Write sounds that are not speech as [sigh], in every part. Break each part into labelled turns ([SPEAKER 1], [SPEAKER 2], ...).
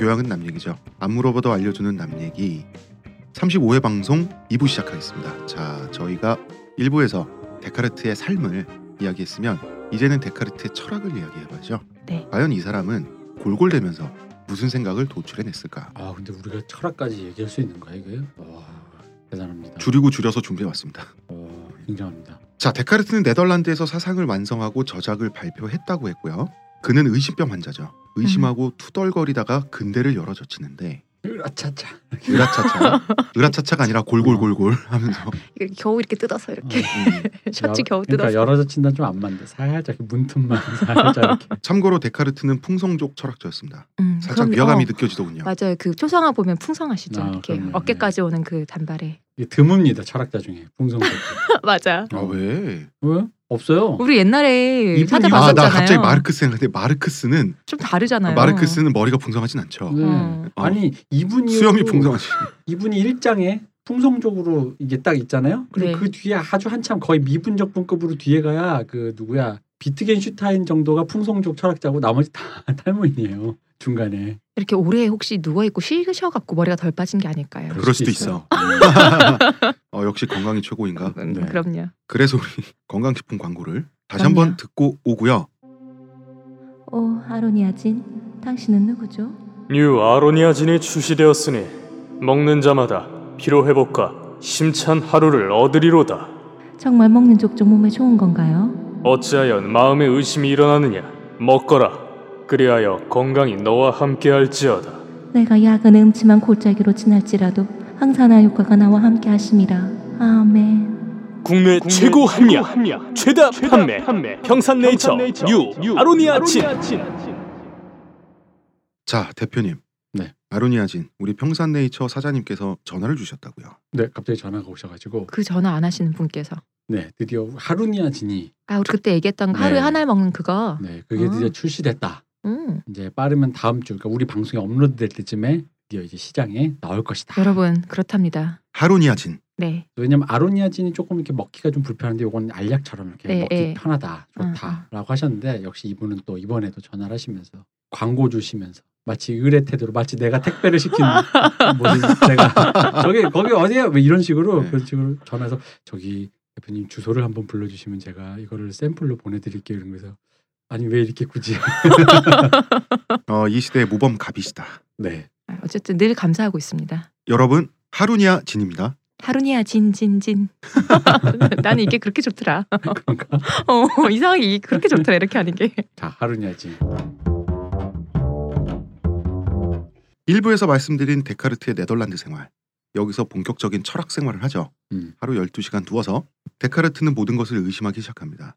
[SPEAKER 1] 교양은 남 얘기죠. 안 물어봐도 알려주는 남 얘기 35회 방송 2부 시작하겠습니다. 자, 저희가 1부에서 데카르트의 삶을 이야기했으면 이제는 데카르트의 철학을 이야기해봐야죠.
[SPEAKER 2] 네.
[SPEAKER 1] 과연 이 사람은 골골대면서 무슨 생각을 도출해냈을까?
[SPEAKER 3] 아 근데 우리가 철학까지 얘기할 수 있는 거야 이게? 와 대단합니다.
[SPEAKER 1] 줄이고 줄여서 준비해왔습니다.
[SPEAKER 3] 와 굉장합니다.
[SPEAKER 1] 자, 데카르트는 네덜란드에서 사상을 완성하고 저작을 발표했다고 했고요. 그는 의심병 환자죠. 의심하고 투덜거리다가 근대를 열어젖히는데
[SPEAKER 3] 으라차차.
[SPEAKER 1] 으라차차, [laughs] 으라차차가 아니라 골골골골 하면서
[SPEAKER 2] 이렇게 겨우 이렇게 뜯어서 이렇게
[SPEAKER 1] 음, [laughs]
[SPEAKER 2] 셔츠 겨우
[SPEAKER 3] 그러니까
[SPEAKER 2] 뜯어서
[SPEAKER 3] 열어져 친다 좀안 맞는데 살짝 이렇게 문틈만 [laughs] 살짝 이렇게.
[SPEAKER 1] 참고로 데카르트는 풍성족 철학자였습니다.
[SPEAKER 2] 음,
[SPEAKER 1] 살짝
[SPEAKER 2] 그럼-
[SPEAKER 1] 위화감이
[SPEAKER 2] 어,
[SPEAKER 1] 느껴지더군요.
[SPEAKER 2] 맞아요. 그 초상화 보면 풍성하시죠.
[SPEAKER 3] 아,
[SPEAKER 2] 이렇게
[SPEAKER 3] 그럼요.
[SPEAKER 2] 어깨까지 오는 그 단발에.
[SPEAKER 3] 이게 드뭅니다 철학자 중에 풍성도.
[SPEAKER 2] 맞아.
[SPEAKER 1] 아 왜?
[SPEAKER 3] 왜? 없어요.
[SPEAKER 2] 우리 옛날에
[SPEAKER 3] 이분-
[SPEAKER 1] 아
[SPEAKER 2] 찾아봤었잖아요.
[SPEAKER 1] 나 갑자기 마르크스 생각했는데 마르크스는
[SPEAKER 2] 좀 다르잖아요.
[SPEAKER 1] 마르크스는 머리가 풍성하진 않죠.
[SPEAKER 3] 네.
[SPEAKER 2] 어.
[SPEAKER 3] 아니 이분이
[SPEAKER 1] 수염이 풍성하지.
[SPEAKER 3] 이분이 일장에 풍성적으로 이게 딱 있잖아요. 그리고
[SPEAKER 2] 네.
[SPEAKER 3] 그 뒤에 아주 한참 거의 미분적 분급으로 뒤에 가야 그 누구야 비트겐슈타인 정도가 풍성적 철학자고 나머지 다 [laughs] 탈모인이에요. 중간에.
[SPEAKER 2] 이렇게 오래 혹시 누워 있고 쉬셔갖고 머리가 덜 빠진 게 아닐까요?
[SPEAKER 1] 그럴 수도
[SPEAKER 3] 있어요. [laughs]
[SPEAKER 1] 어, 역시 건강이 최고인가?
[SPEAKER 2] 음,
[SPEAKER 3] 네.
[SPEAKER 2] 그럼요.
[SPEAKER 1] 그래서 우리 [laughs] 건강식품 광고를 다시
[SPEAKER 2] 그럼요.
[SPEAKER 1] 한번 듣고 오고요.
[SPEAKER 4] 오, 아로니아진, 당신은 누구죠?
[SPEAKER 5] 뉴 아로니아진이 출시되었으니 먹는 자마다 피로 회복과 힘찬 하루를 얻으리로다.
[SPEAKER 4] 정말 먹는 족족 몸에 좋은 건가요?
[SPEAKER 5] 어찌하여 마음에 의심이 일어나느냐? 먹거라. 그리하여 건강이 너와 함께할지어다.
[SPEAKER 4] 내가 약은 음침한 골짜기로 지날지라도 항산화 효과가 나와 함께 하심이라. 아멘.
[SPEAKER 5] 국내, 최고 함량, 최다, 판매, 평산네이처, 뉴, 아로니아진.
[SPEAKER 1] 자 대표님.
[SPEAKER 3] 네.
[SPEAKER 1] 아로니아진 우리 평산네이처 사장님께서 전화를 주셨다고요.
[SPEAKER 3] 네, 갑자기 전화가 오셔가지고
[SPEAKER 2] 그 전화 안 하시는 분께서.
[SPEAKER 3] 네 드디어 하루니아진이
[SPEAKER 2] 아 우리 그때 얘기했던 거 하루에
[SPEAKER 3] 네.
[SPEAKER 2] 하나를 먹는 그거.
[SPEAKER 3] 네 그게
[SPEAKER 2] 아.
[SPEAKER 3] 드디어 출시됐다.
[SPEAKER 2] 음.
[SPEAKER 3] 이제 빠르면 다음 주, 그러니까 우리 방송이 업로드될 때쯤에 드디어 이제 시장에 나올 것이다.
[SPEAKER 2] 여러분 그렇답니다.
[SPEAKER 1] 하루니아진.
[SPEAKER 2] 네.
[SPEAKER 3] 왜냐면 아로니아진이 조금 이렇게 먹기가 좀 불편한데 이건 알약처럼 이렇게
[SPEAKER 2] 네,
[SPEAKER 3] 먹기
[SPEAKER 2] 네.
[SPEAKER 3] 편하다,
[SPEAKER 2] 음,
[SPEAKER 3] 좋다라고 하셨는데 역시 이분은 또 이번에도 전화를 하시면서 광고 주시면서 마치 의뢰 태도로 마치 내가 택배를 시킨 [laughs] 모습 제가 [laughs] 저기 거기 어디야 왜 이런 식으로
[SPEAKER 1] 네.
[SPEAKER 3] 그런 식으로 전화해서 저기 대표님 주소를 한번 불러주시면 제가 이거를 샘플로 보내드릴게요 이런 거서 아니 왜 이렇게 굳이
[SPEAKER 1] 어, 이 시대의 모범 갑이시다.
[SPEAKER 3] 네
[SPEAKER 2] 아, 어쨌든 늘 감사하고 있습니다.
[SPEAKER 1] 여러분 하루니아 진입니다.
[SPEAKER 2] 하루니아 진진진. [laughs] 나는 이게 그렇게 좋더라.
[SPEAKER 3] 그런가 [laughs]
[SPEAKER 2] 어 이상하게 그렇게 좋더라 이렇게 하는 게.
[SPEAKER 3] 자 하루니아진
[SPEAKER 1] 1부에서 말씀드린 데카르트의 네덜란드 생활. 여기서 본격적인 철학 생활을 하죠.
[SPEAKER 3] 음.
[SPEAKER 1] 하루 12시간 누워서 데카르트는 모든 것을 의심하기 시작합니다.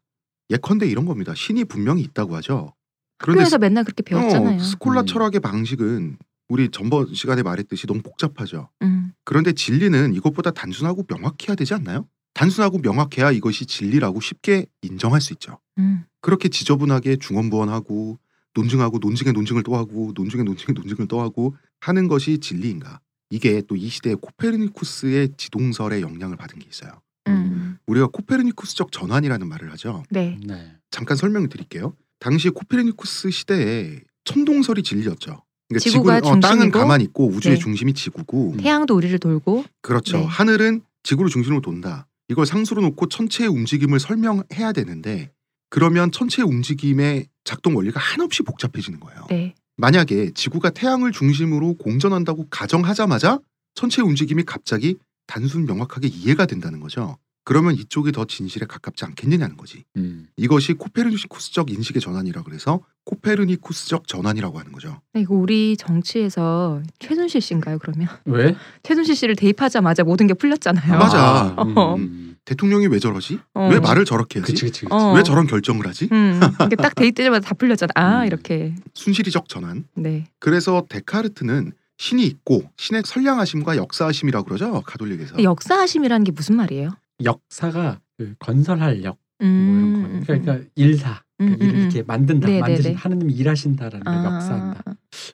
[SPEAKER 1] 예컨대 이런 겁니다. 신이 분명히 있다고 하죠.
[SPEAKER 2] 학교에서 맨날 그렇게 배웠잖아요.
[SPEAKER 1] 어, 스콜라
[SPEAKER 3] 음.
[SPEAKER 1] 철학의 방식은 우리 전번 시간에 말했듯이 너무 복잡하죠.
[SPEAKER 2] 음.
[SPEAKER 1] 그런데 진리는 이것보다 단순하고 명확해야 되지 않나요? 단순하고 명확해야 이것이 진리라고 쉽게 인정할 수 있죠.
[SPEAKER 2] 음.
[SPEAKER 1] 그렇게 지저분하게 중언부언하고 논증하고 논증에 논증을 또 하고 논증에 논증에 논증을 또 하고 하는 것이 진리인가? 이게 또 이 시대의 코페르니쿠스의 지동설에 영향을 받은 게 있어요.
[SPEAKER 2] 음.
[SPEAKER 1] 우리가 코페르니쿠스적 전환이라는 말을 하죠.
[SPEAKER 2] 네.
[SPEAKER 3] 네
[SPEAKER 1] 잠깐 설명을 드릴게요. 당시 코페르니쿠스 시대에 천동설이 진리였죠. 그러니까
[SPEAKER 2] 지구가
[SPEAKER 1] 지구는, 어, 땅은
[SPEAKER 2] 중심이고,
[SPEAKER 1] 가만히 있고 우주의
[SPEAKER 2] 네.
[SPEAKER 1] 중심이 지구고
[SPEAKER 2] 태양도 우리를 돌고.
[SPEAKER 1] 그렇죠.
[SPEAKER 2] 네.
[SPEAKER 1] 하늘은 지구를 중심으로 돈다. 이걸 상수로 놓고 천체의 움직임을 설명해야 되는데 그러면 천체의 움직임의 작동 원리가 한없이 복잡해지는 거예요.
[SPEAKER 2] 네.
[SPEAKER 1] 만약에 지구가 태양을 중심으로 공전한다고 가정하자마자 천체의 움직임이 갑자기 단순 명확하게 이해가 된다는 거죠. 그러면 이쪽이 더 진실에 가깝지 않겠느냐는 거지.
[SPEAKER 3] 음.
[SPEAKER 1] 이것이 코페르니쿠스적 인식의 전환이라 그래서 코페르니쿠스적 전환이라고 하는 거죠.
[SPEAKER 2] 이거 우리 정치에서 최순실 씨인가요 그러면?
[SPEAKER 3] 왜 [laughs]
[SPEAKER 2] 최순실 씨를 대입하자마자 모든 게 풀렸잖아요.
[SPEAKER 1] 맞아. [laughs]
[SPEAKER 3] 음,
[SPEAKER 2] 어.
[SPEAKER 3] 음.
[SPEAKER 1] 대통령이 왜 저러지?
[SPEAKER 2] 어.
[SPEAKER 1] 왜 말을 저렇게 하지?
[SPEAKER 3] 그치 그치 그치
[SPEAKER 2] 어.
[SPEAKER 1] 왜 저런 결정을 하지?
[SPEAKER 2] 음. 이게 딱 대입되자마자 다 풀렸잖아. 아 [laughs]
[SPEAKER 3] 음.
[SPEAKER 2] 이렇게.
[SPEAKER 1] 순실이적 전환.
[SPEAKER 2] 네.
[SPEAKER 1] 그래서 데카르트는 신이 있고 신의 선량하심과 역사하심이라고 그러죠 가톨릭에서.
[SPEAKER 2] 역사하심이라는 게 무슨 말이에요?
[SPEAKER 3] 역사가 그 건설할 역뭐
[SPEAKER 2] 음.
[SPEAKER 3] 이런 거 그러니까, 그러니까 일사
[SPEAKER 2] 음,
[SPEAKER 3] 그 일을
[SPEAKER 2] 음,
[SPEAKER 3] 이렇게 만든다
[SPEAKER 2] 네,
[SPEAKER 3] 만드신
[SPEAKER 2] 네, 네.
[SPEAKER 3] 하느님이 일하신다라는 걸
[SPEAKER 2] 아.
[SPEAKER 3] 역사한다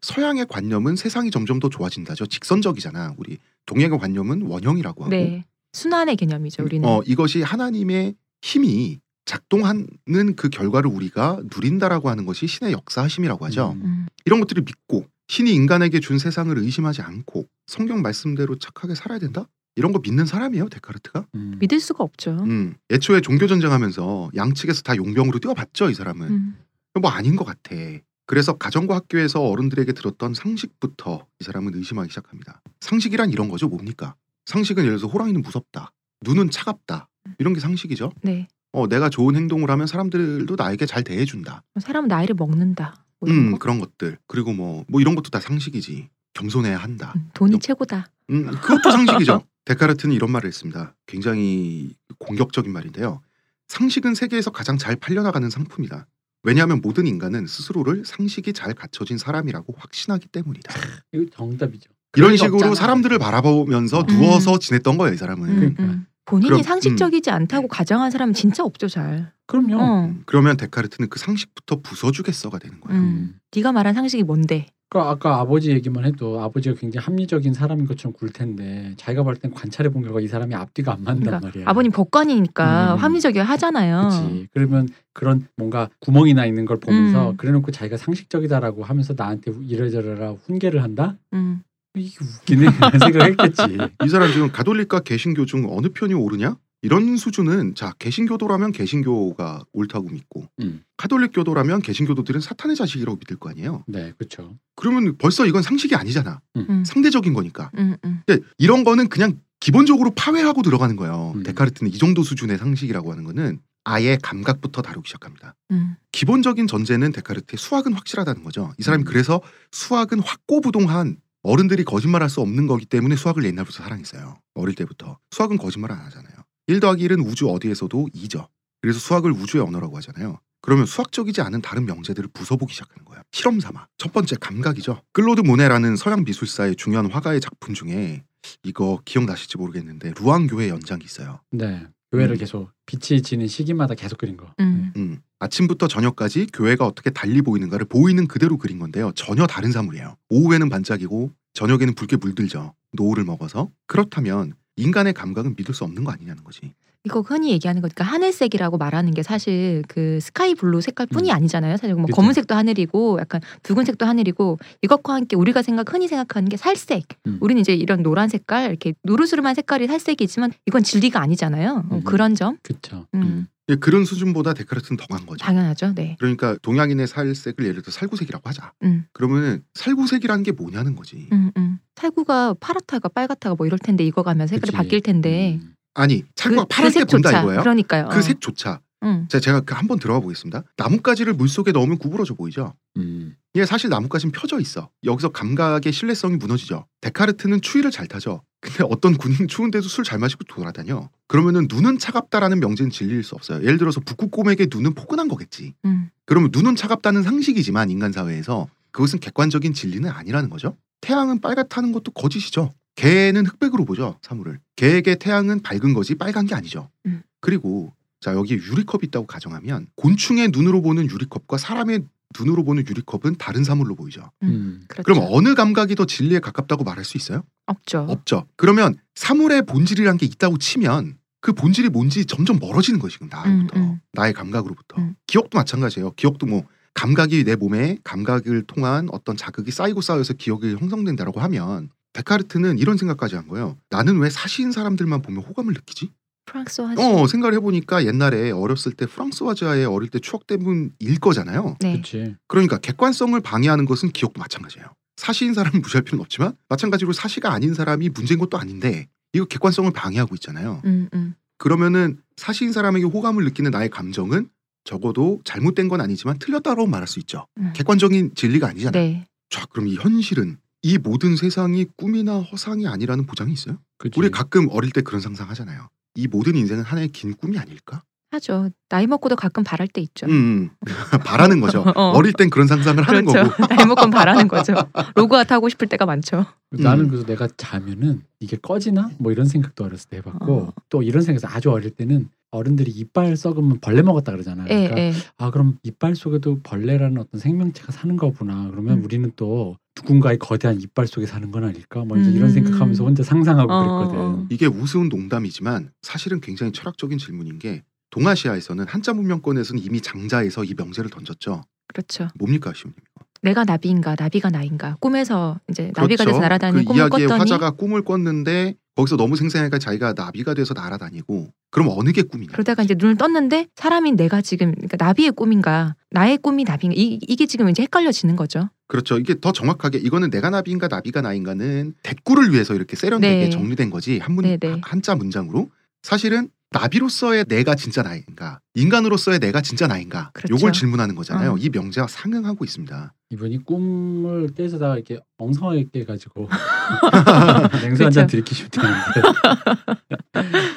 [SPEAKER 1] 서양의 관념은 세상이 점점 더 좋아진다죠. 직선적이잖아. 우리 동양의 관념은 원형이라고 하고.
[SPEAKER 2] 네. 순환의 개념이죠 우리는.
[SPEAKER 1] 어 이것이 하나님의 힘이 작동하는 그 결과를 우리가 누린다라고 하는 것이 신의 역사하심이라고 하죠.
[SPEAKER 3] 음.
[SPEAKER 2] 음.
[SPEAKER 1] 이런 것들을 믿고 신이 인간에게 준 세상을 의심하지 않고 성경 말씀대로 착하게 살아야 된다? 이런 거 믿는 사람이에요 데카르트가.
[SPEAKER 3] 음.
[SPEAKER 2] 믿을 수가 없죠.
[SPEAKER 1] 음, 애초에 종교 전쟁하면서 양측에서 다 용병으로 뛰어봤죠 이 사람은.
[SPEAKER 2] 음.
[SPEAKER 1] 뭐 아닌 것 같아. 그래서 가정과 학교에서 어른들에게 들었던 상식부터 이 사람은 의심하기 시작합니다. 상식이란 이런 거죠 뭡니까? 상식은 예를 들어서 호랑이는 무섭다, 눈은 차갑다 이런 게 상식이죠.
[SPEAKER 2] 네.
[SPEAKER 1] 어 내가 좋은 행동을 하면 사람들도 나에게 잘 대해준다.
[SPEAKER 2] 사람은 나이를 먹는다. 뭐 이런
[SPEAKER 1] 음
[SPEAKER 2] 거?
[SPEAKER 1] 그런 것들 그리고 뭐뭐 이런 것도 다 상식이지. 겸손해야 한다.
[SPEAKER 2] 음, 돈이
[SPEAKER 1] 너-
[SPEAKER 2] 최고다.
[SPEAKER 1] 음 그것도 상식이죠. [laughs] 데카르트는 이런 말을 했습니다. 굉장히 공격적인 말인데요. 상식은 세계에서 가장 잘 팔려나가는 상품이다. 왜냐하면 모든 인간은 스스로를 상식이 잘 갖춰진 사람이라고 확신하기 때문이다.
[SPEAKER 3] 이거 정답이죠.
[SPEAKER 1] 이런 식으로
[SPEAKER 3] 없잖아.
[SPEAKER 1] 사람들을 바라보면서
[SPEAKER 2] 음.
[SPEAKER 1] 누워서 지냈던 거예요, 이 사람은.
[SPEAKER 2] 음,
[SPEAKER 3] 그러니까.
[SPEAKER 2] 음. 본인이
[SPEAKER 1] 그럼,
[SPEAKER 2] 상식적이지 않다고 가정한 사람은 진짜 없죠 잘.
[SPEAKER 3] 그럼요.
[SPEAKER 2] 어.
[SPEAKER 1] 음, 그러면 데카르트는 그 상식부터 부숴주겠어가 되는 거예요.
[SPEAKER 2] 음. 네가 말한 상식이 뭔데?
[SPEAKER 3] 그 아까 아버지 얘기만 해도 아버지가 굉장히 합리적인 사람인 것처럼 굴 텐데 자기가 볼땐 관찰해 본 결과 이 사람이 앞뒤가 안 맞는단
[SPEAKER 2] 그러니까
[SPEAKER 3] 말이야.
[SPEAKER 2] 아버님 법관이니까
[SPEAKER 3] 음.
[SPEAKER 2] 합리적이야 하잖아요.
[SPEAKER 3] 그렇지. 그러면 그런 뭔가 구멍이 나 있는 걸 보면서
[SPEAKER 2] 음.
[SPEAKER 3] 그래놓고 자기가 상식적이다라고 하면서 나한테 이래저래라 훈계를 한다?
[SPEAKER 2] 음.
[SPEAKER 3] 이게 웃기네 [laughs] 생각했겠지.
[SPEAKER 1] 이 사람 지금 가톨릭과 개신교 중 어느 편이 옳으냐? 이런 수준은 자 개신교도라면 개신교가 옳다고 믿고
[SPEAKER 3] 음.
[SPEAKER 1] 카톨릭 교도라면 개신교도들은 사탄의 자식이라고 믿을 거 아니에요.
[SPEAKER 3] 네, 그렇죠.
[SPEAKER 1] 그러면 벌써 이건 상식이 아니잖아.
[SPEAKER 2] 음.
[SPEAKER 1] 상대적인 거니까.
[SPEAKER 2] 음. 음.
[SPEAKER 1] 근데 이런 거는 그냥 기본적으로 파회하고 들어가는 거예요.
[SPEAKER 3] 음.
[SPEAKER 1] 데카르트는 이 정도 수준의 상식이라고 하는 거는 아예 감각부터 다루기 시작합니다.
[SPEAKER 2] 음.
[SPEAKER 1] 기본적인 전제는 데카르트의 수학은 확실하다는 거죠. 이 사람이
[SPEAKER 3] 음.
[SPEAKER 1] 그래서 수학은 확고부동한 어른들이 거짓말할 수 없는 거기 때문에 수학을 옛날부터 사랑했어요. 어릴 때부터 수학은 거짓말 안 하잖아요. 1 더하기 1은 우주 어디에서도 2죠. 그래서 수학을 우주의 언어라고 하잖아요. 그러면 수학적이지 않은 다른 명제들을 부숴보기 시작하는 거예요. 실험 삼아. 첫 번째 감각이죠. 클로드 모네라는 서양 미술사의 중요한 화가의 작품 중에 이거 기억나실지 모르겠는데 루앙 교회 연작이 있어요.
[SPEAKER 3] 네, 교회를
[SPEAKER 1] 음.
[SPEAKER 3] 계속 빛이 지는 시기마다 계속 그린 거.
[SPEAKER 2] 음.
[SPEAKER 1] 음, 아침부터 저녁까지 교회가 어떻게 달리 보이는가를 보이는 그대로 그린 건데요. 전혀 다른 사물이에요. 오후에는 반짝이고 저녁에는 붉게 물들죠. 노을을 먹어서. 그렇다면 인간의 감각은 믿을 수 없는 거 아니냐는 거지.
[SPEAKER 2] 이거 흔히 얘기하는 거니까 하늘색이라고 말하는 게 사실 그 sky blue 색깔뿐이
[SPEAKER 3] 음.
[SPEAKER 2] 아니잖아요. 사실 뭐
[SPEAKER 3] 그죠.
[SPEAKER 2] 검은색도 하늘이고 약간 붉은색도 하늘이고 이것과 함께 우리가 생각 흔히 생각하는 게 살색.
[SPEAKER 3] 음.
[SPEAKER 2] 우리는 이제 이런 노란 색깔 이렇게 노르스름한 색깔이 살색이지만 이건 진리가 아니잖아요. 어,
[SPEAKER 3] 음.
[SPEAKER 2] 그런 점.
[SPEAKER 3] 그렇죠.
[SPEAKER 1] 그런 수준보다 데카르트는 더 간 거죠.
[SPEAKER 2] 당연하죠. 네.
[SPEAKER 1] 그러니까 동양인의 살색을 예를 들어 살구색이라고 하자.
[SPEAKER 2] 음.
[SPEAKER 1] 그러면 살구색이라는 게 뭐냐는 거지.
[SPEAKER 2] 음, 음. 살구가 파랗다가 빨갛다가 뭐 이럴 텐데 이거 가면 색깔이
[SPEAKER 3] 그치.
[SPEAKER 2] 바뀔 텐데
[SPEAKER 3] 음.
[SPEAKER 1] 아니 살구가
[SPEAKER 2] 그- 그
[SPEAKER 1] 파란 색 본다. 이거예요.
[SPEAKER 2] 그러니까요.
[SPEAKER 1] 그
[SPEAKER 2] 어.
[SPEAKER 1] 색조차.
[SPEAKER 2] 음.
[SPEAKER 1] 자, 제가 그 한번 들어가 보겠습니다. 나뭇가지를 물 속에 넣으면 구부러져 보이죠.
[SPEAKER 3] 음.
[SPEAKER 1] 이게 사실 나뭇가지는 펴져 있어. 여기서 감각의 신뢰성이 무너지죠. 데카르트는 추위를 잘 타죠. 근데 어떤 군인 [laughs] 추운데도 술 잘 마시고 돌아다녀. 그러면은 눈은 차갑다라는 명제는 진리일 수 없어요. 예를 들어서 북극곰에게 눈은 포근한 거겠지.
[SPEAKER 2] 음.
[SPEAKER 1] 그러면 눈은 차갑다는 상식이지만 인간 사회에서 그것은 객관적인 진리는 아니라는 거죠. 태양은 빨갛다는 것도 거짓이죠. 개는 흑백으로 보죠 사물을. 개에게 태양은 밝은 거지 빨간 게 아니죠.
[SPEAKER 2] 음.
[SPEAKER 1] 그리고 자 여기 유리컵이 있다고 가정하면 곤충의 눈으로 보는 유리컵과 사람의 눈으로 보는 유리컵은 다른 사물로 보이죠.
[SPEAKER 3] 음.
[SPEAKER 2] 그렇죠.
[SPEAKER 1] 그럼 어느 감각이 더 진리에 가깝다고 말할 수 있어요?
[SPEAKER 2] 없죠.
[SPEAKER 1] 없죠. 그러면 사물의 본질이란 게 있다고 치면 그 본질이 뭔지 점점 멀어지는 거지 지금 나로부터
[SPEAKER 2] 음, 음.
[SPEAKER 1] 나의 감각으로부터
[SPEAKER 2] 음.
[SPEAKER 1] 기억도 마찬가지예요. 기억도 뭐 감각이 내 몸에 감각을 통한 어떤 자극이 쌓이고 쌓여서 기억이 형성된다라고 하면 데카르트는 이런 생각까지 한 거예요. 나는 왜 사시인 사람들만 보면 호감을 느끼지?
[SPEAKER 2] 프랑스화지.
[SPEAKER 1] 어 생각을 해보니까 옛날에 어렸을 때 프랑스와즈아의 어릴 때 추억 때문일 거잖아요.
[SPEAKER 2] 네.
[SPEAKER 3] 그렇지.
[SPEAKER 1] 그러니까 객관성을 방해하는 것은 기억도 마찬가지예요. 사시인 사람을 무시할 필요는 없지만 마찬가지로 사시가 아닌 사람이 문제인 것도 아닌데 이거 객관성을 방해하고 있잖아요.
[SPEAKER 2] 음, 음.
[SPEAKER 1] 그러면은 사시인 사람에게 호감을 느끼는 나의 감정은 적어도 잘못된 건 아니지만 틀렸다고 말할 수 있죠.
[SPEAKER 2] 음.
[SPEAKER 1] 객관적인 진리가 아니잖아요.
[SPEAKER 2] 네.
[SPEAKER 1] 자, 그럼 이 현실은 이 모든 세상이 꿈이나 허상이 아니라는 보장이 있어요?
[SPEAKER 3] 그치.
[SPEAKER 1] 우리 가끔 어릴 때 그런 상상하잖아요. 이 모든 인생은 하나의 긴 꿈이 아닐까?
[SPEAKER 2] 하죠. 나이 먹고도 가끔 바랄 때 있죠.
[SPEAKER 1] 음, 음. [laughs] 바라는 거죠. [laughs]
[SPEAKER 2] 어.
[SPEAKER 1] 어릴 땐 그런 상상을 하는
[SPEAKER 2] 그렇죠.
[SPEAKER 1] 거고.
[SPEAKER 2] 나이 먹고는 바라는 [laughs] 거죠. 로그아웃 하고 싶을 때가 많죠.
[SPEAKER 3] 나는
[SPEAKER 1] 음.
[SPEAKER 3] 그래서 내가 자면은 이게 꺼지나 뭐 이런 생각도 어렸을 때 해봤고
[SPEAKER 2] 어.
[SPEAKER 3] 또 이런 생각에서 아주 어릴 때는 어른들이 이빨 썩으면 벌레 먹었다 그러잖아.
[SPEAKER 2] 예,
[SPEAKER 3] 그러니까
[SPEAKER 2] 예.
[SPEAKER 3] 아 그럼 이빨 속에도 벌레라는 어떤 생명체가 사는 거구나. 그러면
[SPEAKER 2] 음.
[SPEAKER 3] 우리는 또 누군가의 거대한 이빨 속에 사는 건 아닐까? 뭐 이런
[SPEAKER 2] 음.
[SPEAKER 3] 생각하면서 혼자 상상하고
[SPEAKER 2] 어,
[SPEAKER 3] 그랬거든.
[SPEAKER 2] 어.
[SPEAKER 1] 이게 우스운 농담이지만 사실은 굉장히 철학적인 질문인 게 동아시아에서는 한자 문명권에서는 이미 장자에서 이 명제를 던졌죠.
[SPEAKER 2] 그렇죠.
[SPEAKER 1] 뭡니까, 시우님?
[SPEAKER 2] 내가 나비인가 나비가 나인가 꿈에서 이제 나비가 돼서
[SPEAKER 1] 그렇죠.
[SPEAKER 2] 날아다니는
[SPEAKER 1] 그
[SPEAKER 2] 꿈을
[SPEAKER 1] 이야기의
[SPEAKER 2] 꿨더니
[SPEAKER 1] 화자가 꿈을 꿨는데 거기서 너무 생생하니까 자기가 나비가 돼서 날아다니고 그럼 어느 게 꿈이냐?
[SPEAKER 2] 그러다가 이제 눈을 떴는데 사람인 내가 지금 그러니까 나비의 꿈인가 나의 꿈이 나비인가 이, 이게 지금 이제 헷갈려지는 거죠.
[SPEAKER 1] 그렇죠. 이게 더 정확하게 이거는 내가 나비인가 나비가 나인가는 대꾸를 위해서 이렇게 세련되게
[SPEAKER 2] 네.
[SPEAKER 1] 정리된 거지 한문
[SPEAKER 2] 네, 네.
[SPEAKER 1] 한자 문장으로 사실은 나비로서의 내가 진짜 나인가 인간으로서의 내가 진짜 나인가
[SPEAKER 2] 그렇죠.
[SPEAKER 1] 요걸 질문하는 거잖아요.
[SPEAKER 2] 어.
[SPEAKER 1] 이 명제와 상응하고 있습니다.
[SPEAKER 3] 이분이 꿈을 깨서다가 이렇게 엉성하게 깨가지고 [laughs] 냉수 한 잔 들이키시면 되는데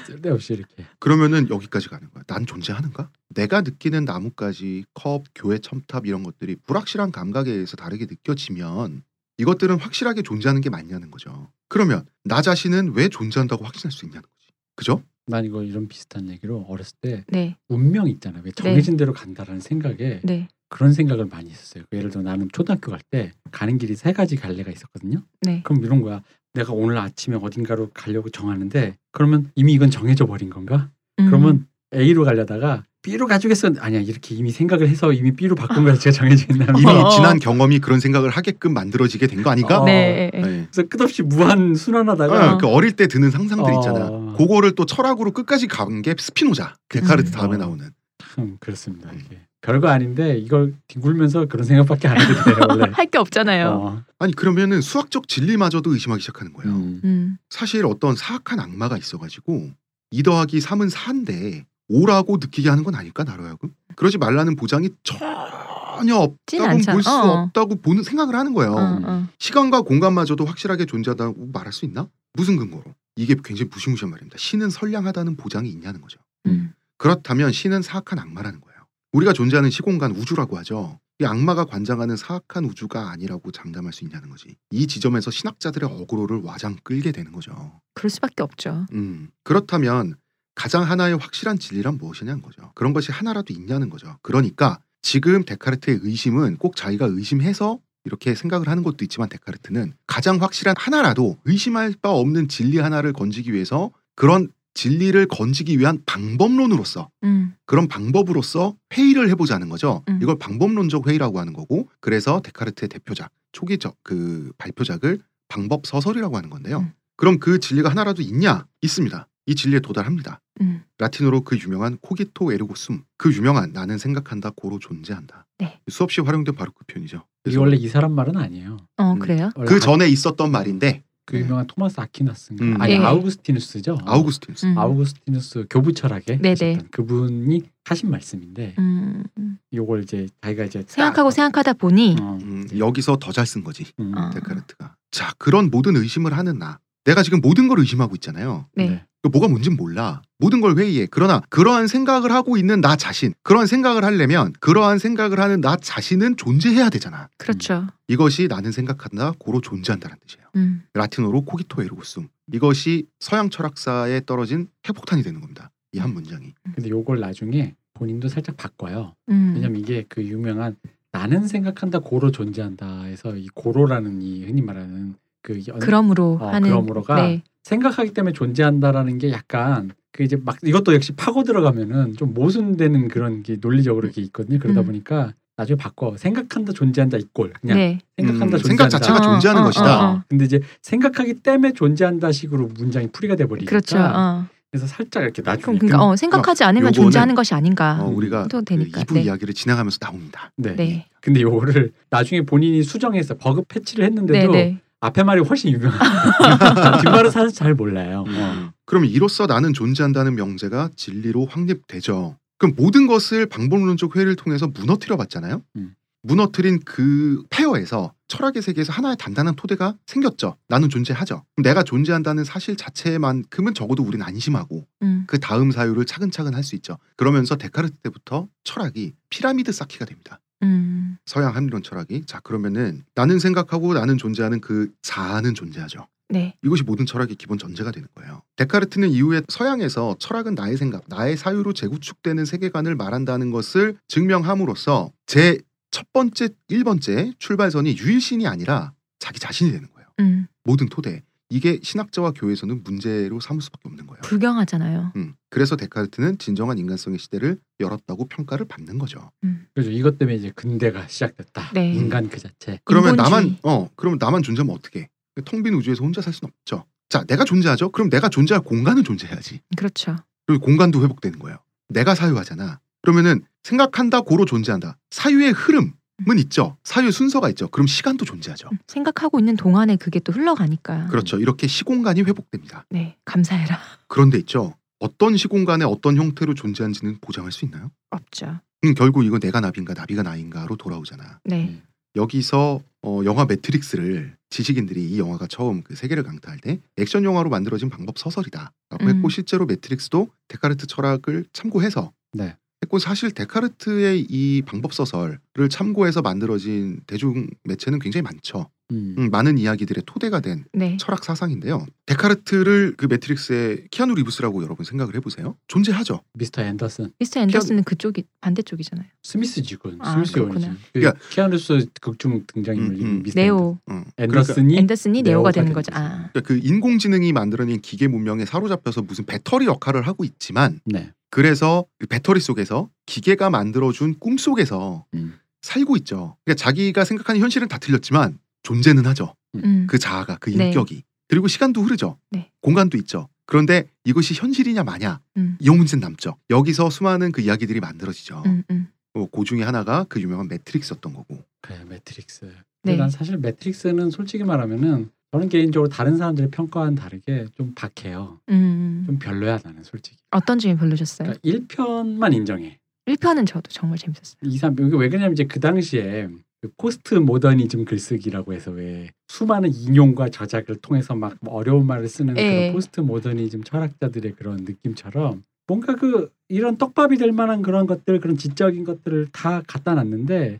[SPEAKER 3] 쓸데없이 이렇게
[SPEAKER 1] 그러면은 여기까지 가는 거야. 난 존재하는가? 내가 느끼는 나뭇가지, 컵, 교회 첨탑 이런 것들이 불확실한 감각에 의해서 다르게 느껴지면 이것들은 확실하게 존재하는 게 맞냐는 거죠. 그러면 나 자신은 왜 존재한다고 확신할 수 있냐는 거지. 그죠?
[SPEAKER 3] 난 이거 이런 비슷한 얘기로 어렸을 때
[SPEAKER 2] 네,
[SPEAKER 3] 운명 있잖아요. 왜 정해진 대로 간다라는 생각에
[SPEAKER 2] 네,
[SPEAKER 3] 그런 생각을 많이 했었어요. 그 예를 들어 나는 초등학교 갈 때 가는 길이 세 가지 갈래가 있었거든요.
[SPEAKER 2] 네.
[SPEAKER 3] 그럼 이런 거야. 내가 오늘 아침에 어딘가로 가려고 정하는데 그러면 이미 이건 정해져 버린 건가?
[SPEAKER 2] 음,
[SPEAKER 3] 그러면 A로 가려다가 B로 가주겠어. 아니야 이렇게 이미 생각을 해서 이미 B로 바꾼 거야. 제가 정해지겠나?
[SPEAKER 1] 이미
[SPEAKER 2] 어.
[SPEAKER 1] 지난 경험이 그런 생각을 하게끔 만들어지게 된 거 아닌가?
[SPEAKER 3] 어.
[SPEAKER 2] 네, 네.
[SPEAKER 1] 네.
[SPEAKER 3] 그래서 끝없이 무한 순환하다가
[SPEAKER 1] 어, 그 어릴 때 드는 상상들
[SPEAKER 3] 어.
[SPEAKER 1] 있잖아. 그거를 또 철학으로 끝까지 간 게 스피노자. 데카르트
[SPEAKER 2] 음.
[SPEAKER 1] 다음에
[SPEAKER 3] 어.
[SPEAKER 1] 나오는.
[SPEAKER 3] 참 그렇습니다. 이게 별거 아닌데 이걸 뒹굴면서 그런 생각밖에 안 하게 돼요. 원래. [laughs]
[SPEAKER 2] 할 게 없잖아요.
[SPEAKER 3] 어.
[SPEAKER 1] 아니 그러면은 수학적 진리마저도 의심하기 시작하는 거예요.
[SPEAKER 3] 음.
[SPEAKER 2] 음,
[SPEAKER 1] 사실 어떤 사악한 악마가 있어가지고 2 더하기 3은 4인데 5라고 느끼게 하는 건 아닐까 나로 하여금 그러지 말라는 보장이 전혀
[SPEAKER 2] 찐
[SPEAKER 1] 없다고
[SPEAKER 2] 않잖아.
[SPEAKER 1] 볼수
[SPEAKER 2] 어.
[SPEAKER 1] 없다고 보는 생각을 하는 거예요.
[SPEAKER 2] 어, 어.
[SPEAKER 1] 시간과 공간마저도 확실하게 존재하다고 말할 수 있나? 무슨 근거로? 이게 굉장히 무시무시한 말입니다. 신은 선량하다는 보장이 있냐는 거죠.
[SPEAKER 2] 음,
[SPEAKER 1] 그렇다면 신은 사악한 악마라는 거예요. 우리가 존재하는 시공간 우주라고 하죠. 이 악마가 관장하는 사악한 우주가 아니라고 장담할 수 있냐는 거지. 이 지점에서 신학자들의 어그로를 와장 끌게 되는 거죠.
[SPEAKER 2] 그럴 수밖에 없죠.
[SPEAKER 1] 음, 그렇다면 가장 하나의 확실한 진리란 무엇이냐는 거죠. 그런 것이 하나라도 있냐는 거죠. 그러니까 지금 데카르트의 의심은 꼭 자기가 의심해서 이렇게 생각을 하는 것도 있지만 데카르트는 가장 확실한 하나라도 의심할 바 없는 진리 하나를 건지기 위해서 그런 진리를 건지기 위한 방법론으로서
[SPEAKER 2] 음,
[SPEAKER 1] 그런 방법으로서 회의를 해보자는 거죠.
[SPEAKER 2] 음.
[SPEAKER 1] 이걸 방법론적 회의라고 하는 거고 그래서 데카르트의 대표작 초기적 그 발표작을 방법 서설이라고 하는 건데요.
[SPEAKER 2] 음.
[SPEAKER 1] 그럼 그 진리가 하나라도 있냐? 있습니다. 이 진리에 도달합니다.
[SPEAKER 2] 음,
[SPEAKER 1] 라틴어로 그 유명한 코기토 에르고 숨. 그 유명한 나는 생각한다 고로 존재한다.
[SPEAKER 2] 네.
[SPEAKER 1] 수없이 활용된 바로 그 표현이죠.
[SPEAKER 3] 이게
[SPEAKER 1] 그래서
[SPEAKER 3] 원래 이 사람 말은 아니에요.
[SPEAKER 2] 어
[SPEAKER 1] 음.
[SPEAKER 2] 그래요?
[SPEAKER 1] 그
[SPEAKER 3] 아-
[SPEAKER 1] 전에 있었던 말인데
[SPEAKER 3] 그 유명한 토마스 아퀴나스인가
[SPEAKER 1] 음.
[SPEAKER 3] 아니
[SPEAKER 2] 네.
[SPEAKER 3] 아우구스티누스죠.
[SPEAKER 1] 아우구스티누스.
[SPEAKER 2] 음.
[SPEAKER 3] 아우구스티누스 교부 철학에
[SPEAKER 2] 네네.
[SPEAKER 3] 계셨던 그분이 하신 말씀인데
[SPEAKER 2] 음, 음.
[SPEAKER 3] 요걸 이제 자기가 이제 딱,
[SPEAKER 2] 생각하고 생각하다 보니
[SPEAKER 3] 어,
[SPEAKER 1] 음, 여기서 더 잘 쓴 거지.
[SPEAKER 3] 음,
[SPEAKER 2] 어.
[SPEAKER 1] 데카르트가. 자 그런 모든 의심을 하는 나. 내가 지금 모든 걸 의심하고 있잖아요.
[SPEAKER 2] 네.
[SPEAKER 1] 뭐가 뭔진 몰라. 모든 걸 회의해. 그러나 그러한 생각을 하고 있는 나 자신, 그러한 생각을 하려면 그러한 생각을 하는 나 자신은 존재해야 되잖아.
[SPEAKER 2] 그렇죠.
[SPEAKER 1] 이것이 나는 생각한다, 고로 존재한다는 뜻이에요.
[SPEAKER 2] 음,
[SPEAKER 1] 라틴어로 코기토 에르고숨. 이것이 서양 철학사에 떨어진 핵폭탄이 되는 겁니다. 이 한 문장이.
[SPEAKER 3] 근데 요걸 나중에 본인도 살짝 바꿔요.
[SPEAKER 2] 음.
[SPEAKER 3] 왜냐면 이게 그 유명한 나는 생각한다 고로 존재한다에서 이 고로라는 이 흔히 말하는 그 연-
[SPEAKER 2] 그러므로
[SPEAKER 3] 어,
[SPEAKER 2] 하는
[SPEAKER 3] 그러므로가
[SPEAKER 2] 네.
[SPEAKER 3] 생각하기 때문에 존재한다라는 게 약간 그 이제 막 이것도 역시 파고 들어가면은 좀 모순되는 그런 게 논리적으로 이렇게 있거든요. 그러다
[SPEAKER 2] 음.
[SPEAKER 3] 보니까 나중에 바꿔 생각한다 존재한다 이꼴 그냥
[SPEAKER 2] 네.
[SPEAKER 3] 생각한다
[SPEAKER 1] 음,
[SPEAKER 3] 존재한다.
[SPEAKER 1] 생각 자체가
[SPEAKER 2] 어,
[SPEAKER 1] 존재하는
[SPEAKER 2] 어,
[SPEAKER 1] 것이다.
[SPEAKER 2] 어, 어.
[SPEAKER 3] 근데 이제 생각하기 때문에 존재한다 식으로 문장이 풀이가 돼 버리니까
[SPEAKER 2] 그렇죠. 어.
[SPEAKER 3] 그래서 살짝 이렇게 나중에
[SPEAKER 2] 그럼 그러니까 어, 생각하지 않으면 존재하는 것이 아닌가.
[SPEAKER 1] 어, 우리가 또그
[SPEAKER 2] 되니까.
[SPEAKER 1] 2부
[SPEAKER 2] 네.
[SPEAKER 1] 이야기를 진행하면서 나옵니다.
[SPEAKER 3] 네.
[SPEAKER 2] 네.
[SPEAKER 3] 근데 요거를 나중에 본인이 수정해서 버그 패치를
[SPEAKER 2] 네,
[SPEAKER 3] 했는데도
[SPEAKER 2] 네.
[SPEAKER 3] 앞에 말이 훨씬 유명해요. [laughs] 뒷말은 사실 잘 몰라요. 어.
[SPEAKER 1] 그럼 이로써 나는 존재한다는 명제가 진리로 확립되죠. 그럼 모든 것을 방법론적 회의를 통해서 무너뜨려 봤잖아요.
[SPEAKER 3] 음.
[SPEAKER 1] 무너뜨린 그 폐허에서 철학의 세계에서 하나의 단단한 토대가 생겼죠. 나는 존재하죠. 그럼 내가 존재한다는 사실 자체만큼은 적어도 우리는 안심하고
[SPEAKER 2] 음.
[SPEAKER 1] 그 다음 사유를 차근차근 할 수 있죠. 그러면서 데카르트 때부터 철학이 피라미드 쌓기가 됩니다.
[SPEAKER 2] 음.
[SPEAKER 1] 서양 합리론 철학이 자 그러면은 나는 생각하고 나는 존재하는 그 자아는 존재하죠.
[SPEAKER 2] 네.
[SPEAKER 1] 이것이 모든 철학의 기본 전제가 되는 거예요. 데카르트는 이후에 서양에서 철학은 나의 생각, 나의 사유로 재구축되는 세계관을 말한다는 것을 증명함으로써 제 첫 번째, 일 번째 출발선이 유일신이 아니라 자기 자신이 되는 거예요.
[SPEAKER 2] 음.
[SPEAKER 1] 모든 토대. 이게 신학자와 교회에서는 문제로 삼을 수밖에 없는 거예요.
[SPEAKER 2] 불경하잖아요.
[SPEAKER 1] 음, 그래서 데카르트는 진정한 인간성의 시대를 열었다고 평가를 받는 거죠.
[SPEAKER 2] 음.
[SPEAKER 3] 그래서 이것 때문에 이제 근대가 시작됐다.
[SPEAKER 2] 네.
[SPEAKER 3] 인간 그 자체.
[SPEAKER 1] 그러면
[SPEAKER 2] 인본주의.
[SPEAKER 1] 나만 어 그러면 나만 존재하면 어떻게? 텅빈 우주에서 혼자 살 수는 없죠. 자, 내가 존재하죠. 그럼 내가 존재할 공간은 존재해야지.
[SPEAKER 2] 그렇죠.
[SPEAKER 1] 그리고 공간도 회복되는 거예요. 내가 사유하잖아. 그러면은 생각한다 고로 존재한다. 사유의 흐름 은 있죠. 사유의 순서가 있죠. 그럼 시간도 존재하죠.
[SPEAKER 2] 음, 생각하고 있는 동안에 그게 또 흘러가니까.
[SPEAKER 1] 그렇죠. 이렇게 시공간이 회복됩니다.
[SPEAKER 2] 네, 감사해라.
[SPEAKER 1] 그런데 있죠. 어떤 시공간에 어떤 형태로 존재하는지는 보장할 수 있나요?
[SPEAKER 2] 없죠.
[SPEAKER 1] 음, 결국 이거 내가 나비인가 나비가 나인가로 돌아오잖아.
[SPEAKER 2] 네.
[SPEAKER 3] 음.
[SPEAKER 1] 여기서 어, 영화 매트릭스를 지식인들이 이 영화가 처음 그 세계를 강타할 때 액션 영화로 만들어진 방법 서설이다라고
[SPEAKER 2] 음.
[SPEAKER 1] 했고 실제로 매트릭스도 데카르트 철학을 참고해서
[SPEAKER 3] 네.
[SPEAKER 1] 했고 사실 데카르트의 이 방법 서설을 참고해서 만들어진 대중 매체는 굉장히 많죠.
[SPEAKER 3] 음.
[SPEAKER 1] 음, 많은 이야기들의 토대가 된
[SPEAKER 2] 네.
[SPEAKER 1] 철학 사상인데요. 데카르트를 그 매트릭스의 키아누 리브스라고 여러분 생각을 해보세요. 존재하죠.
[SPEAKER 3] 미스터 앤더슨
[SPEAKER 2] 미스터 앤더슨은 그쪽이 반대쪽이잖아요.
[SPEAKER 3] 스미스지 그건
[SPEAKER 2] 아,
[SPEAKER 3] 스미스 요원이지.
[SPEAKER 2] 그렇구나.
[SPEAKER 3] 그
[SPEAKER 1] 그러니까-
[SPEAKER 3] 키아누스 극중 등장인물
[SPEAKER 1] 음, 음.
[SPEAKER 3] 미스터
[SPEAKER 2] 네오
[SPEAKER 1] 어.
[SPEAKER 3] 앤더슨이
[SPEAKER 2] 앤더슨이 네오가
[SPEAKER 3] 네오가
[SPEAKER 2] 되는. 거죠. 아.
[SPEAKER 1] 그러니까 그 인공지능이 만들어낸 기계 문명에 사로잡혀서 무슨 배터리 역할을 하고 있지만
[SPEAKER 3] 네.
[SPEAKER 1] 그래서 그 배터리 속에서 기계가 만들어준 꿈 속에서
[SPEAKER 3] 음.
[SPEAKER 1] 살고 있죠. 그러니까 자기가 생각하는 현실은 다 틀렸지만 존재는 하죠.
[SPEAKER 2] 음.
[SPEAKER 1] 그 자아가 그
[SPEAKER 2] 네.
[SPEAKER 1] 인격이 그리고 시간도 흐르죠.
[SPEAKER 2] 네.
[SPEAKER 1] 공간도 있죠. 그런데 이것이 현실이냐 마냐
[SPEAKER 2] 음.
[SPEAKER 1] 이 문제는 남죠. 여기서 수많은 그 이야기들이 만들어지죠.
[SPEAKER 2] 음, 음.
[SPEAKER 1] 어, 그 중에 하나가 그 유명한 매트릭스였던 거고.
[SPEAKER 3] 그래 매트릭스.
[SPEAKER 2] 네.
[SPEAKER 3] 근데 난 사실 매트릭스는 솔직히 말하면은 저는 개인적으로 다른 사람들의 평가와는 다르게 좀 박해요.
[SPEAKER 2] 음.
[SPEAKER 3] 좀 별로야 나는 솔직히.
[SPEAKER 2] 어떤 점이 별로셨어요?
[SPEAKER 3] 그러니까 1편만 인정해.
[SPEAKER 2] 1편은 저도 정말 재밌었어요.
[SPEAKER 3] 2, 3, 이게 왜 그러냐면 이제 그 당시에 그 포스트 모더니즘 글쓰기라고 해서 왜 수많은 인용과 저작을 통해서 막 뭐 어려운 말을 쓰는
[SPEAKER 2] 예.
[SPEAKER 3] 그런 포스트 모더니즘 철학자들의 그런 느낌처럼 뭔가 그 이런 떡밥이 될 만한 그런 것들 그런 지적인 것들을 다 갖다 놨는데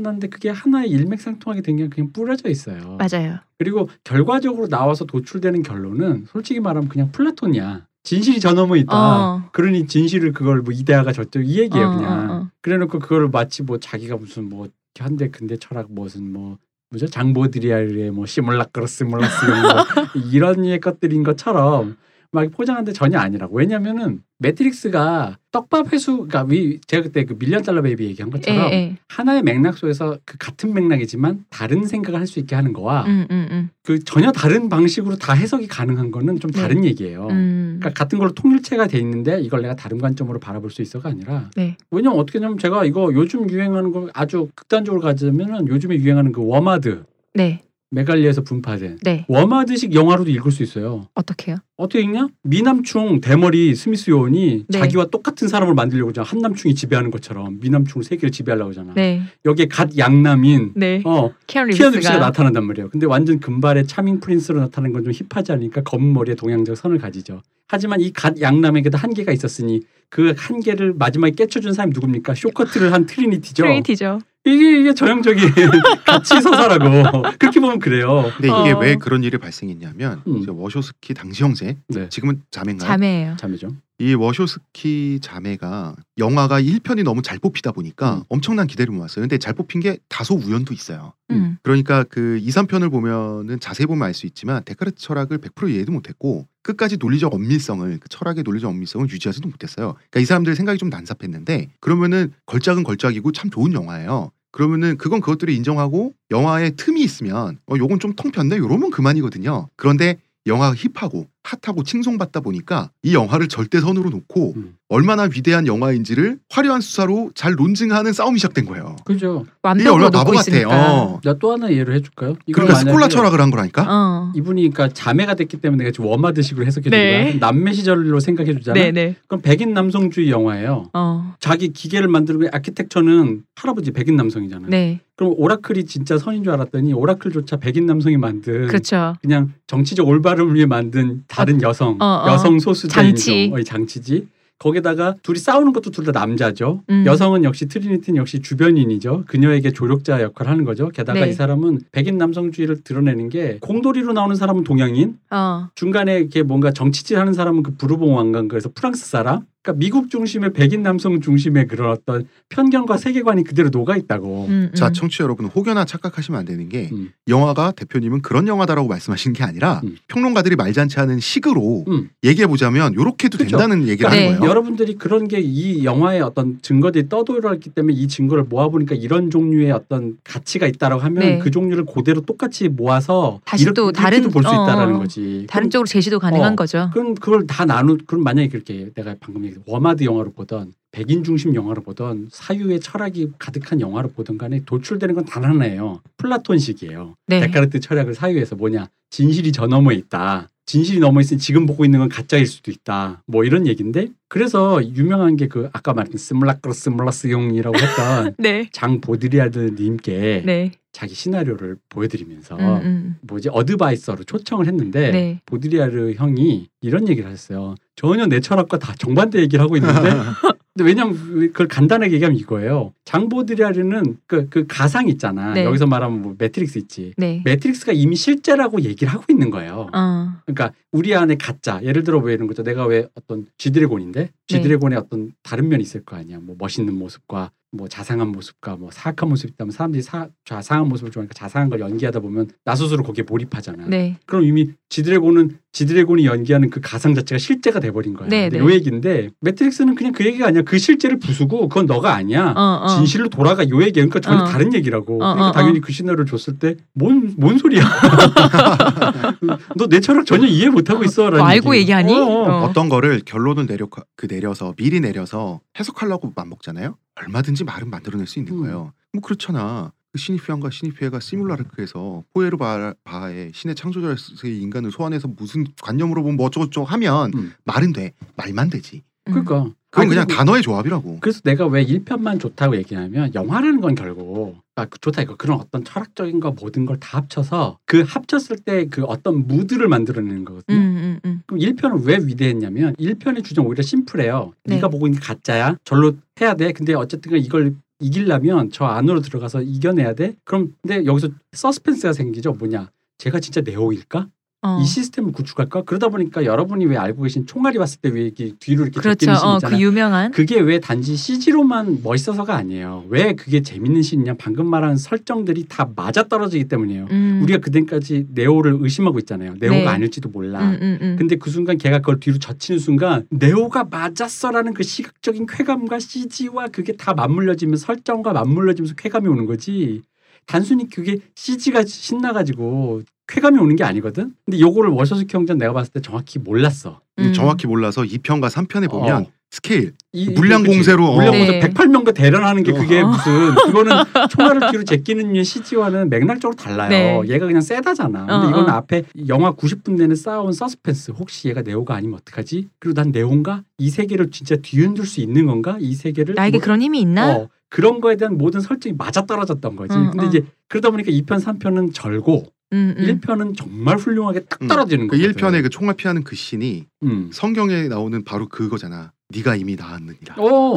[SPEAKER 3] 놨는데 그게 하나의 일맥상통하게 된 게 그냥 뿌려져 있어요.
[SPEAKER 2] 맞아요.
[SPEAKER 3] 그리고 결과적으로 나와서 도출되는 결론은 솔직히 말하면 그냥 플라톤이야. 진실이 저 너머 있다.
[SPEAKER 2] 어.
[SPEAKER 3] 그러니 진실을 그걸 뭐 이데아가 저쪽 이 얘기예요
[SPEAKER 2] 어,
[SPEAKER 3] 그냥.
[SPEAKER 2] 어, 어.
[SPEAKER 3] 그래놓고 그거를 마치 뭐 자기가 무슨 뭐 현대 근대 철학 무슨 뭐 뭐죠 장 보드리야르의 뭐 시뮬라크르 시뮬라시옹 [laughs] 이런 것들인 것처럼 막 포장하는데 전혀 아니라고 왜냐면은 매트릭스가 떡밥 회수 그러니까 위 제가 그때 그 밀리언 달러 베이비 얘기한
[SPEAKER 2] 예,
[SPEAKER 3] 것처럼
[SPEAKER 2] 예.
[SPEAKER 3] 하나의 맥락 속에서 그 같은 맥락이지만 다른 생각을 할 수 있게 하는 거와
[SPEAKER 2] 음, 음, 음.
[SPEAKER 3] 그 전혀 다른 방식으로 다 해석이 가능한 거는 좀
[SPEAKER 2] 네.
[SPEAKER 3] 다른 얘기예요.
[SPEAKER 2] 음.
[SPEAKER 3] 그러니까 같은 걸로 통일체가 돼 있는데 이걸 내가 다른 관점으로 바라볼 수 있어가 아니라
[SPEAKER 2] 네.
[SPEAKER 3] 왜냐면 어떻게 하냐면 제가 이거 요즘 유행하는 거 아주 극단적으로 가자면은 요즘에 유행하는 그 워마드
[SPEAKER 2] 네.
[SPEAKER 3] 메갈리에서 분파된
[SPEAKER 2] 네.
[SPEAKER 3] 워마드식 영화로도 읽을 수 있어요.
[SPEAKER 2] 어떻게요?
[SPEAKER 3] 어떻게 읽냐? 미남충 대머리 스미스 요원이
[SPEAKER 2] 네.
[SPEAKER 3] 자기와 똑같은 사람을 만들려고 하잖아. 한남충이 지배하는 것처럼 미남충 세계를 지배하려고 하잖아.
[SPEAKER 2] 네.
[SPEAKER 3] 여기에 갓 양남인
[SPEAKER 2] 네.
[SPEAKER 3] 어
[SPEAKER 2] 키아누 리브스가
[SPEAKER 3] 리브스가 나타난단 말이에요. 근데 완전 금발의 charming prince로 나타나는 건 좀 힙하지 않으니까 검은 머리에 동양적 선을 가지죠. 하지만 이 갓 양남에게도 한계가 있었으니 그 한계를 마지막에 깨쳐준 사람이 누굽니까? 숏커트를 한 트리니티죠.
[SPEAKER 2] 트리니티죠.
[SPEAKER 3] 이게 이게 전형적인 [laughs] 갓치 서사라고 그렇게 보면 그래요.
[SPEAKER 1] 근데 이게
[SPEAKER 2] 어.
[SPEAKER 1] 왜 그런 일이 발생했냐면
[SPEAKER 3] 음.
[SPEAKER 1] 이제 워쇼스키 당시 형제
[SPEAKER 3] 네,
[SPEAKER 1] 지금은 자매인가요?
[SPEAKER 2] 자매예요.
[SPEAKER 3] 자매죠.
[SPEAKER 1] 이 워쇼스키 자매가 영화가 1편이 너무 잘 뽑히다 보니까
[SPEAKER 3] 음.
[SPEAKER 1] 엄청난 기대를 모았어요. 근데 잘 뽑힌 게 다소 우연도 있어요.
[SPEAKER 2] 음.
[SPEAKER 1] 그러니까 그 2, 3편을 보면은 자세히 보면 알 수 있지만 데카르트 철학을 100% 이해도 못했고 끝까지 논리적 엄밀성을 그 철학의 논리적 엄밀성을 유지하지도 못했어요. 그러니까 이 사람들의 생각이 좀 난삽했는데 그러면은 걸작은 걸작이고 참 좋은 영화예요. 그러면은 그건 그것들을 인정하고 영화에 틈이 있으면 어 요건 좀 통편네 요러면 그만이거든요. 그런데 영화가 힙하고 핫하고 칭송받다 보니까 이 영화를 절대선으로 놓고
[SPEAKER 3] 음.
[SPEAKER 1] 얼마나 위대한 영화인지를 화려한 수사로 잘 논증하는 싸움이 시작된 거예요.
[SPEAKER 3] 그죠.
[SPEAKER 1] 이게 얼마나 바보 같아.
[SPEAKER 2] 있으니까.
[SPEAKER 1] 어.
[SPEAKER 3] 내가 또 하나 예를 해줄까요?
[SPEAKER 1] 그러니까 스콜라 철학을 한 거라니까.
[SPEAKER 2] 어.
[SPEAKER 3] 이분이 그러니까 자매가 됐기 때문에 내가 지금 워마드식으로 해석해 준
[SPEAKER 2] 네.
[SPEAKER 3] 거야. 남매 시절로 생각해 주잖아.
[SPEAKER 2] 네, 네.
[SPEAKER 3] 그럼 백인 남성주의 영화예요.
[SPEAKER 2] 어.
[SPEAKER 3] 자기 기계를 만들고 아키텍처는 할아버지 백인 남성이잖아요.
[SPEAKER 2] 네.
[SPEAKER 3] 그럼 오라클이 진짜 선인 줄 알았더니 오라클조차 백인 남성이 만든
[SPEAKER 2] 그렇죠.
[SPEAKER 3] 그냥 정치적 올바름을 위해 만든 다른 여성,
[SPEAKER 2] 어, 어.
[SPEAKER 3] 여성 소수자
[SPEAKER 2] 장치.
[SPEAKER 3] 인종, 어, 이 장치지. 거기다가 둘이 싸우는 것도 둘 다 남자죠.
[SPEAKER 2] 음.
[SPEAKER 3] 여성은 역시 트리니티는 역시 주변인이죠. 그녀에게 조력자 역할을 하는 거죠. 게다가
[SPEAKER 2] 네.
[SPEAKER 3] 이 사람은 백인 남성주의를 드러내는 게 공돌이로 나오는 사람은 동양인,
[SPEAKER 2] 어.
[SPEAKER 3] 중간에 이렇게 뭔가 정치질 하는 사람은 그 부르봉 왕관 그래서 프랑스 사람, 그러니까 미국 중심의 백인 남성 중심의 그런 어떤 편견과 세계관이 그대로 녹아 있다고.
[SPEAKER 2] 음,
[SPEAKER 1] 자
[SPEAKER 2] 음.
[SPEAKER 1] 청취자 여러분 혹여나 착각하시면 안 되는 게
[SPEAKER 3] 음.
[SPEAKER 1] 영화가 대표님은 그런 영화다라고 말씀하신 게 아니라
[SPEAKER 3] 음.
[SPEAKER 1] 평론가들이 말잔치 하는 식으로
[SPEAKER 3] 음.
[SPEAKER 1] 얘기해 보자면 요렇게도
[SPEAKER 3] 그죠.
[SPEAKER 1] 된다는 얘기를
[SPEAKER 2] 네.
[SPEAKER 1] 하는 거예요.
[SPEAKER 3] 여러분들이 그런 게 이 영화의 어떤 증거들이 떠돌았기 때문에 이 증거를 모아 보니까 이런 종류의 어떤 가치가 있다라고 하면
[SPEAKER 2] 네.
[SPEAKER 3] 그 종류를 그대로 똑같이 모아서
[SPEAKER 2] 다시
[SPEAKER 3] 이렇게,
[SPEAKER 2] 또 다른-
[SPEAKER 3] 이렇게도 볼수
[SPEAKER 2] 어,
[SPEAKER 3] 있다라는 거지.
[SPEAKER 2] 다른
[SPEAKER 3] 그럼,
[SPEAKER 2] 쪽으로 제시도 가능한
[SPEAKER 3] 어,
[SPEAKER 2] 거죠.
[SPEAKER 3] 그럼 그걸 다 나누. 그럼 만약에 그렇게 내가 방금 워마드 영화로 보던 백인 중심 영화로 보던 사유의 철학이 가득한 영화로 보던 간에 도출되는 건 단 하나예요. 플라톤식이에요.
[SPEAKER 2] 네.
[SPEAKER 3] 데카르트 철학을 사유해서 뭐냐 뭐냐 저 너머에 있다. 진실이 넘어 있으니 지금 보고 있는 건 가짜일 수도 있다. 뭐 이런 얘기인데 그래서 유명한 게 그 아까 말했던 시뮬라크르 시뮬라시옹이라고 했던 [laughs]
[SPEAKER 2] 네.
[SPEAKER 3] 장 보드리야르 님께
[SPEAKER 2] 네.
[SPEAKER 3] 자기 시나리오를 보여드리면서
[SPEAKER 2] 음, 음.
[SPEAKER 3] 뭐지 advisor로 초청을 했는데
[SPEAKER 2] 네.
[SPEAKER 3] 보드리야르 형이 이런 얘기를 하셨어요. 전혀 내 철학과 다 정반대 얘기를 하고 있는데 [laughs] 근데 왜냐면 그걸 간단하게 얘기하면 이거예요. 장 보드리야르는 그, 그 가상 있잖아.
[SPEAKER 2] 네.
[SPEAKER 3] 여기서 말하면 뭐 매트릭스 있지.
[SPEAKER 2] 네.
[SPEAKER 3] 매트릭스가 이미 실제라고 얘기를 하고 있는 거예요.
[SPEAKER 2] 어.
[SPEAKER 3] 그러니까 우리 안에 가짜 예를 들어 왜 이런 거죠 내가 왜 어떤 지드래곤인데
[SPEAKER 2] 네.
[SPEAKER 3] 지드래곤의 어떤 다른 면이 있을 거 아니야 뭐 멋있는 모습과 뭐 자상한 모습과 뭐 사악한 모습이 있다면 사람들이 사, 자상한 모습을 좋아하니까 자상한 걸 연기하다 보면 나 스스로 거기에 몰입하잖아
[SPEAKER 2] 네.
[SPEAKER 3] 그럼 이미 지드래곤은 지드래곤이 연기하는 그 가상 자체가 실제가 돼버린 거야
[SPEAKER 2] 네, 네.
[SPEAKER 3] 요 얘기인데 매트릭스는 그냥 그 얘기가 아니야 그 실제를 부수고 그건 너가 아니야
[SPEAKER 2] 어, 어.
[SPEAKER 3] 진실로 돌아가 요 얘기야 그러니까 전혀
[SPEAKER 2] 어.
[SPEAKER 3] 다른 얘기라고
[SPEAKER 2] 어,
[SPEAKER 3] 그러니까
[SPEAKER 2] 어,
[SPEAKER 3] 당연히
[SPEAKER 2] 어.
[SPEAKER 3] 그 시나리오를 줬을 때 뭔 뭔 소리야 [laughs] [laughs] 너 내 철학 전혀 이해 못하고 있어 라는
[SPEAKER 2] 뭐 알고
[SPEAKER 3] 얘기.
[SPEAKER 2] 얘기하니?
[SPEAKER 3] 어, 어.
[SPEAKER 2] 어.
[SPEAKER 1] 어떤 거를 결론을 내려 그 내려서 미리 내려서 해석하려고 맘먹잖아요. 얼마든지 말은 만들어낼 수 있는
[SPEAKER 3] 음.
[SPEAKER 1] 거예요. 뭐 그렇잖아. 그 시니피안과 시니피에가 시뮬라르크에서 포에르 바- 바의 신의 창조자의 인간을 소환해서 무슨 관념으로 보면 뭐 어쩌고저쩌고 하면
[SPEAKER 3] 음.
[SPEAKER 1] 말은 돼. 말만 되지.
[SPEAKER 2] 음.
[SPEAKER 3] 그러니까
[SPEAKER 1] 그건
[SPEAKER 3] 아니,
[SPEAKER 1] 그냥 단어의 조합이라고.
[SPEAKER 3] 그래서 내가 왜 1편만 좋다고 얘기하면 영화라는 건 결국 아, 그 좋다 이거 그런 어떤 철학적인 거 모든 걸 다 합쳐서 그 합쳤을 때 그 어떤 무드를 만들어내는 거거든요.
[SPEAKER 2] 음, 음, 음.
[SPEAKER 3] 그럼 1편은 왜 위대했냐면 1편의 주장 오히려 심플해요.
[SPEAKER 2] 네.
[SPEAKER 3] 네가 보고 있는 게 가짜야. 절로 해야 돼. 근데 어쨌든 이걸 이기려면 저 안으로 들어가서 이겨내야 돼. 그럼 근데 여기서 서스펜스가 생기죠. 뭐냐? 제가 진짜 네오일까?
[SPEAKER 2] 어.
[SPEAKER 3] 이 시스템을 구축할까? 그러다 보니까 여러분이 왜 알고 계신 총알이 왔을 때 왜 이렇게 뒤로 이렇게
[SPEAKER 2] 그렇죠.
[SPEAKER 3] 신
[SPEAKER 2] 어. 그 유명한.
[SPEAKER 3] 그게 왜 단지 CG로만 멋있어서가 아니에요. 왜 그게 재밌는 신이냐? 방금 말한 설정들이 다 맞아 떨어지기 때문이에요.
[SPEAKER 2] 음.
[SPEAKER 3] 우리가 그때까지 네오를 의심하고 있잖아요. 네오가
[SPEAKER 2] 네.
[SPEAKER 3] 아닐지도 몰라.
[SPEAKER 2] 음, 음, 음.
[SPEAKER 3] 근데 그 순간 걔가 그걸 뒤로 젖히는 순간 네오가 맞았어라는 그 시각적인 쾌감과 CG와 그게 다 맞물려지면서 설정과 맞물려지면서 쾌감이 오는 거지. 단순히 그게 CG가 신나가지고 쾌감이 오는 게 아니거든. 근데 요거를 워쇼스키 형젠 내가 봤을 때 정확히 몰랐어.
[SPEAKER 2] 음.
[SPEAKER 1] 정확히 몰라서 2편과 3편에 보면
[SPEAKER 3] 어.
[SPEAKER 1] 스케일
[SPEAKER 3] 이,
[SPEAKER 1] 물량
[SPEAKER 3] 그치.
[SPEAKER 1] 공세로, 어.
[SPEAKER 3] 물량 공세
[SPEAKER 2] 네.
[SPEAKER 3] 108명과 대련하는 게 그게
[SPEAKER 2] 어.
[SPEAKER 3] 무슨 [laughs] 그거는 총알을 뒤로 제끼는 CG와는 맥락적으로 달라요.
[SPEAKER 2] 네.
[SPEAKER 3] 얘가 그냥 세다잖아. 근데
[SPEAKER 2] 어,
[SPEAKER 3] 이건
[SPEAKER 2] 어.
[SPEAKER 3] 앞에 영화 90분 내내 쌓아온 서스펜스. 혹시 얘가 네오가 아니면 어떡하지? 그리고 난 네오인가? 이 세계를 진짜 뒤흔들 수 있는 건가? 이 세계를
[SPEAKER 2] 나에게
[SPEAKER 3] 뭐-
[SPEAKER 2] 그런 힘이 있나?
[SPEAKER 3] 어, 그런 거에 대한 모든 설정이 맞아 떨어졌던 거지.
[SPEAKER 2] 응,
[SPEAKER 3] 근데
[SPEAKER 2] 응.
[SPEAKER 3] 이제 그러다 보니까 2편, 3편은 절고
[SPEAKER 2] 음, 음.
[SPEAKER 3] 1편은 정말 훌륭하게 딱
[SPEAKER 1] 음.
[SPEAKER 3] 떨어지는
[SPEAKER 1] 그
[SPEAKER 3] 거거든.
[SPEAKER 1] 1편에 그 총알 피하는 그 씬이
[SPEAKER 3] 음.
[SPEAKER 1] 성경에 나오는 바로 그거잖아. 네가 이미 나았느니라.
[SPEAKER 3] 어.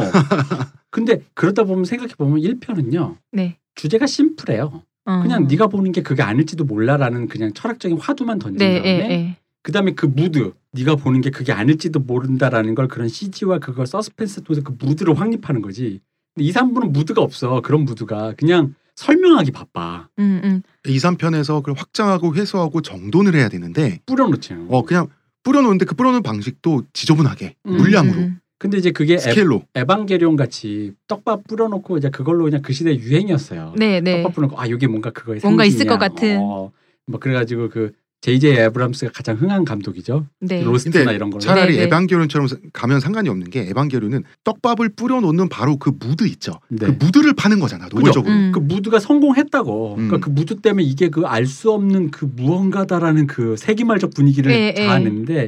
[SPEAKER 3] 근데 그러다 보면 생각해 보면 1편은요.
[SPEAKER 2] 네.
[SPEAKER 3] 주제가 심플해요.
[SPEAKER 2] 어.
[SPEAKER 3] 그냥 네가 보는 게 그게 아닐지도 몰라라는 그냥 철학적인 화두만 던진
[SPEAKER 2] 네,
[SPEAKER 3] 다음에
[SPEAKER 2] 예, 예.
[SPEAKER 3] 그다음에 그 무드 네가 보는 게 그게 아닐지도 모른다라는 걸 그런 CG와 그걸 서스펜스 통해서 그 무드를 확립하는 거지. 근데 2, 3부는 무드가 없어. 그런 무드가 그냥 설명하기 바빠.
[SPEAKER 2] 음, 음.
[SPEAKER 1] 2, 3편에서 그걸 확장하고 회수하고 정돈을 해야 되는데
[SPEAKER 3] 뿌려놓지.
[SPEAKER 1] 어 그냥 뿌려놓는데 그 뿌려놓은 방식도 지저분하게
[SPEAKER 3] 음,
[SPEAKER 1] 물량으로
[SPEAKER 2] 음,
[SPEAKER 3] 근데 이제 그게 에,
[SPEAKER 1] 스케일로
[SPEAKER 3] 에반게리온 같이 떡밥 뿌려놓고 이제 그걸로 그냥 그 시대 유행이었어요.
[SPEAKER 2] 네, 네.
[SPEAKER 3] 떡밥 뿌려놓고 아 이게 뭔가 그거의
[SPEAKER 2] 뭔가 있을
[SPEAKER 3] 상징이야.
[SPEAKER 2] 것 같은.
[SPEAKER 3] 어, 뭐 그래가지고 그 제이제이 에브람스가 가장 흥한 감독이죠.
[SPEAKER 2] 네.
[SPEAKER 3] 로스트나 이런 걸로.
[SPEAKER 1] 차라리
[SPEAKER 2] 네, 네.
[SPEAKER 1] 에반게리온처럼 가면 상관이 없는 게 에반게리온은 떡밥을 뿌려놓는 바로 그 무드 있죠.
[SPEAKER 3] 네.
[SPEAKER 1] 그 무드를 파는 거잖아 노골적으로.
[SPEAKER 2] 음.
[SPEAKER 3] 그 무드가 성공했다고.
[SPEAKER 1] 음.
[SPEAKER 3] 그러니까 그 무드 때문에 이게 그 알 수 없는 그 무언가다라는 그 세기말적 분위기를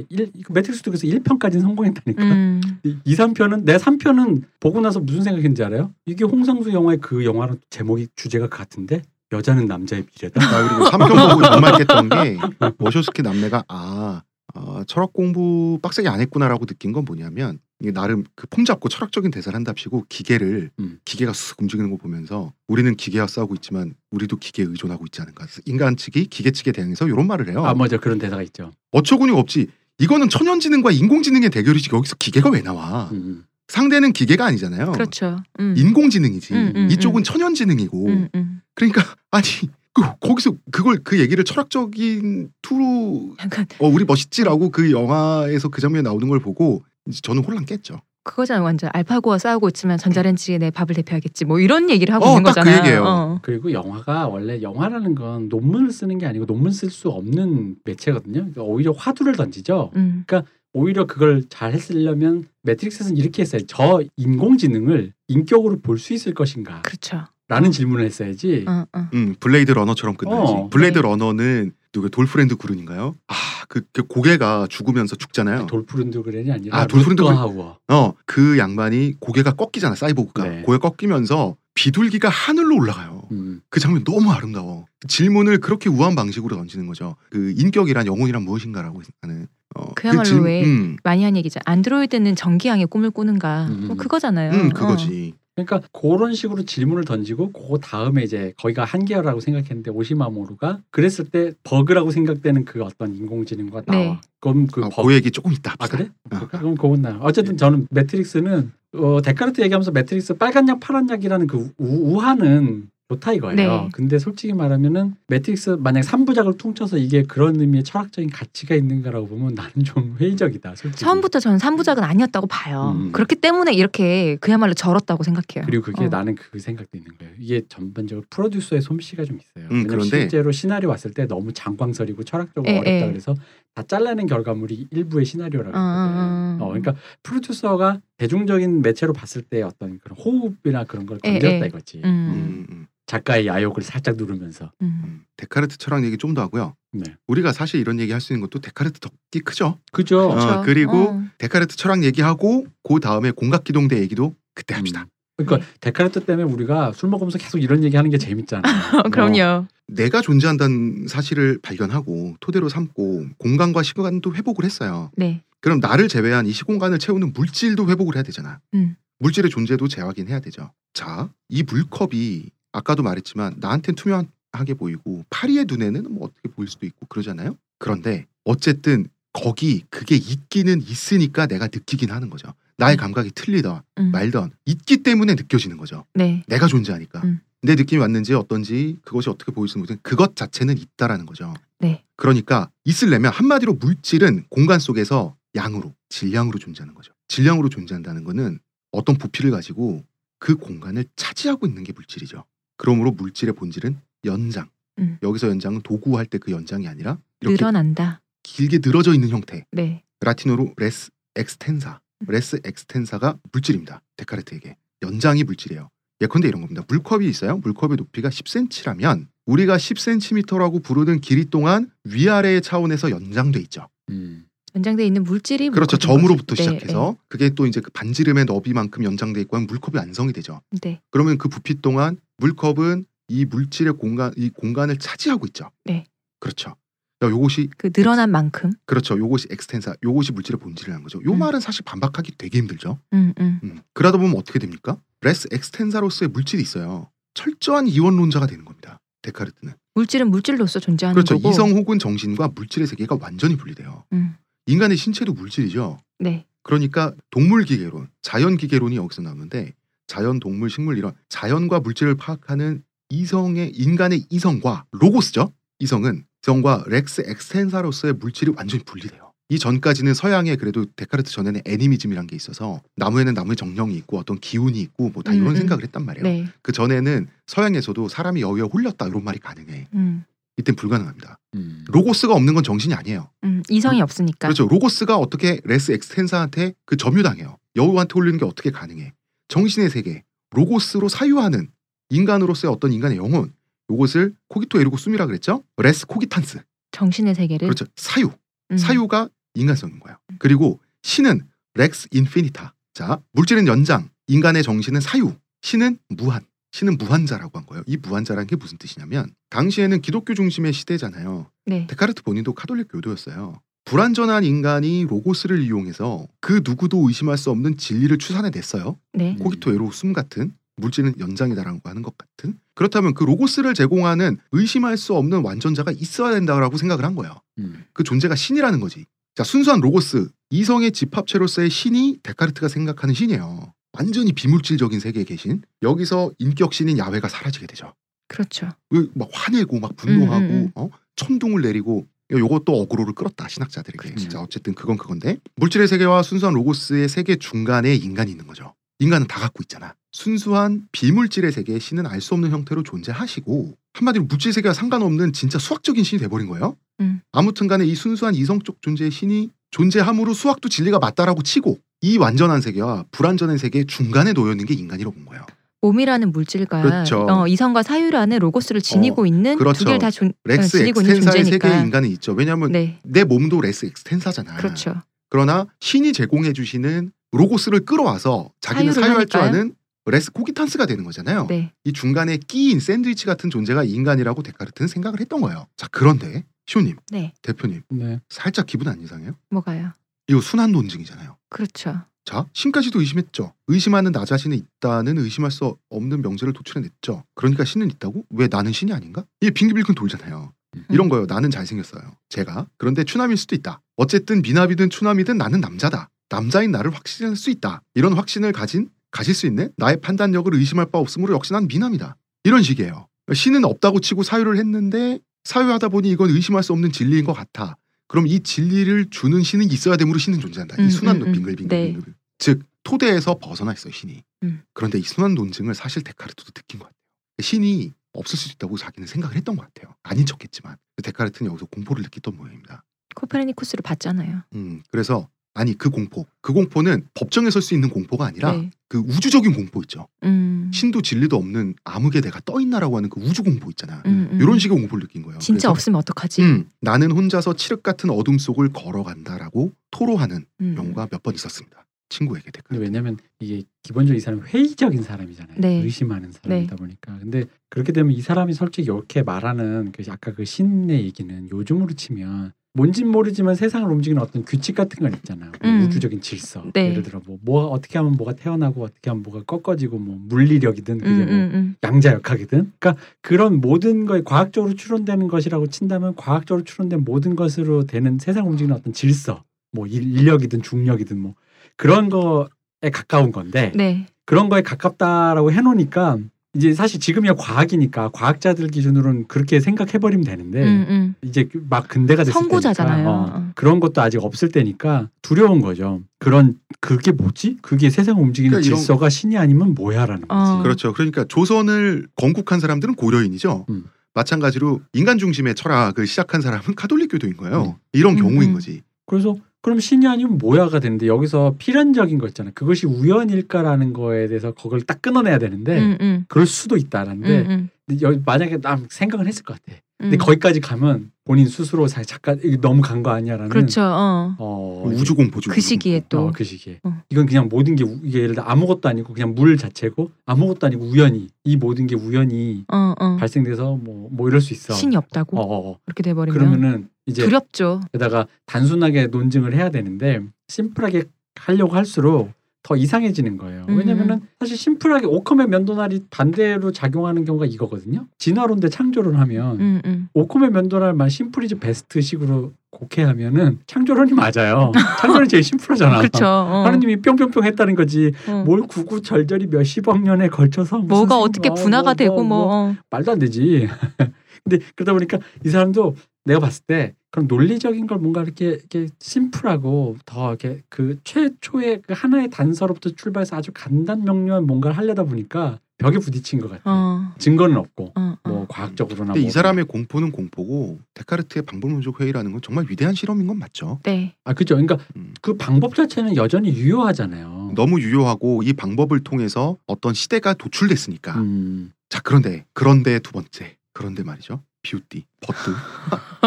[SPEAKER 3] 일, 이거 매트릭스도 그래서 1편까지는 성공했다니까.
[SPEAKER 2] 음.
[SPEAKER 3] 2, 3편은 내 3편은 보고 나서 무슨 생각했는지 알아요? 이게 홍상수 영화의 그 영화랑 제목이 주제가 같은데 여자는 남자의 미래다.
[SPEAKER 1] 아, 그리고 3편 보고 정말 깼던 게 워쇼스키 남매가 아, 아 철학 공부 빡세게 안 했구나라고 느낀 건 뭐냐면 이게 나름 그 폼 잡고 철학적인 대사를 한답시고 기계를
[SPEAKER 3] 음.
[SPEAKER 1] 기계가 쑥 움직이는 거 보면서 우리는 기계와 싸우고 있지만 우리도 기계에 의존하고 있지 않은가 인간 측이 기계 측에 대해서 이런 말을 해요
[SPEAKER 3] 아 맞아 그런 대사가 있죠.
[SPEAKER 1] 어처구니가 없지 이거는 천연지능과 인공지능의 대결이지 여기서 기계가 왜 나와?
[SPEAKER 3] 음.
[SPEAKER 1] 상대는 기계가 아니잖아요.
[SPEAKER 2] 그렇죠. 음.
[SPEAKER 1] 인공지능이지.
[SPEAKER 2] 음, 음,
[SPEAKER 1] 이쪽은
[SPEAKER 2] 음.
[SPEAKER 1] 천연지능이고. 그러니까 [laughs] 아니 그, 거기서 그걸 그 얘기를 철학적인 투로
[SPEAKER 2] 약간
[SPEAKER 1] 어 우리 멋있지라고 그 영화에서 그 장면이 나오는 걸 보고 이제 저는 혼란 깼죠.
[SPEAKER 2] 그거잖아 완전 알파고와 싸우고 있지만 전자레인지에 내 밥을 대표하겠지 뭐 이런 얘기를 하고
[SPEAKER 1] 어,
[SPEAKER 2] 있는
[SPEAKER 1] 딱그
[SPEAKER 2] 거잖아요.
[SPEAKER 1] 얘기예요.
[SPEAKER 2] 어.
[SPEAKER 3] 그리고 영화가 원래 영화라는 건 논문을 쓰는 게 아니고 논문 쓸 수 없는 매체거든요. 그러니까 오히려 화두를 던지죠.
[SPEAKER 2] 음.
[SPEAKER 3] 오히려 그걸 잘 했으려면 매트릭스에서는 이렇게 했어요. 저 인공지능을 인격으로 볼 수 있을 것인가?
[SPEAKER 2] 그렇죠.
[SPEAKER 3] 라는 질문을 했어야지.
[SPEAKER 2] 어, 어.
[SPEAKER 1] 음 블레이드 러너처럼 끝나지.
[SPEAKER 3] 어,
[SPEAKER 1] 블레이드
[SPEAKER 2] 네.
[SPEAKER 1] 러너는 누구 돌프 룬드그렌인가요? 아 그 그 고개가 죽으면서 죽잖아요.
[SPEAKER 3] 돌프 룬드그렌이 아니라
[SPEAKER 1] 아, 그렌.
[SPEAKER 3] 하우어.
[SPEAKER 1] 어 그 양반이 고개가 꺾이잖아 사이보그가
[SPEAKER 3] 네.
[SPEAKER 1] 고개 꺾이면서 비둘기가 하늘로 올라가요.
[SPEAKER 3] 음.
[SPEAKER 1] 그 장면 너무 아름다워. 질문을 그렇게 우아한 방식으로 던지는 거죠. 그 인격이란 영혼이란 무엇인가라고 하는. 어,
[SPEAKER 2] 그야말로
[SPEAKER 1] 질-
[SPEAKER 2] 왜
[SPEAKER 1] 음,
[SPEAKER 2] 많이 한 얘기죠. 안드로이드는 전기양의 꿈을 꾸는가.
[SPEAKER 3] 음.
[SPEAKER 2] 뭐 그거잖아요.
[SPEAKER 1] 음
[SPEAKER 2] 어.
[SPEAKER 1] 그거지.
[SPEAKER 3] 그러니까 그런 식으로 질문을 던지고 그 다음에 이제 거기가 한계라고 생각했는데 오시이 마모루가 그랬을 때 버그라고 생각되는 그 어떤 인공지능과 나와.
[SPEAKER 2] 네.
[SPEAKER 3] 그럼 그
[SPEAKER 1] 어,
[SPEAKER 3] 버그
[SPEAKER 1] 그 얘기 조금
[SPEAKER 3] 아
[SPEAKER 1] 합시다.
[SPEAKER 3] 그래?
[SPEAKER 1] 어.
[SPEAKER 3] 그럼 그건 나요. 어쨌든 저는 매트릭스는 어, 데카르트 얘기하면서 매트릭스 빨간 약 파란 약이라는 그 우, 우화는 좋다 이거예요.
[SPEAKER 2] 네.
[SPEAKER 3] 근데 솔직히 말하면은 매트릭스 만약 3부작을 퉁쳐서 이게 그런 의미의 철학적인 가치가 있는가라고 보면 나는 좀 회의적이다. 솔직히.
[SPEAKER 2] 처음부터 저는 3부작은 아니었다고 봐요.
[SPEAKER 3] 음.
[SPEAKER 2] 그렇기 때문에 이렇게 그야말로 절었다고 생각해요.
[SPEAKER 3] 그리고 그게
[SPEAKER 2] 어.
[SPEAKER 3] 나는 그 생각도 있는 거예요. 이게 전반적으로 프로듀서의 솜씨가 좀 있어요.
[SPEAKER 1] 음, 그런데-
[SPEAKER 3] 실제로 시나리오 왔을 때 너무 장광설이고 철학적으로
[SPEAKER 2] 예,
[SPEAKER 3] 어렵다
[SPEAKER 2] 예.
[SPEAKER 3] 그래서 다 잘라낸 결과물이 일부의 시나리오라고
[SPEAKER 2] 어,
[SPEAKER 3] 했거든.
[SPEAKER 2] 어, 어.
[SPEAKER 3] 어, 그러니까 프로듀서가 대중적인 매체로 봤을 때 어떤 그런 호흡이나 그런 걸
[SPEAKER 2] 예,
[SPEAKER 3] 건드렸다
[SPEAKER 2] 예.
[SPEAKER 3] 이거지.
[SPEAKER 2] 음.
[SPEAKER 1] 음, 음,
[SPEAKER 3] 작가의 야욕을 살짝 누르면서.
[SPEAKER 2] 음.
[SPEAKER 1] 음. 데카르트 철학 얘기 좀 더 하고요.
[SPEAKER 3] 네.
[SPEAKER 1] 우리가 사실 이런 얘기 할 수 있는 것도 데카르트 덕이 크죠.
[SPEAKER 3] 그죠.
[SPEAKER 1] 어. 그리고
[SPEAKER 2] 어.
[SPEAKER 1] 데카르트 철학 얘기하고 그 다음에 공각기동대 얘기도 그때 합시다.
[SPEAKER 3] 음. 그러니까 데카르트 때문에 우리가 술 먹으면서 계속 이런 얘기 하는 게 재밌잖아. [laughs]
[SPEAKER 2] 어, 그럼요.
[SPEAKER 1] 내가 존재한다는 사실을 발견하고 토대로 삼고 공간과 시간도 회복을 했어요.
[SPEAKER 2] 네.
[SPEAKER 1] 그럼 나를 제외한 이 시공간을 채우는 물질도 회복을 해야 되잖아.
[SPEAKER 2] 음.
[SPEAKER 1] 물질의 존재도 재확인해야 되죠. 자, 이 물컵이 아까도 말했지만 나한텐 투명하게 보이고 파리의 눈에는 뭐 어떻게 보일 수도 있고 그러잖아요. 그런데 어쨌든 거기 그게 있기는 있으니까 내가 느끼긴 하는 거죠. 나의
[SPEAKER 2] 음.
[SPEAKER 1] 감각이 틀리던
[SPEAKER 2] 음.
[SPEAKER 1] 말던 있기 때문에 느껴지는 거죠.
[SPEAKER 2] 네.
[SPEAKER 1] 내가 존재하니까.
[SPEAKER 2] 음.
[SPEAKER 1] 내 느낌이 왔는지 어떤지 그것이 어떻게 보이는지 그것 자체는 있다라는 거죠.
[SPEAKER 2] 네.
[SPEAKER 1] 그러니까 있으려면 한마디로 물질은 공간 속에서 양으로 질량으로 존재하는 거죠. 질량으로 존재한다는 거는 어떤 부피를 가지고 그 공간을 차지하고 있는 게 물질이죠. 그러므로 물질의 본질은 연장.
[SPEAKER 2] 음.
[SPEAKER 1] 여기서 연장은 도구할 때 그 연장이 아니라 이렇게
[SPEAKER 2] 늘어난다.
[SPEAKER 1] 길게 늘어져 있는 형태.
[SPEAKER 2] 네.
[SPEAKER 1] 라틴어로 res extensa. res extensa가 물질입니다. 데카르트에게. 연장이 물질이에요. 예컨대 이런 겁니다. 물컵이 있어요. 물컵의 높이가 10cm라면 우리가 10cm라고 부르는 길이 동안 위아래의 차원에서 연장돼 있죠.
[SPEAKER 3] 음.
[SPEAKER 2] 연장돼 있는 물질이
[SPEAKER 1] 그렇죠. 점으로부터.
[SPEAKER 2] 네,
[SPEAKER 1] 시작해서 그게 또 이제 그 반지름의 너비만큼 연장돼 있고 하면 물컵이 완성이 되죠.
[SPEAKER 2] 네. 네.
[SPEAKER 1] 그러면 그 부피 동안 물컵은 이 물질의 공간 이 공간을 차지하고 있죠.
[SPEAKER 2] 네.
[SPEAKER 1] 그렇죠. 야, 요것이
[SPEAKER 2] 그 늘어난 만큼.
[SPEAKER 1] 그렇죠. 요것이 extensa, 요것이 물질의 본질이라는 거죠. 요
[SPEAKER 2] 음.
[SPEAKER 1] 말은 사실 반박하기 되게 힘들죠.
[SPEAKER 2] 음, 음.
[SPEAKER 1] 음. 그러다 보면 어떻게 됩니까? res extensa로서의 물질이 있어요. 철저한 이원론자가 되는 겁니다. 데카르트는.
[SPEAKER 2] 물질은 물질로서 존재하는
[SPEAKER 1] 그렇죠.
[SPEAKER 2] 거고.
[SPEAKER 1] 이성 혹은 정신과 물질의 세계가 완전히 분리돼요.
[SPEAKER 2] 음.
[SPEAKER 1] 인간의 신체도 물질이죠.
[SPEAKER 2] 네.
[SPEAKER 1] 그러니까 동물 기계론, 자연 기계론이 여기서 나오는데 자연, 동물, 식물 이런 자연과 물질을 파악하는 이성의 인간의 이성과 로고스죠. 이성은 이성과 res extensa로서의 물질이 완전히 분리돼요. 이 전까지는 서양에 그래도 데카르트 전에는 애니미즘이란 게 있어서 나무에는 나무의 정령이 있고 어떤 기운이 있고 뭐다
[SPEAKER 2] 음,
[SPEAKER 1] 이런
[SPEAKER 2] 음.
[SPEAKER 1] 생각을 했단 말이에요.
[SPEAKER 2] 네.
[SPEAKER 1] 그 전에는 서양에서도 사람이 여우에 홀렸다 이런 말이 가능해.
[SPEAKER 2] 음.
[SPEAKER 1] 이땐 불가능합니다.
[SPEAKER 3] 음.
[SPEAKER 1] 로고스가 없는 건 정신이 아니에요.
[SPEAKER 2] 음. 이성이 없으니까.
[SPEAKER 1] 그렇죠. 로고스가 어떻게 res extensa한테 그 점유당해요. 여우한테 홀리는 게 어떻게 가능해? 정신의 세계, 로고스로 사유하는 인간으로서의 어떤 인간의 영혼, 요것을 cogito ergo sum이라 그랬죠? res cogitans.
[SPEAKER 2] 정신의 세계를.
[SPEAKER 1] 그렇죠. 사유.
[SPEAKER 2] 음.
[SPEAKER 1] 사유가 인간성인 거예요. 그리고 신은 res infinita. 자, 물질은 연장, 인간의 정신은 사유, 신은 무한. 신은 무한자라고 한 거예요. 이 무한자라는 게 무슨 뜻이냐면 당시에는 기독교 중심의 시대잖아요.
[SPEAKER 2] 네.
[SPEAKER 1] 데카르트 본인도 카톨릭 교도였어요. 불완전한 인간이 로고스를 이용해서 그 누구도 의심할 수 없는 진리를 추산해냈어요.
[SPEAKER 2] 네.
[SPEAKER 1] cogito ergo sum 같은 물질은 연장이다라고 하는 것 같은. 그렇다면 그 로고스를 제공하는 의심할 수 없는 완전자가 있어야 된다라고 생각을 한 거예요.
[SPEAKER 3] 음.
[SPEAKER 1] 그 존재가 신이라는 거지. 자 순수한 로고스 이성의 집합체로서의 신이 데카르트가 생각하는 신이에요. 완전히 비물질적인 세계에 계신 여기서 인격 신인 야훼가 사라지게 되죠.
[SPEAKER 2] 그렇죠.
[SPEAKER 1] 그막 화내고 막 분노하고
[SPEAKER 2] 음, 음, 음.
[SPEAKER 1] 어? 천둥을 내리고 요것도 어그로를 끌었다 신학자들에게
[SPEAKER 3] 그렇죠.
[SPEAKER 1] 자 어쨌든 그건 그건데 물질의 세계와 순수한 로고스의 세계 중간에 인간이 있는 거죠 인간은 다 갖고 있잖아 순수한 비물질의 세계에 신은 알 수 없는 형태로 존재하시고 한마디로 물질 세계와 상관없는 진짜 수학적인 신이 돼버린 거예요
[SPEAKER 2] 음.
[SPEAKER 1] 아무튼간에 이 순수한 이성적 존재의 신이 존재함으로 수학도 진리가 맞다라고 치고 이 완전한 세계와 불완전한 세계의 중간에 놓여 있는 게 인간이라고 본 거예요
[SPEAKER 2] 몸이라는 물질과
[SPEAKER 1] 그렇죠.
[SPEAKER 2] 어, 이성과 사유라는 로고스를 지니고 있는
[SPEAKER 1] 그렇죠.
[SPEAKER 2] 두 개를 다 존, 어,
[SPEAKER 1] res
[SPEAKER 2] 지니고 있는
[SPEAKER 1] extensa의
[SPEAKER 2] 존재니까.
[SPEAKER 1] 세계에 인간은 있죠 왜냐하면
[SPEAKER 2] 네,
[SPEAKER 1] 내 몸도 res extensa잖아.
[SPEAKER 2] 그렇죠.
[SPEAKER 1] 그러나 신이 제공해 주시는 로고스를 끌어와서 자기는 사유할 줄. 아는 res cogitans가 되는 거잖아요.
[SPEAKER 2] 네,
[SPEAKER 1] 이 중간에 끼인 샌드위치 같은 존재가 인간이라고 데카르트는 생각을 했던 거예요. 자 그런데 시호님
[SPEAKER 2] 네,
[SPEAKER 1] 대표님
[SPEAKER 3] 네.
[SPEAKER 1] 살짝 기분 안 이상해요?
[SPEAKER 2] 뭐가요?
[SPEAKER 1] 이거 순환 논증이잖아요.
[SPEAKER 2] 그렇죠.
[SPEAKER 1] 자 신까지도 의심했죠. 의심하는 나 자신이 있다는 의심할 수 없는 명제를 도출해냈죠. 그러니까 신은 있다고? 왜 나는 신이 아닌가? 이게 빙글빙글 돌잖아요. 이런 거요. 나는 잘생겼어요. 제가. 그런데 추남일 수도 있다. 어쨌든 미나비든 추남이든 나는 남자다. 남자인 나를 확신할 수 있다. 이런 확신을 가진 가질 수 있는 나의 판단력을 의심할 바 없으므로 역시 난 미남이다. 이런 식이에요. 신은 없다고 치고 사유를 했는데 사유하다 보니 이건 의심할 수 없는 진리인 것 같아. 그럼 이 진리를 주는 신은 있어야 되므로 신은 존재한다.
[SPEAKER 2] 음,
[SPEAKER 1] 이 순환
[SPEAKER 2] 음,
[SPEAKER 1] 논
[SPEAKER 2] 음.
[SPEAKER 1] 빙글 빙글
[SPEAKER 2] 네.
[SPEAKER 1] 빙글. 즉 토대에서 벗어나 있어요 신이.
[SPEAKER 2] 음.
[SPEAKER 1] 그런데 이 순환 논증을 사실 데카르트도 느낀 것 같아요. 신이 없을 수 있다고 자기는 생각을 했던 것 같아요. 아닌 척했지만 데카르트는 여기서 공포를 느꼈던 모양입니다.
[SPEAKER 2] 코페르니쿠스를 봤잖아요.
[SPEAKER 1] 음, 그래서 아니 그 공포, 그 공포는 법정에 설 수 있는 공포가 아니라
[SPEAKER 2] 네.
[SPEAKER 1] 그 우주적인 공포 있죠.
[SPEAKER 2] 음,
[SPEAKER 1] 신도 진리도 없는 암흑에 내가 떠 있나라고 하는 그 우주 공포 있잖아.
[SPEAKER 2] 음, 음.
[SPEAKER 1] 이런 식의 공포를 느낀 거예요.
[SPEAKER 2] 진짜 없으면 어떡하지?
[SPEAKER 1] 음, 나는 혼자서 칠흑 같은 어둠 속을 걸어간다라고 토로하는
[SPEAKER 2] 음.
[SPEAKER 1] 경우가 몇 번 있었습니다. 친구에게
[SPEAKER 3] 근데
[SPEAKER 1] 데카르트.
[SPEAKER 3] 왜냐면 이게 기본적으로 이 사람이 회의적인 사람이잖아요.
[SPEAKER 2] 네.
[SPEAKER 3] 의심하는 사람이다 보니까. 근데 그렇게 되면 이 사람이 솔직히 이렇게 말하는 그 아까 그 신의 얘기는 요즘으로 치면 뭔진 모르지만 세상을 움직이는 어떤 규칙 같은 건 있잖아요. 뭐
[SPEAKER 2] 음.
[SPEAKER 3] 우주적인 질서.
[SPEAKER 2] 네.
[SPEAKER 3] 예를 들어 뭐, 뭐 어떻게 하면 뭐가 태어나고 어떻게 하면 뭐가 꺾어지고 뭐 물리력이든 그게
[SPEAKER 2] 음,
[SPEAKER 3] 뭐
[SPEAKER 2] 음, 음.
[SPEAKER 3] 양자역학이든 그러니까 그런 모든 거에 과학적으로 추론되는 것이라고 친다면 과학적으로 추론된 모든 것으로 되는 세상 움직이는 어떤 질서 뭐 일- 인력이든 중력이든 뭐 그런 거에 가까운 건데
[SPEAKER 2] 네,
[SPEAKER 3] 그런 거에 가깝다라고 해놓으니까 이제 사실 지금이야 과학이니까 과학자들 기준으로는 그렇게 생각해 버리면 되는데
[SPEAKER 2] 음, 음.
[SPEAKER 3] 이제 막 근대가 됐을
[SPEAKER 2] 선구자잖아요.
[SPEAKER 3] 때니까 어, 그런 것도 아직 없을 때니까 두려운 거죠. 그런 그게 뭐지? 그게 세상 움직이는
[SPEAKER 1] 그러니까
[SPEAKER 3] 질서가 신이 아니면 뭐야라는 거지.
[SPEAKER 2] 어.
[SPEAKER 1] 그렇죠. 그러니까 조선을 건국한 사람들은 고려인이죠.
[SPEAKER 3] 음.
[SPEAKER 1] 마찬가지로 인간 중심의 철학을 시작한 사람은 카톨릭교도인 거예요.
[SPEAKER 3] 음.
[SPEAKER 1] 이런
[SPEAKER 2] 음,
[SPEAKER 1] 경우인
[SPEAKER 2] 음.
[SPEAKER 1] 거지.
[SPEAKER 3] 그래서 그럼 신이 아니면 뭐야가 되는데 여기서 필연적인 거 있잖아요. 그것이 우연일까라는 거에 대해서 그걸 딱 끊어내야 되는데
[SPEAKER 2] 음, 음.
[SPEAKER 3] 그럴 수도 있다라는데
[SPEAKER 2] 음, 음.
[SPEAKER 3] 만약에 난 생각을 했을 것 같아. 근데
[SPEAKER 2] 음.
[SPEAKER 3] 거기까지 가면 본인 스스로 자 잠깐 너무 간 거 아니야라는
[SPEAKER 2] 그렇죠. 어.
[SPEAKER 3] 어,
[SPEAKER 1] 우주 공포죠.
[SPEAKER 2] 그 시기에 또
[SPEAKER 3] 어, 그 시기에
[SPEAKER 2] 어.
[SPEAKER 3] 이건 그냥 모든 게 우- 이게 예를 들어 아무것도 아니고 그냥 물 자체고 아무것도 아니고 우연히 이 모든 게 우연히
[SPEAKER 2] 어, 어.
[SPEAKER 3] 발생돼서 뭐뭐 이럴 수 있어.
[SPEAKER 2] 신이 없다고
[SPEAKER 3] 어, 어, 어.
[SPEAKER 2] 그렇게 돼 버리면
[SPEAKER 3] 그러면은 이제
[SPEAKER 2] 두렵죠.
[SPEAKER 3] 게다가 단순하게 논증을 해야 되는데 심플하게 하려고 할수록 더 이상해지는 거예요.
[SPEAKER 2] 음.
[SPEAKER 3] 왜냐면은 사실 심플하게 오컴의 면도날이 반대로 작용하는 경우가 이거거든요. 진화론 대 창조론 하면
[SPEAKER 2] 음, 음.
[SPEAKER 3] 오컴의 면도날만 심플이즈 베스트식으로 곡해하면은 창조론이 맞아요. [laughs] 창조론이 제일 심플하잖아.
[SPEAKER 2] 그렇죠. 어.
[SPEAKER 3] 하느님이 뿅뿅뿅 했다는 거지.
[SPEAKER 2] 어.
[SPEAKER 3] 뭘 구구절절히 몇십억 년에 걸쳐서
[SPEAKER 2] 뭐가
[SPEAKER 3] 생-
[SPEAKER 2] 어떻게
[SPEAKER 3] 어,
[SPEAKER 2] 분화가
[SPEAKER 3] 뭐,
[SPEAKER 2] 되고
[SPEAKER 3] 뭐,
[SPEAKER 2] 뭐,
[SPEAKER 3] 뭐.
[SPEAKER 2] 어.
[SPEAKER 3] 말도 안 되지. [laughs] 근데 그러다 보니까 이 사람도 내가 봤을 때 그런 논리적인 걸 뭔가 이렇게 이렇게 심플하고 더 이렇게 그 최초의 그 하나의 단서로부터 출발해서 아주 간단 명료한 뭔가를 하려다 보니까 벽에 부딪힌 것 같아.
[SPEAKER 2] 어.
[SPEAKER 3] 증거는 없고
[SPEAKER 2] 어, 어.
[SPEAKER 3] 뭐 과학적으로나
[SPEAKER 1] 근데 이
[SPEAKER 3] 뭐.
[SPEAKER 1] 사람의 공포는 공포고 데카르트의 방법론적 회의라는 건 정말 위대한 실험인 건 맞죠.
[SPEAKER 2] 네.
[SPEAKER 3] 아 그죠. 그러니까
[SPEAKER 1] 음.
[SPEAKER 3] 그 방법 자체는 여전히 유효하잖아요.
[SPEAKER 1] 너무 유효하고 이 방법을 통해서 어떤 시대가 도출됐으니까.
[SPEAKER 3] 음.
[SPEAKER 1] 자 그런데 그런데 두 번째 그런데 말이죠. 비우띠 버트.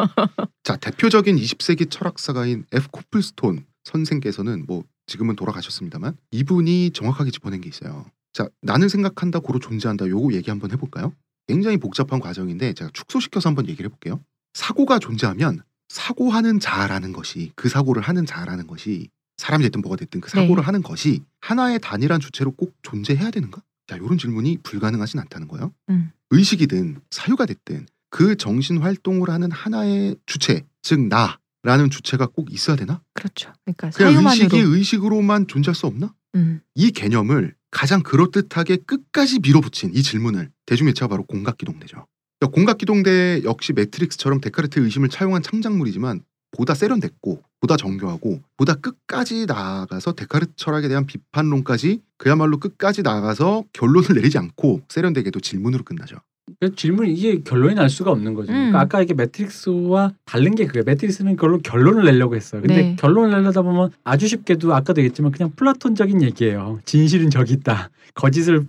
[SPEAKER 1] [laughs] 자 대표적인 20세기 철학사가인 F 코플스톤 선생께서는 뭐 지금은 돌아가셨습니다만 이분이 정확하게 짚어낸 게 있어요. 자 나는 생각한다 고로 존재한다 요거 얘기 한번 해볼까요? 굉장히 복잡한 과정인데 제가 축소시켜서 한번 얘기를 해볼게요. 사고가 존재하면 사고하는 자라는 것이 그 사고를 하는 자라는 것이 사람이 됐든 뭐가 됐든 그 사고를
[SPEAKER 2] 네.
[SPEAKER 1] 하는 것이 하나의 단일한 주체로 꼭 존재해야 되는가? 자 이런 질문이 불가능하진 않다는 거예요.
[SPEAKER 2] 음.
[SPEAKER 1] 의식이든 사유가 됐든 그 정신 활동을 하는 하나의 주체 즉 나 라는 주체가 꼭 있어야 되나?
[SPEAKER 2] 그렇죠. 그러니까
[SPEAKER 1] 그냥. 의식이 의식으로만 존재할 수 없나?
[SPEAKER 2] 음.
[SPEAKER 1] 이 개념을 가장 그럴듯하게 끝까지 밀어붙인 이 질문을 대중매체가 바로 공각기동대죠. 그러니까 공각기동대 역시 매트릭스처럼 데카르트의 의심을 차용한 창작물이지만 보다 세련됐고 보다 정교하고 보다 끝까지 나아가서 데카르트 철학에 대한 비판론까지 그야말로 끝까지 나아가서 결론을 내리지 않고 세련되게도 질문으로 끝나죠.
[SPEAKER 3] 그 질문 이게 결론이 날 수가 없는 거죠.
[SPEAKER 2] 음.
[SPEAKER 3] 그러니까 아까 이게 매트릭스와 다른 게 그게 매트릭스는 그걸로 결론을 내려고 했어요. 근데
[SPEAKER 2] 네.
[SPEAKER 3] 결론을 내려다 보면 아주 쉽게도 아까도 얘기했지만 그냥 플라톤적인 얘기예요. 진실은 저기 있다. 거짓을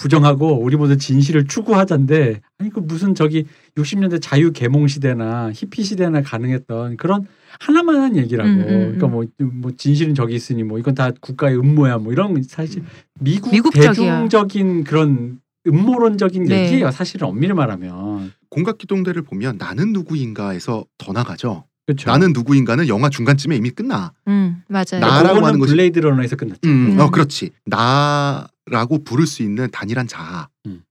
[SPEAKER 3] 부정하고 우리 모두 진실을 추구하자인데 아니 그 무슨 저기 60년대 자유 계몽 시대나 히피 시대나 가능했던 그런 하나만한 얘기라고.
[SPEAKER 2] 음, 음, 음.
[SPEAKER 3] 그러니까 뭐, 뭐 진실은 저기 있으니 뭐 이건 다 국가의 음모야 뭐 이런 사실 미국
[SPEAKER 2] 미국적이야.
[SPEAKER 3] 대중적인 그런 음모론적인
[SPEAKER 2] 네.
[SPEAKER 3] 얘기예요. 사실은 엄밀히 말하면.
[SPEAKER 1] 공각기동대를 보면 나는 누구인가에서 더 나가죠.
[SPEAKER 3] 그렇죠.
[SPEAKER 1] 나는 누구인가는 영화 중간쯤에 이미 끝나.
[SPEAKER 2] 음, 맞아요.
[SPEAKER 1] 나- 나라고 하는 것이-
[SPEAKER 3] 블레이드 러너에서 끝났죠.
[SPEAKER 1] 음,
[SPEAKER 2] 음.
[SPEAKER 1] 어 그렇지. 나라고 부를 수 있는 단일한 자아가
[SPEAKER 3] 음.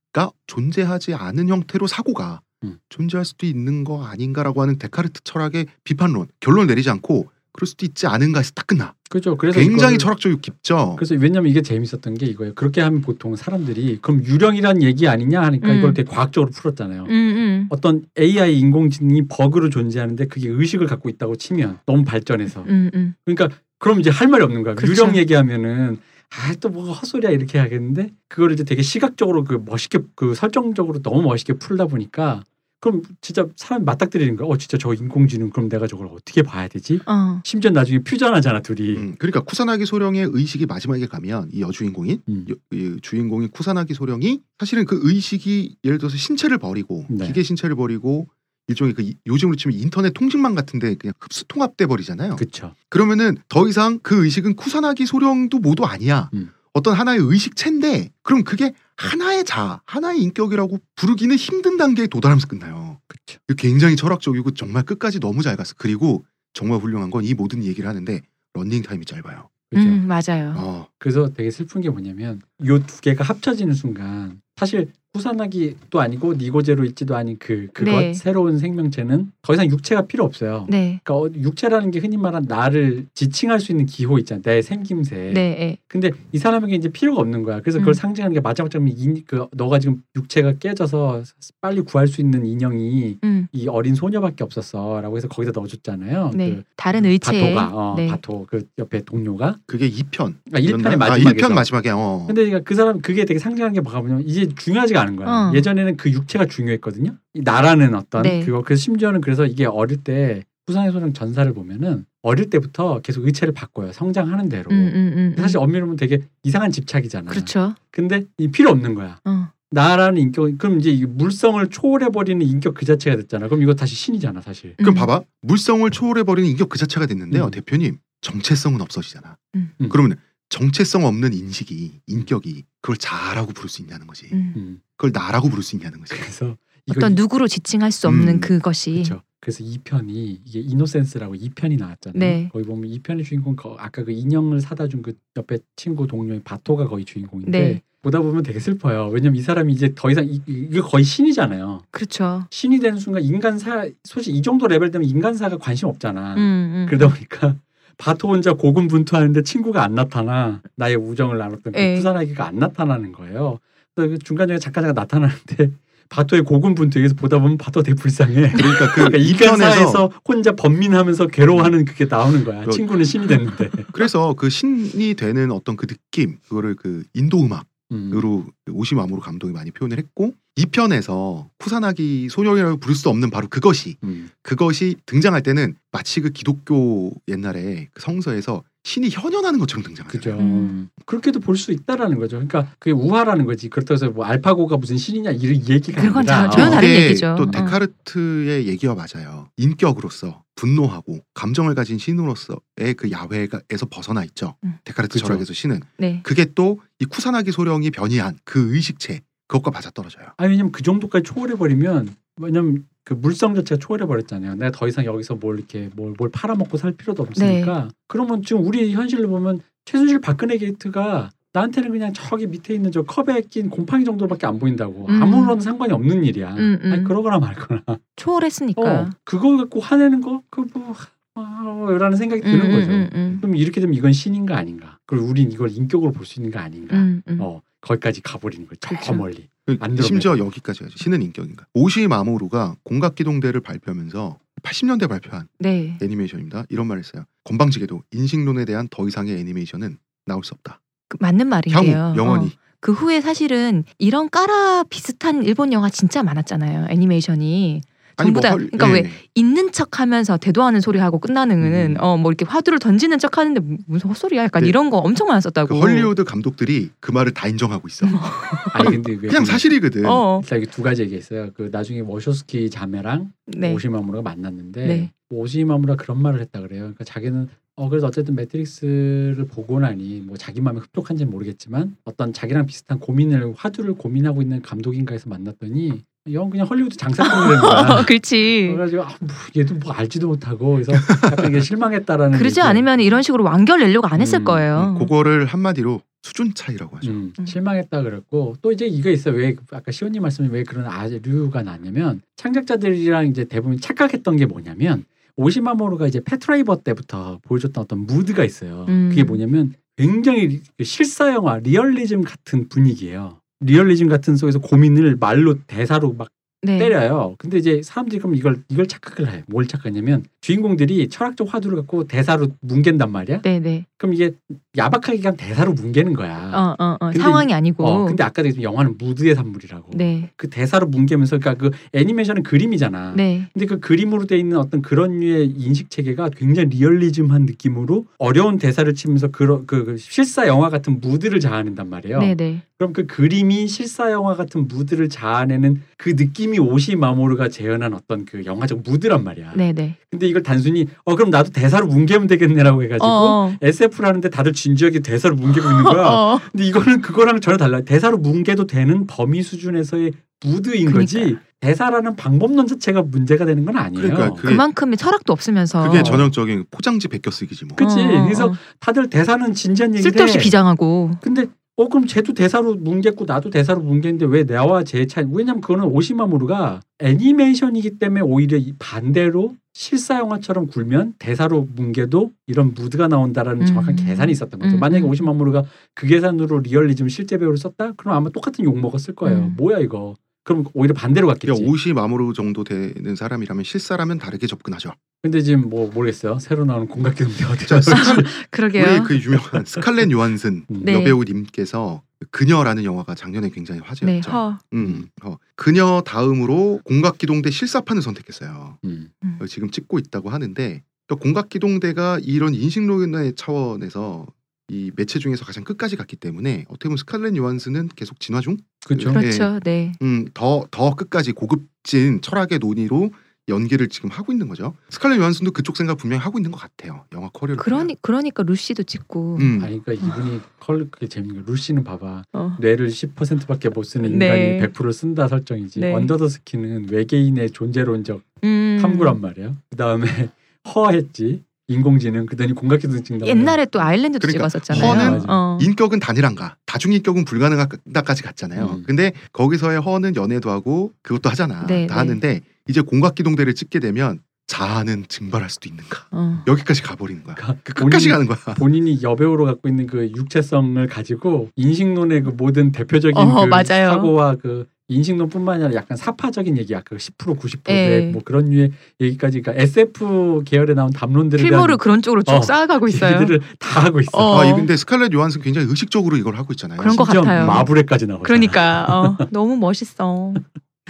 [SPEAKER 1] 존재하지 않은 형태로 사고가
[SPEAKER 3] 음.
[SPEAKER 1] 존재할 수도 있는 거 아닌가라고 하는 데카르트 철학의 비판론 결론을 내리지 않고 그럴 수도 있지 않은가 해서 딱 끝나.
[SPEAKER 3] 그렇죠. 그래서
[SPEAKER 1] 굉장히 철학적이고 깊죠.
[SPEAKER 3] 그래서 왜냐면 이게 재밌었던 게 이거예요. 그렇게 하면 보통 사람들이 그럼 유령이란 얘기 아니냐 하니까
[SPEAKER 2] 음.
[SPEAKER 3] 이걸 되게 과학적으로 풀었잖아요.
[SPEAKER 2] 음, 음.
[SPEAKER 3] 어떤 AI 인공지능이 버그로 존재하는데 그게 의식을 갖고 있다고 치면 너무 발전해서
[SPEAKER 2] 음, 음.
[SPEAKER 3] 그러니까 그럼 이제 할 말이 없는 거야.
[SPEAKER 2] 그쵸.
[SPEAKER 3] 유령 얘기하면은 아또 뭐가 헛소리야 이렇게 하겠는데 그거를 이제 되게 시각적으로 그 멋있게 그 설정적으로 너무 멋있게 풀다 보니까 그럼 진짜 사람 맞닥뜨리는 거야. 어 진짜 저 인공지능 그럼 내가 저걸 어떻게 봐야 되지?
[SPEAKER 2] 어.
[SPEAKER 3] 심지어 나중에 퓨전하잖아 둘이.
[SPEAKER 1] 음, 그러니까 쿠사나기 소령의 의식이 마지막에 가면 이 여주인공인
[SPEAKER 3] 음.
[SPEAKER 1] 여- 이 주인공인 쿠사나기 소령이 사실은 그 의식이 예를 들어서 신체를 버리고
[SPEAKER 3] 네.
[SPEAKER 1] 기계 신체를 버리고 일종의 그 이- 요즘으로 치면 인터넷 통신망 같은데 그냥 흡수 통합돼 버리잖아요.
[SPEAKER 3] 그쵸.
[SPEAKER 1] 그러면은 더 이상 그 의식은 쿠사나기 소령도 모두 아니야.
[SPEAKER 3] 음.
[SPEAKER 1] 어떤 하나의 의식체인데 그럼 그게 하나의 자, 하나의 인격이라고 부르기는 힘든 단계에 도달하면서 끝나요.
[SPEAKER 3] 그쵸.
[SPEAKER 1] 이거 굉장히 철학적이고 정말 끝까지 너무 잘 갔어. 그리고 정말 훌륭한 건 이 모든 얘기를 하는데 런닝 타임이 짧아요.
[SPEAKER 3] 그죠.
[SPEAKER 2] 음, 맞아요.
[SPEAKER 1] 어,
[SPEAKER 3] 그래서 되게 슬픈 게 뭐냐면 요두 개가 합쳐지는 순간 사실 후산하기도 아니고 니고제로일지도 아닌 그 그것
[SPEAKER 2] 네.
[SPEAKER 3] 새로운 생명체는 더 이상 육체가 필요 없어요.
[SPEAKER 2] 네.
[SPEAKER 3] 그러니까 어, 육체라는 게 흔히 말하는 나를 지칭할 수 있는 기호 있잖아. 내 생김새.
[SPEAKER 2] 네. 네.
[SPEAKER 3] 근데 이 사람에게 이제 필요가 없는 거야. 그래서 그걸
[SPEAKER 2] 음.
[SPEAKER 3] 상징하는 게 마지막 장면 이, 그 너가 지금 육체가 깨져서 빨리 구할 수 있는 인형이
[SPEAKER 2] 음.
[SPEAKER 3] 이 어린 소녀밖에 없었어라고 해서 거기다 넣어줬잖아요.
[SPEAKER 2] 네.
[SPEAKER 3] 그
[SPEAKER 2] 다른 의체.
[SPEAKER 3] 바토가 어,
[SPEAKER 2] 네.
[SPEAKER 3] 바토 그 옆에 동료가
[SPEAKER 1] 그게 2편.
[SPEAKER 3] 아, 1편의
[SPEAKER 1] 아,
[SPEAKER 3] 마지막에
[SPEAKER 1] 1편 마지막에 어.
[SPEAKER 3] 근데 그러니까 그 사람 그게 되게 상징하는 게 뭐가 뭐냐면 이제 중요하지가 않은 거야.
[SPEAKER 2] 어.
[SPEAKER 3] 예전에는 그 육체가 중요했거든요. 이 나라는 어떤
[SPEAKER 2] 네.
[SPEAKER 3] 그거 그래서 심지어는 그래서 이게 어릴 때 부산의 소령 전사를 보면은 어릴 때부터 계속 의체를 바꿔요. 성장하는 대로.
[SPEAKER 2] 음, 음, 음, 음.
[SPEAKER 3] 사실 엄밀히 보면 되게 이상한 집착이잖아.
[SPEAKER 2] 그렇죠.
[SPEAKER 3] 근데 이 필요 없는 거야.
[SPEAKER 2] 어.
[SPEAKER 3] 나라는 인격 그럼 이제 이 물성을 초월해 버리는 인격 그 자체가 됐잖아. 그럼 이거 다시 신이잖아, 사실.
[SPEAKER 1] 그럼
[SPEAKER 2] 음.
[SPEAKER 1] 봐봐. 물성을 초월해 버리는 인격 그 자체가 됐는데요.
[SPEAKER 3] 음.
[SPEAKER 1] 대표님 정체성은 없어지잖아.
[SPEAKER 2] 음.
[SPEAKER 3] 음.
[SPEAKER 1] 그러면 정체성 없는 인식이 인격이 그걸 자아라고 부를 수 있냐는 거지.
[SPEAKER 2] 음.
[SPEAKER 3] 음.
[SPEAKER 1] 그걸 나라고 부를 수 있냐는 거지.
[SPEAKER 3] 그래서
[SPEAKER 2] 어떤 누구로 지칭할 수 없는
[SPEAKER 1] 음.
[SPEAKER 2] 그것이.
[SPEAKER 3] 그렇죠. 그래서 2편이 이게 이노센스라고 2편이 나왔잖아요.
[SPEAKER 2] 네.
[SPEAKER 3] 거기 보면 2편의 주인공 거- 아까 그 인형을 사다 준 그 옆에 친구 동료인 바토가 거의 주인공인데
[SPEAKER 2] 네.
[SPEAKER 3] 보다 보면 되게 슬퍼요. 왜냐면 이 사람이 이제 더 이상 이, 이게 거의 신이잖아요.
[SPEAKER 2] 그렇죠.
[SPEAKER 3] 신이 되는 순간 인간사 솔직히 이 정도 레벨 되면 인간사가 관심 없잖아.
[SPEAKER 2] 음, 음.
[SPEAKER 3] 그러다 보니까 [laughs] 바토 혼자 고군분투하는데 친구가 안 나타나 나의 우정을 나눴던 그
[SPEAKER 2] 예.
[SPEAKER 3] 푸사나기가 안 나타나는 거예요. 그 잠깐 잠깐 나타나는데 [laughs] 바토의 고군분투에서 보다 보면 바토 되게 불쌍해.
[SPEAKER 1] 그러니까 그
[SPEAKER 3] 그러니까
[SPEAKER 1] 2편에서
[SPEAKER 3] 인간사에서 혼자 번민하면서 괴로워하는 그게 나오는 거야.
[SPEAKER 1] 그-
[SPEAKER 3] 친구는 신이 됐는데. [laughs]
[SPEAKER 1] 그래서 그 신이 되는 어떤 그 느낌 그거를 그 인도 음악
[SPEAKER 3] 음.
[SPEAKER 1] 으로 오시마무로 감독이 많이 표현을 했고 2편에서 쿠사나기 소녀라고 부를 수 없는 바로 그것이
[SPEAKER 3] 음.
[SPEAKER 1] 그것이 등장할 때는 마치 그 기독교 옛날에 그 성서에서 신이 현현하는 것처럼 등장하죠.
[SPEAKER 3] 그죠.
[SPEAKER 2] 음.
[SPEAKER 3] 그렇게도 볼 수 있다라는 거죠. 그러니까 그게 우화라는 거지. 그렇다고 해서 뭐 알파고가 무슨 신이냐 이런 얘기가
[SPEAKER 2] 그건
[SPEAKER 3] 아니라
[SPEAKER 2] 자- 전혀 다른 얘기죠.
[SPEAKER 1] 또
[SPEAKER 2] 어.
[SPEAKER 1] 데카르트의 얘기와 맞아요. 인격으로서 분노하고 감정을 가진 신으로서의 그 야훼에서 벗어나 있죠.
[SPEAKER 2] 음.
[SPEAKER 1] 데카르트
[SPEAKER 3] 그쵸.
[SPEAKER 1] 철학에서 신은
[SPEAKER 2] 네.
[SPEAKER 1] 그게 또 이 쿠사나기 소령이 변이한 그 의식체 그것과 맞아떨어져요.
[SPEAKER 3] 아니 왜냐면 그 정도까지 초월해 버리면 왜냐면 그 물성 자체가 초월해 버렸잖아요. 내가 더 이상 여기서 뭘 이렇게 뭘, 뭘 팔아먹고 살 필요도 없으니까. 그러면 지금 우리 현실을 보면 최순실 박근혜 게이트가 나한테는 그냥 저기 밑에 있는 저 컵에 낀 곰팡이 정도밖에 안 보인다고
[SPEAKER 2] 음.
[SPEAKER 3] 아무런 상관이 없는 일이야.
[SPEAKER 2] 음, 음.
[SPEAKER 3] 아니 그러거나 말거나.
[SPEAKER 2] 초월했으니까.
[SPEAKER 3] 어, 그거 갖고 화내는 거 그뭐 아라는 생각이 드는
[SPEAKER 2] 음,
[SPEAKER 3] 거죠.
[SPEAKER 2] 음, 음,
[SPEAKER 3] 그럼 이렇게 되면 이건 신인가 아닌가? 그리고 우린 이걸 인격으로 볼 수 있는 거 아닌가?
[SPEAKER 2] 음, 음.
[SPEAKER 3] 어 거기까지 가버리는 거죠. 저
[SPEAKER 2] 그렇죠.
[SPEAKER 3] 멀리.
[SPEAKER 1] 그
[SPEAKER 3] 안드로메다.
[SPEAKER 1] 심지어 여기까지 가죠. 신은 인격인가. 오시 마모루가 공각기동대를 발표하면서 80년대 발표한
[SPEAKER 2] 네.
[SPEAKER 1] 애니메이션입니다. 이런 말을 했어요. 건방지게도 인식론에 대한 더 이상의 애니메이션은 나올 수 없다.
[SPEAKER 2] 그 맞는 말인데요.
[SPEAKER 1] 향후 영원히
[SPEAKER 2] 어, 그 후에 사실은 이런 까라 비슷한 일본 영화 진짜 많았잖아요. 애니메이션이. 전부 다
[SPEAKER 1] 뭐 헐-
[SPEAKER 2] 그러니까
[SPEAKER 1] 네,
[SPEAKER 2] 왜
[SPEAKER 1] 네.
[SPEAKER 2] 있는 척하면서 대도하는 소리 하고 끝나는
[SPEAKER 3] 음.
[SPEAKER 2] 어뭐 이렇게 화두를 던지는 척 하는데 무슨 헛소리야 약간
[SPEAKER 1] 네.
[SPEAKER 2] 이런 거 엄청 많았었다고.
[SPEAKER 1] 그 헐리우드 감독들이 그 말을 다 인정하고 있어. [laughs]
[SPEAKER 3] 아니 근데 왜
[SPEAKER 1] 그냥
[SPEAKER 3] 보면
[SPEAKER 1] 사실이거든.
[SPEAKER 2] 어.
[SPEAKER 3] 일단 이게 두 가지 얘기했어요. 그 나중에 워쇼스키 자매랑
[SPEAKER 2] 네.
[SPEAKER 3] 오시마무라가 만났는데
[SPEAKER 2] 네.
[SPEAKER 3] 오시마무라 그런 말을 했다 그래요. 그러니까 자기는 어 그래도 어쨌든 매트릭스를 보고 나니 뭐 자기 마음에 흡족한지는 모르겠지만 어떤 자기랑 비슷한 고민을 화두를 고민하고 있는 감독인가에서 만났더니 영 그냥 헐리우드 장사꾼이라는 [laughs] 거야.
[SPEAKER 2] 어, 그렇지.
[SPEAKER 3] 그래가지고 아, 뭐 얘도 뭐 알지도 못하고 그래서 약간 이게 실망했다라는.
[SPEAKER 2] 그러지. 않으면 이런 식으로 완결 내려고 안 했을
[SPEAKER 3] 음,
[SPEAKER 2] 거예요.
[SPEAKER 1] 음, 그거를 한마디로 수준 차이라고 하죠.
[SPEAKER 3] 음,
[SPEAKER 2] 음.
[SPEAKER 3] 실망했다 그랬고 또 이제 이거 있어 왜 아까 시원님 말씀이 왜 그런 아류가 나냐면 창작자들이랑 이제 대부분 착각했던 게 뭐냐면 오시이 마모루가 이제 패트레이버 때부터 보여줬던 어떤 무드가 있어요.
[SPEAKER 2] 음.
[SPEAKER 3] 그게 뭐냐면 굉장히 실사 영화 리얼리즘 같은 분위기예요. 리얼리즘 같은 속에서 고민을 말로 대사로 막
[SPEAKER 2] 네.
[SPEAKER 3] 때려요. 근데 이제 사람들이 그럼 이걸 이걸 착각을 해요. 뭘 착각하냐면 주인공들이 철학적 화두를 갖고 대사로 뭉갠단 말이야.
[SPEAKER 2] 네, 네.
[SPEAKER 3] 그럼 이게 야박하게 그냥 대사로 뭉개는 거야.
[SPEAKER 2] 어, 어, 어. 상황이 아니고.
[SPEAKER 3] 어, 근데 아까도 얘기했지만 영화는 무드의 산물이라고.
[SPEAKER 2] 네.
[SPEAKER 3] 그 대사로 뭉개면서 그러니까 그 애니메이션은 그림이잖아.
[SPEAKER 2] 네.
[SPEAKER 3] 근데 그 그림으로 돼 있는 어떤 그런 류의 인식 체계가 굉장히 리얼리즘한 느낌으로 어려운 대사를 치면서 그런 그, 그 실사 영화 같은 무드를 자아낸단 말이에요.
[SPEAKER 2] 네, 네.
[SPEAKER 3] 그럼 그 그림이 실사 영화 같은 무드를 자아내는 그 느낌이 오시 마모르가 재현한 어떤 그 영화적 무드란 말이야.
[SPEAKER 2] 네, 네.
[SPEAKER 3] 근데 이걸 단순히 어 그럼 나도 대사로 뭉개면 되겠네라고 해가지고
[SPEAKER 2] 어.
[SPEAKER 3] SF라는데 다들 진지하게 대사로 뭉개고 있는 거야. [laughs]
[SPEAKER 2] 어.
[SPEAKER 3] 근데 이거는 그거랑 전혀 달라요. 대사로 뭉개도 되는 범위 수준에서의 무드인 거지
[SPEAKER 2] 그러니까.
[SPEAKER 3] 대사라는 방법론 자체가 문제가 되는 건 아니에요.
[SPEAKER 1] 그러니까 그게
[SPEAKER 2] 그만큼의 철학도 없으면서
[SPEAKER 1] 그게 전형적인 포장지 베껴 쓰기지 뭐.
[SPEAKER 3] 그치.
[SPEAKER 2] 어, 어,
[SPEAKER 3] 그래서
[SPEAKER 2] 어.
[SPEAKER 3] 다들 대사는 진지한 얘기인데
[SPEAKER 2] 쓸데없이 비장하고
[SPEAKER 3] 근데 어 그럼 쟤도 대사로 뭉갰고 나도 대사로 뭉갰는데 왜 나와 쟤 차이? 왜냐면 그거는 오시마무르가 애니메이션이기 때문에 오히려 이 반대로 실사 영화처럼 굴면 대사로 뭉개도 이런 무드가 나온다라는
[SPEAKER 2] 음.
[SPEAKER 3] 정확한 계산이 있었던 거죠.
[SPEAKER 2] 음,
[SPEAKER 3] 만약에
[SPEAKER 2] 음.
[SPEAKER 3] 오시마무르가 그 계산으로 리얼리즘 실제 배우를 썼다? 그럼 아마 똑같은 욕 먹었을 거예요.
[SPEAKER 2] 음.
[SPEAKER 3] 뭐야 이거? 그럼 오히려 반대로 갔겠지.
[SPEAKER 1] 그러니까 오시 마모루 정도 되는 사람이라면 실사라면 다르게 접근하죠.
[SPEAKER 3] 근데 지금 뭐 모르겠어요. 새로 나오는 공각기동대 어디
[SPEAKER 1] 자,
[SPEAKER 3] 갔을지. [laughs]
[SPEAKER 2] 그러게요.
[SPEAKER 1] 우리 그 유명한 스칼렛 요한슨
[SPEAKER 3] 음.
[SPEAKER 2] 네.
[SPEAKER 1] 여배우님께서 그녀라는 영화가 작년에 굉장히
[SPEAKER 2] 네,
[SPEAKER 1] 화제였죠.
[SPEAKER 2] 허.
[SPEAKER 1] 음, 어. 그녀 다음으로 공각기동대 실사판을 선택했어요.
[SPEAKER 3] 음.
[SPEAKER 1] 어, 지금 찍고 있다고 하는데 그러니까 공각기동대가 이런 인식론의 차원에서 이 매체 중에서 가장 끝까지 갔기 때문에 어떻게 보면 스칼렛 요한슨은 계속 진화 중,
[SPEAKER 3] 그렇죠.
[SPEAKER 2] 그렇죠. 네.
[SPEAKER 1] 음, 더, 더 끝까지 고급진 철학의 논의로 연기를 지금 하고 있는 거죠. 스칼렛 요한슨도 그쪽 생각 분명히 하고 있는 것 같아요. 영화 커리어를
[SPEAKER 2] 그러니 그러니까 루시도 찍고.
[SPEAKER 1] 음,
[SPEAKER 3] 아니 그러니까 이분이 컬 그게 재밌는 거. 루시는 봐봐.
[SPEAKER 2] 어.
[SPEAKER 3] 뇌를 10%밖에 못 쓰는 인간이
[SPEAKER 2] 네.
[SPEAKER 3] 100% 쓴다 설정이지.
[SPEAKER 2] 네.
[SPEAKER 3] 언더 더 스킨은 외계인의 존재론적
[SPEAKER 2] 음.
[SPEAKER 3] 탐구란 말이야. 그다음에 [laughs] 허했지. 인공지능 그다음에 공각기도 찍는다.
[SPEAKER 2] 옛날에 또 아일랜드도
[SPEAKER 1] 그러니까
[SPEAKER 2] 찍었었잖아요.
[SPEAKER 3] 허는
[SPEAKER 2] 어.
[SPEAKER 1] 인격은 단일한가 다중인격은 불가능하다까지 갔잖아요.
[SPEAKER 3] 음.
[SPEAKER 1] 근데 거기서의 허는 연애도 하고 그것도 하잖아.
[SPEAKER 2] 네,
[SPEAKER 1] 다
[SPEAKER 2] 네.
[SPEAKER 1] 하는데 이제 공각기동대를 찍게 되면 자아는 증발할 수도 있는가.
[SPEAKER 2] 어.
[SPEAKER 1] 여기까지 가버리는 거야.
[SPEAKER 3] 그러니까
[SPEAKER 1] 그 끝까지
[SPEAKER 3] 본인이-
[SPEAKER 1] 가는 거야.
[SPEAKER 3] 본인이 여배우로 갖고 있는 그 육체성을 가지고 인식론의 그 모든 대표적인
[SPEAKER 2] 어,
[SPEAKER 3] 그
[SPEAKER 2] 맞아요.
[SPEAKER 3] 사고와 그 인식론뿐만 아니라 약간 사파적인 얘기, 아까 10% 90%의
[SPEAKER 2] 예.
[SPEAKER 3] 뭐 그런 류의 얘기까지, 그러니까 SF 계열에 나온 담론들에
[SPEAKER 2] 필모를 그런 쪽으로 쭉
[SPEAKER 3] 어,
[SPEAKER 2] 쌓아가고 있어요.
[SPEAKER 3] 얘기들을 다 하고 있어.
[SPEAKER 2] 어.
[SPEAKER 1] 아, 이 근데 스칼렛 요한슨 굉장히 의식적으로 이걸 하고 있잖아요.
[SPEAKER 2] 그런 것
[SPEAKER 3] 심지어
[SPEAKER 2] 같아요.
[SPEAKER 3] 마블에까지 나오고.
[SPEAKER 2] 그러니까 어, [laughs] 너무 멋있어.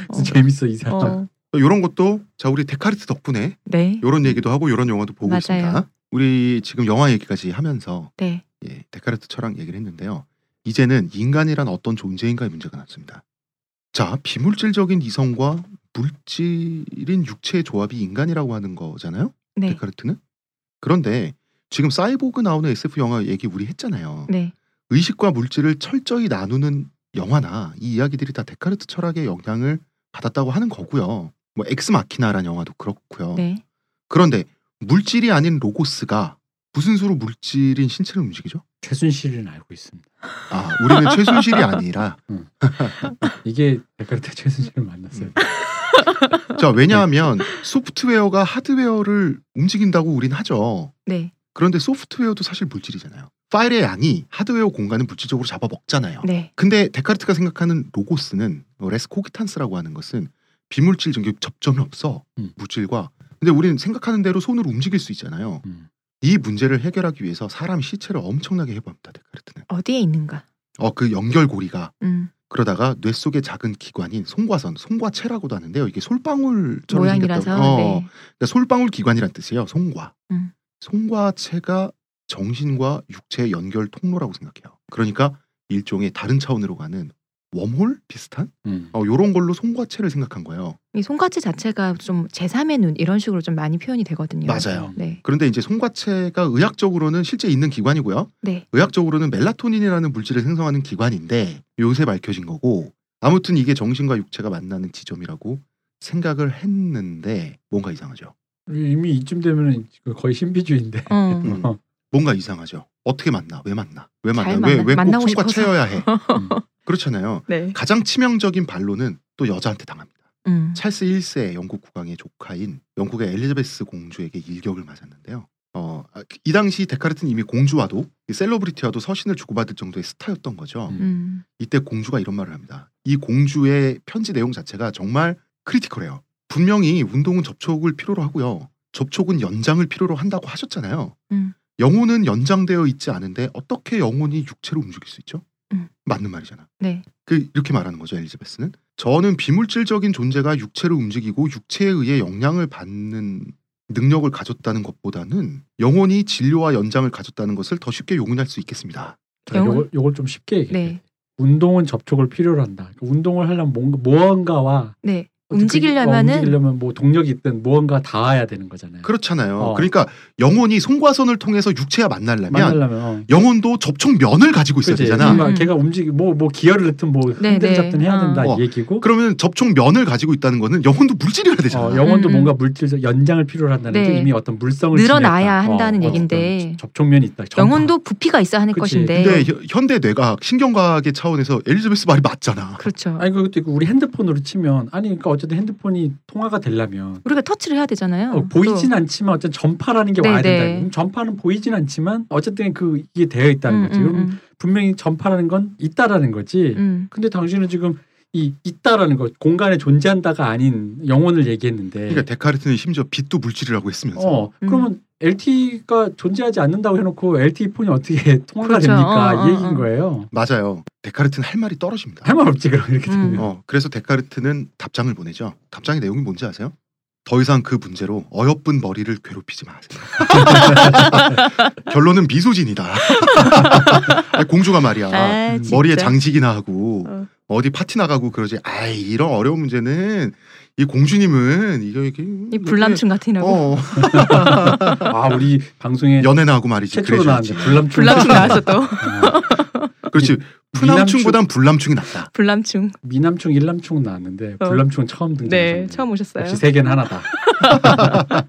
[SPEAKER 2] 어.
[SPEAKER 3] 재밌어 이 사람.
[SPEAKER 2] 어.
[SPEAKER 1] 이런 것도 자 우리 데카르트 덕분에
[SPEAKER 2] 네.
[SPEAKER 1] 이런 얘기도 하고 이런 영화도 보고
[SPEAKER 2] 맞아요.
[SPEAKER 1] 있습니다. 우리 지금 영화 얘기까지 하면서
[SPEAKER 2] 네.
[SPEAKER 1] 예, 데카르트 철학 얘기를 했는데요. 이제는 인간이란 어떤 존재인가의 문제가 났습니다. 자, 비물질적인 이성과 물질인 육체의 조합이 인간이라고 하는 거잖아요.
[SPEAKER 2] 네.
[SPEAKER 1] 데카르트는. 그런데 지금 사이보그 나오는 SF 영화 얘기 우리 했잖아요.
[SPEAKER 2] 네.
[SPEAKER 1] 의식과 물질을 철저히 나누는 영화나 이 이야기들이 다 데카르트 철학의 영향을 받았다고 하는 거고요. 뭐 엑스마키나라는 영화도 그렇고요.
[SPEAKER 2] 네.
[SPEAKER 1] 그런데 물질이 아닌 로고스가 무슨 수로 물질인 신체를 움직이죠?
[SPEAKER 3] 최순실은 알고 있습니다.
[SPEAKER 1] 아, 우리는 최순실이 아니라
[SPEAKER 3] 이게 데카르트 최순실을 만났어요.
[SPEAKER 1] 자 왜냐하면 소프트웨어가 하드웨어를 움직인다고 우린 하죠.
[SPEAKER 2] 네,
[SPEAKER 1] 그런데 소프트웨어도 사실 물질이잖아요. 파일의 양이 하드웨어 공간을 물질적으로 잡아먹잖아요.
[SPEAKER 2] 네,
[SPEAKER 1] 근데 데카르트가 생각하는 로고스는 어, res cogitans라고 하는 것은 비물질 전기 접점이 없어
[SPEAKER 3] 음.
[SPEAKER 1] 물질과 근데 우리는 생각하는 대로 손으로 움직일 수 있잖아요.
[SPEAKER 3] 음.
[SPEAKER 1] 이 문제를 해결하기 위해서 사람 시체를 엄청나게 해봅니다 데카르트는.
[SPEAKER 2] 어디에 있는가?
[SPEAKER 1] 어 그 연결고리가
[SPEAKER 2] 음,
[SPEAKER 1] 그러다가 뇌 속의 작은 기관인 송과선, 송과체라고도 하는데요. 이게 솔방울처럼
[SPEAKER 2] 모양이라서.
[SPEAKER 1] 어,
[SPEAKER 2] 네.
[SPEAKER 1] 그러니까 솔방울 기관이란 뜻이에요. 송과.
[SPEAKER 2] 음.
[SPEAKER 1] 송과체가 정신과 육체의 연결 통로라고 생각해요. 그러니까 일종의 다른 차원으로 가는 웜홀 비슷한
[SPEAKER 3] 음.
[SPEAKER 1] 어, 요런 걸로 송과체를 생각한 거예요.
[SPEAKER 2] 이 손가치 자체가 좀 제3의 눈 이런 식으로 좀 많이 표현이 되거든요.
[SPEAKER 1] 맞아요.
[SPEAKER 2] 네,
[SPEAKER 1] 그런데 이제 송과체가 의학적으로는 실제 있는 기관이고요.
[SPEAKER 2] 네,
[SPEAKER 1] 의학적으로는 멜라토닌이라는 물질을 생성하는 기관인데 요새 밝혀진 거고 아무튼 이게 정신과 육체가 만나는 지점이라고 생각을 했는데 뭔가 이상하죠.
[SPEAKER 3] 이미 이쯤 되면은 거의 신비주의인데.
[SPEAKER 2] 어,
[SPEAKER 1] 음. [laughs] 뭔가 이상하죠. 어떻게 만나? 왜 만나? 왜 만나? 잘왜 왜꼭
[SPEAKER 2] 만나고
[SPEAKER 1] 송과
[SPEAKER 2] 싶어서.
[SPEAKER 1] 채여야 해? [laughs]
[SPEAKER 3] 음.
[SPEAKER 1] 그렇잖아요.
[SPEAKER 2] 네,
[SPEAKER 1] 가장 치명적인 반론은 또 여자한테 당합니다.
[SPEAKER 2] 음,
[SPEAKER 1] 찰스 1세 영국 국왕의 조카인 영국의 엘리자베스 공주에게 일격을 맞았는데요. 어, 아, 이 당시 데카르트는 이미 공주와도 이 celebrity와도 서신을 주고받을 정도의 스타였던 거죠.
[SPEAKER 3] 음.
[SPEAKER 2] 음,
[SPEAKER 1] 이때 공주가 이런 말을 합니다. 이 공주의 편지 내용 자체가 정말 critical해요. 분명히 운동은 접촉을 필요로 하고요. 접촉은 연장을 필요로 한다고 하셨잖아요.
[SPEAKER 2] 음.
[SPEAKER 1] 영혼은 연장되어 있지 않은데 어떻게 영혼이 육체로 움직일 수 있죠?
[SPEAKER 2] 음.
[SPEAKER 1] 맞는 말이잖아.
[SPEAKER 2] 네,
[SPEAKER 1] 그 이렇게 말하는 거죠 엘리자베스는. 저는 비물질적인 존재가 육체를 움직이고 육체에 의해 영향을 받는 능력을 가졌다는 것보다는 영혼이 진료와 연장을 가졌다는 것을 더 쉽게 용인할 수 있겠습니다.
[SPEAKER 3] 요걸, 요걸 좀 쉽게 얘기해.
[SPEAKER 2] 네,
[SPEAKER 3] 운동은 접촉을 필요로 한다. 운동을 하려면 뭔가 무언가와
[SPEAKER 2] 네.
[SPEAKER 3] 어떻게-
[SPEAKER 2] 움직이려면은
[SPEAKER 3] 어, 움직이려면 뭐 동력이 있든 무언가 닿아야 되는 거잖아요.
[SPEAKER 1] 그렇잖아요.
[SPEAKER 3] 어.
[SPEAKER 1] 그러니까 영혼이 송과선을 통해서 육체와 만나려면
[SPEAKER 3] 만나려면 어.
[SPEAKER 1] 영혼도 접촉면을 가지고 있어야
[SPEAKER 3] 그치?
[SPEAKER 1] 되잖아.
[SPEAKER 3] 뭔가
[SPEAKER 2] 음.
[SPEAKER 3] 걔가 움직이 뭐뭐 기어를 넣든 뭐
[SPEAKER 2] 네,
[SPEAKER 3] 흔들
[SPEAKER 2] 네.
[SPEAKER 3] 잡든 해야 된다
[SPEAKER 1] 어.
[SPEAKER 3] 이 얘기고.
[SPEAKER 1] 그러면 접촉면을 가지고 있다는 거는 영혼도 물질이어야 되잖아.
[SPEAKER 3] 어, 영혼도
[SPEAKER 2] 음, 음.
[SPEAKER 3] 뭔가 물질적 연장을 필요로 한다는 게
[SPEAKER 2] 네.
[SPEAKER 3] 이미 어떤 물성을
[SPEAKER 2] 늘어나야. 한다는
[SPEAKER 3] 어,
[SPEAKER 2] 얘긴데.
[SPEAKER 3] 어떤 접촉면이 있다. 전파.
[SPEAKER 2] 영혼도 부피가 있어야 하는
[SPEAKER 3] 그치.
[SPEAKER 2] 것인데.
[SPEAKER 1] 근데 혀- 현대 뇌과학, 신경과학의 차원에서 엘리자베스 말이 맞잖아.
[SPEAKER 2] 그렇죠.
[SPEAKER 3] 아니 그것도 있고 우리 핸드폰으로 치면 아니 그러니까 어쨌든 핸드폰이 통화가 되려면
[SPEAKER 2] 우리가 터치를 해야 되잖아요.
[SPEAKER 3] 어, 보이진 않지만 어쨌든 전파라는 게
[SPEAKER 2] 네,
[SPEAKER 3] 와야 된다.
[SPEAKER 2] 네.
[SPEAKER 3] 그럼 전파는 보이진 않지만 어쨌든 그 이게 되어 있다는
[SPEAKER 2] 음,
[SPEAKER 3] 거지.
[SPEAKER 2] 음,
[SPEAKER 3] 그럼
[SPEAKER 2] 음,
[SPEAKER 3] 분명히 전파라는 건 있다라는 거지.
[SPEAKER 2] 음.
[SPEAKER 3] 근데 당신은 지금 이 있다라는 것 공간에 존재한다가 아닌 영혼을 얘기했는데
[SPEAKER 1] 그러니까 데카르트는 심지어 빛도 물질이라고 했으면서
[SPEAKER 3] 어
[SPEAKER 2] 음.
[SPEAKER 3] 그러면 LTE가 존재하지 않는다고 해놓고 LTE 폰이 어떻게 [laughs] 통화가
[SPEAKER 2] 그렇죠.
[SPEAKER 3] 됩니까
[SPEAKER 2] 어, 어,
[SPEAKER 3] 이 얘기인
[SPEAKER 2] 어.
[SPEAKER 3] 거예요.
[SPEAKER 1] 맞아요. 데카르트는 할 말이 떨어집니다.
[SPEAKER 3] 할 말 없지 그럼 이렇게
[SPEAKER 2] 음.
[SPEAKER 3] 되면.
[SPEAKER 1] 어, 그래서 데카르트는 답장을 보내죠. 답장의 내용이 뭔지 아세요? 더 이상 그 문제로 어여쁜 머리를 괴롭히지 마세요. [laughs] 결론은 미소진이다. 공주가 말이야.
[SPEAKER 2] 아,
[SPEAKER 3] 음.
[SPEAKER 1] 머리에 장식이나 하고
[SPEAKER 2] 어.
[SPEAKER 1] 어. 디 파티 나가고 그러지. 아이 이런 어려운 문제는 이 공주님은 이거 이게
[SPEAKER 2] 이 불남충 같으라고.
[SPEAKER 1] 어, [laughs]
[SPEAKER 3] 아 우리 방송에
[SPEAKER 1] 연애나 하고 말이지.
[SPEAKER 3] 최초로. 나왔는데 불남충.
[SPEAKER 2] 불남충 나왔어 또.
[SPEAKER 3] 어,
[SPEAKER 1] 그렇지. 푸남충보단 불남충이 낫다.
[SPEAKER 2] 불남충.
[SPEAKER 3] 미남충, 일남충은 나왔는데
[SPEAKER 2] 어.
[SPEAKER 3] 불남충은 처음 등장했네.
[SPEAKER 2] 네, 처음 오셨어요.
[SPEAKER 3] 역시 세계는 하나다. [laughs]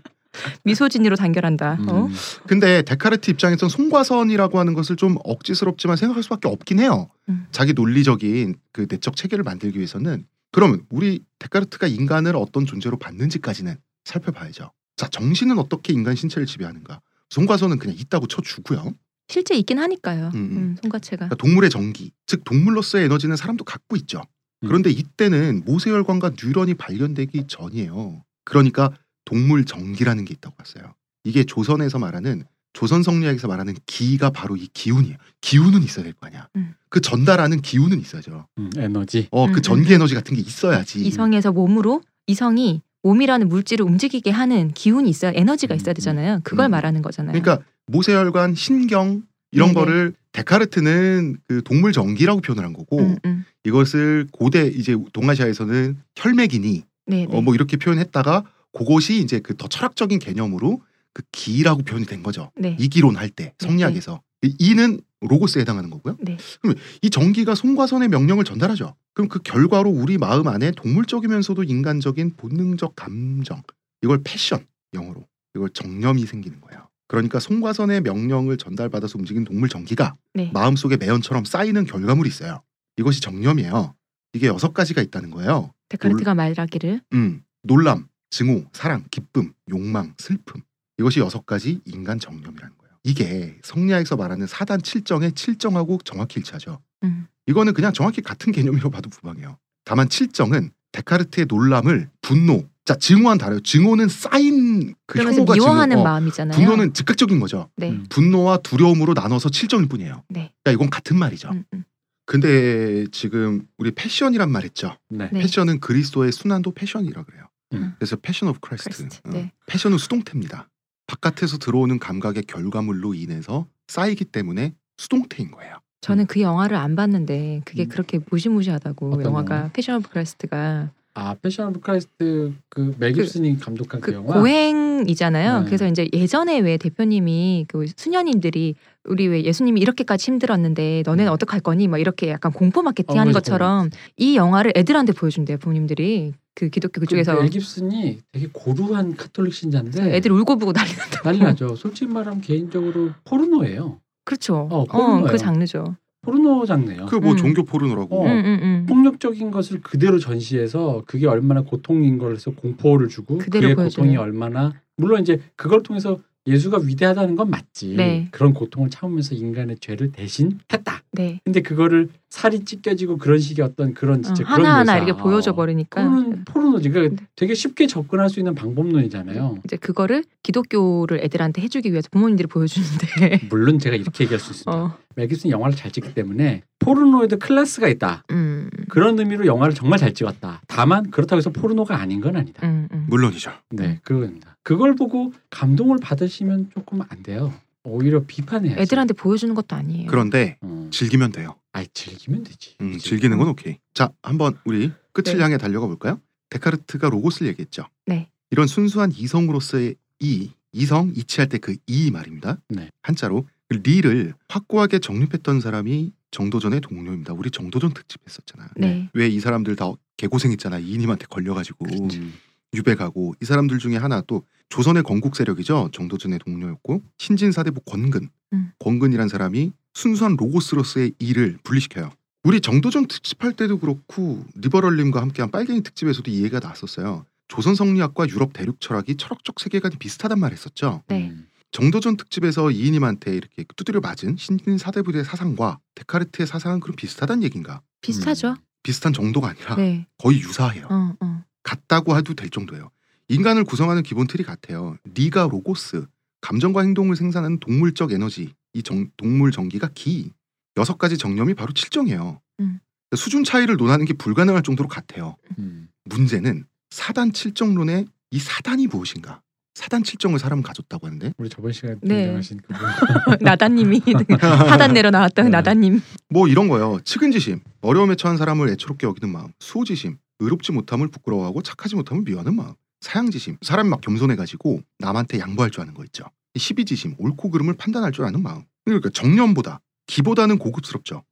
[SPEAKER 2] 미소진이로 단결한다. 어?
[SPEAKER 3] 음.
[SPEAKER 1] 근데 데카르트 입장에선 송과선이라고 하는 것을 좀 억지스럽지만 생각할 수밖에 없긴 해요.
[SPEAKER 2] 음.
[SPEAKER 1] 자기 논리적인 그 내적 체계를 만들기 위해서는 그러면 우리 데카르트가 인간을 어떤 존재로 봤는지까지는 살펴봐야죠. 자, 정신은 어떻게 인간 신체를 지배하는가? 송과선은 그냥 있다고 쳐주고요.
[SPEAKER 2] 실제 있긴 하니까요.
[SPEAKER 1] 음, 음.
[SPEAKER 2] 음, 손가체가.
[SPEAKER 1] 그러니까 동물의 전기, 즉 동물로서의 에너지는 사람도 갖고 있죠.
[SPEAKER 3] 음.
[SPEAKER 1] 그런데 이때는 모세혈관과 뉴런이 발견되기 전이에요. 그러니까 동물 전기라는 게 있다고 봤어요. 이게 조선에서 말하는 조선 성리학에서 말하는 기가 바로 이 기운이에요. 기운은 있어야 될 거 아니야.
[SPEAKER 2] 음.
[SPEAKER 1] 그 전달하는 기운은 있어야죠.
[SPEAKER 3] 음, 에너지.
[SPEAKER 1] 어,
[SPEAKER 2] 음,
[SPEAKER 1] 그
[SPEAKER 2] 음,
[SPEAKER 1] 전기 에너지 같은 게 있어야지.
[SPEAKER 2] 이성에서 몸으로 이성이 몸이라는 물질을 움직이게 하는 기운이 있어야 에너지가 있어야
[SPEAKER 3] 음,
[SPEAKER 2] 되잖아요. 그걸
[SPEAKER 1] 음.
[SPEAKER 2] 말하는 거잖아요.
[SPEAKER 1] 그러니까 모세혈관, 신경 이런
[SPEAKER 2] 네네.
[SPEAKER 1] 거를 데카르트는 그 동물 전기라고 표현을 한 거고
[SPEAKER 2] 음, 음.
[SPEAKER 1] 이것을 고대 이제 동아시아에서는 혈맥이니
[SPEAKER 2] 네, 네.
[SPEAKER 1] 어, 뭐 이렇게 표현했다가 그것이 이제 그 더 철학적인 개념으로 그 기라고 표현이 된 거죠.
[SPEAKER 2] 네.
[SPEAKER 1] 이기론 할 때 성리학에서 이 이는 로고스에 해당하는 거고요.
[SPEAKER 2] 네.
[SPEAKER 1] 그러면 이 전기가 손과선의 명령을 전달하죠. 그럼 그 결과로 우리 마음 안에 동물적이면서도 인간적인 본능적 감정 이걸 패션 영어로 이걸 정념이 생기는 거예요. 그러니까 손과 선의 명령을 전달받아서 움직이는 동물 전기가
[SPEAKER 2] 네.
[SPEAKER 1] 마음속에 매연처럼 쌓이는 결과물이 있어요. 이것이 정념이에요. 이게 여섯 가지가 있다는 거예요.
[SPEAKER 2] 데카르트가 말하기를
[SPEAKER 1] 음, 놀람, 증오, 사랑, 기쁨, 욕망, 슬픔. 이것이 여섯 가지 인간 정념이라는 거예요. 이게 성리학에서 말하는 사단 칠정의 칠정하고 정확히 일치하죠.
[SPEAKER 2] 음.
[SPEAKER 1] 이거는 그냥 정확히 같은 개념이라고 봐도 무방해요. 다만 칠정은 데카르트의 놀람을 분노, 자 증오한 단어요. 증오는 쌓인 그 혐오가
[SPEAKER 2] 미워하는
[SPEAKER 1] 증오. 어,
[SPEAKER 2] 마음이잖아요.
[SPEAKER 1] 분노는 즉각적인 거죠.
[SPEAKER 2] 네.
[SPEAKER 3] 음.
[SPEAKER 1] 분노와 두려움으로 나눠서 칠정일 뿐이에요.
[SPEAKER 2] 네.
[SPEAKER 1] 그러니까 이건 같은 말이죠.
[SPEAKER 2] 음, 음.
[SPEAKER 1] 근데 지금 우리 passion이란 말 했죠.
[SPEAKER 3] 네.
[SPEAKER 2] 네.
[SPEAKER 1] passion은 그리스도의 수난도 passion이라 그래요.
[SPEAKER 3] 음.
[SPEAKER 1] 그래서
[SPEAKER 2] Passion of Christ. Christ,
[SPEAKER 1] 어.
[SPEAKER 2] 네.
[SPEAKER 1] passion은 수동태입니다. 바깥에서 들어오는 감각의 결과물로 인해서 쌓이기 때문에 수동태인 거예요.
[SPEAKER 2] 저는 그 영화를 안 봤는데 그게
[SPEAKER 3] 음.
[SPEAKER 2] 그렇게 무시무시하다고 영화가
[SPEAKER 3] 영화?
[SPEAKER 2] Passion of Christ가
[SPEAKER 3] 아 Passion of Christ 그 멜 깁슨이 감독한 그,
[SPEAKER 2] 그
[SPEAKER 3] 영화.
[SPEAKER 2] 고행이잖아요.
[SPEAKER 3] 네.
[SPEAKER 2] 그래서 이제 예전에 왜 대표님이 그 수녀님들이 우리 왜 예수님이 이렇게까지 힘들었는데 너네는
[SPEAKER 3] 음.
[SPEAKER 2] 어떡할 거니? 막 이렇게 약간 공포 마케팅
[SPEAKER 3] 어,
[SPEAKER 2] 하는
[SPEAKER 3] 맞아,
[SPEAKER 2] 것처럼 이 영화를 애들한테 보여준대요 부모님들이 그 기독교 그쪽에서
[SPEAKER 3] 멜 깁슨이 되게 고루한 카톨릭 신자인데
[SPEAKER 2] 애들 울고 보고 난리 난다고.
[SPEAKER 3] 난리 나죠. 솔직히 말하면 개인적으로 포르노예요.
[SPEAKER 2] 그렇죠.
[SPEAKER 3] 어,
[SPEAKER 2] 어,
[SPEAKER 3] 포르노예요.
[SPEAKER 2] 그 장르죠.
[SPEAKER 3] 포르노 장르예요.
[SPEAKER 1] 그 뭐
[SPEAKER 2] 음.
[SPEAKER 1] 종교 포르노라고.
[SPEAKER 3] 어.
[SPEAKER 2] 음, 음, 음.
[SPEAKER 3] 폭력적인 것을 그대로 전시해서 그게 얼마나 고통인 걸 해서 공포를 주고
[SPEAKER 2] 그대로
[SPEAKER 3] 그의. 고통이 얼마나 물론 이제 그걸 통해서 예수가 위대하다는 건 맞지.
[SPEAKER 2] 네.
[SPEAKER 3] 그런 고통을 참으면서 인간의 죄를 대신 했다.
[SPEAKER 2] 네.
[SPEAKER 3] 근데 그거를 살이 찢겨지고 그런 식의 어떤 그런
[SPEAKER 2] 어,
[SPEAKER 3] 진짜 그런
[SPEAKER 2] 하나하나
[SPEAKER 3] 묘사.
[SPEAKER 2] 이렇게 보여줘 버리니까
[SPEAKER 3] 포르노, 포르노지. 그러니까
[SPEAKER 2] 네.
[SPEAKER 3] 되게 쉽게 접근할 수 있는 방법론이잖아요.
[SPEAKER 2] 이제 그거를 기독교를 애들한테 해주기 위해서 부모님들이 보여주는데
[SPEAKER 3] 물론 제가 이렇게 얘기할 수 있습니다.
[SPEAKER 2] 어,
[SPEAKER 3] 멜 깁슨이 영화를 잘 찍기 때문에 포르노에도 클래스가 있다.
[SPEAKER 2] 음,
[SPEAKER 3] 그런 의미로 영화를 정말 잘 찍었다. 다만 그렇다고 해서 포르노가 아닌 건 아니다.
[SPEAKER 2] 음, 음.
[SPEAKER 1] 물론이죠.
[SPEAKER 3] 네, 그겁니다. 그걸 보고 감동을 받으시면 조금 안 돼요. 오히려 비판해야지.
[SPEAKER 2] 애들한테 보여주는 것도 아니에요.
[SPEAKER 1] 그런데
[SPEAKER 3] 어.
[SPEAKER 1] 즐기면 돼요.
[SPEAKER 3] 아이 즐기면 되지.
[SPEAKER 1] 음? 즐기는 건 오케이. 자, 한번 우리 끝을
[SPEAKER 2] 네.
[SPEAKER 1] 향해 달려가 볼까요? 데카르트가 로고스를 얘기했죠.
[SPEAKER 2] 네.
[SPEAKER 1] 이런 순수한 이성으로서의 이 이성 이치할 때 그 이 말입니다.
[SPEAKER 3] 네.
[SPEAKER 1] 한자로 그 리를 확고하게 정립했던 사람이 정도전의 동료입니다. 우리 정도전 특집 했었잖아.
[SPEAKER 2] 네.
[SPEAKER 1] 왜 이 사람들 다 개고생했잖아. 이인임한테 걸려가지고
[SPEAKER 3] 음.
[SPEAKER 1] 유배가고 이 사람들 중에 하나 또 조선의 건국 세력이죠. 정도전의 동료였고 신진사대부 권근.
[SPEAKER 2] 음.
[SPEAKER 1] 권근이란 사람이 순수한 로고스로서의 일을 분리시켜요. 우리 정도전 특집할 때도 그렇고 리버럴님과 함께한 빨갱이 특집에서도 이 얘기가 나왔었어요. 조선 성리학과 유럽 대륙 철학이 철학적 세계관이 비슷하단 말 했었죠.
[SPEAKER 2] 네.
[SPEAKER 3] 음.
[SPEAKER 1] 정도전 특집에서 이인임한테 이렇게 두드려 맞은 신진 사대부의 사상과 데카르트의 사상은 그럼 비슷하단 얘긴가?
[SPEAKER 2] 비슷하죠.
[SPEAKER 1] 비슷한 정도가 아니라
[SPEAKER 2] 네.
[SPEAKER 1] 거의 유사해요.
[SPEAKER 2] 어, 어.
[SPEAKER 1] 같다고 해도 될 정도예요. 인간을 구성하는 기본 틀이 같아요. 리가 로고스, 감정과 행동을 생산하는 동물적 에너지, 이 정- 동물 전기가 기. 여섯 가지 정념이 바로 칠정이에요.
[SPEAKER 2] 음.
[SPEAKER 1] 수준 차이를 논하는 게 불가능할 정도로 같아요.
[SPEAKER 3] 음.
[SPEAKER 1] 문제는 사단 칠정론의 이 사단이 무엇인가? 사단 칠정을 사람은 가졌다고 하는데
[SPEAKER 3] 우리 저번 시간에
[SPEAKER 2] 네.
[SPEAKER 3] 등장하신 그분.
[SPEAKER 2] 나다님이 하단 내려 나왔던
[SPEAKER 3] 네.
[SPEAKER 2] 나다님.
[SPEAKER 1] 뭐 이런 거예요. 측은지심, 어려움에 처한 사람을 애처롭게 여기는 마음, 수호지심, 의롭지 못함을 부끄러워하고 착하지 못함을 미워하는 마음, 사양지심, 사람이 막 겸손해가지고 남한테 양보할 줄 아는 거 있죠. 시비지심, 옳고 그름을 판단할 줄 아는 마음. 그러니까 정념보다 기보다는 고급스럽죠.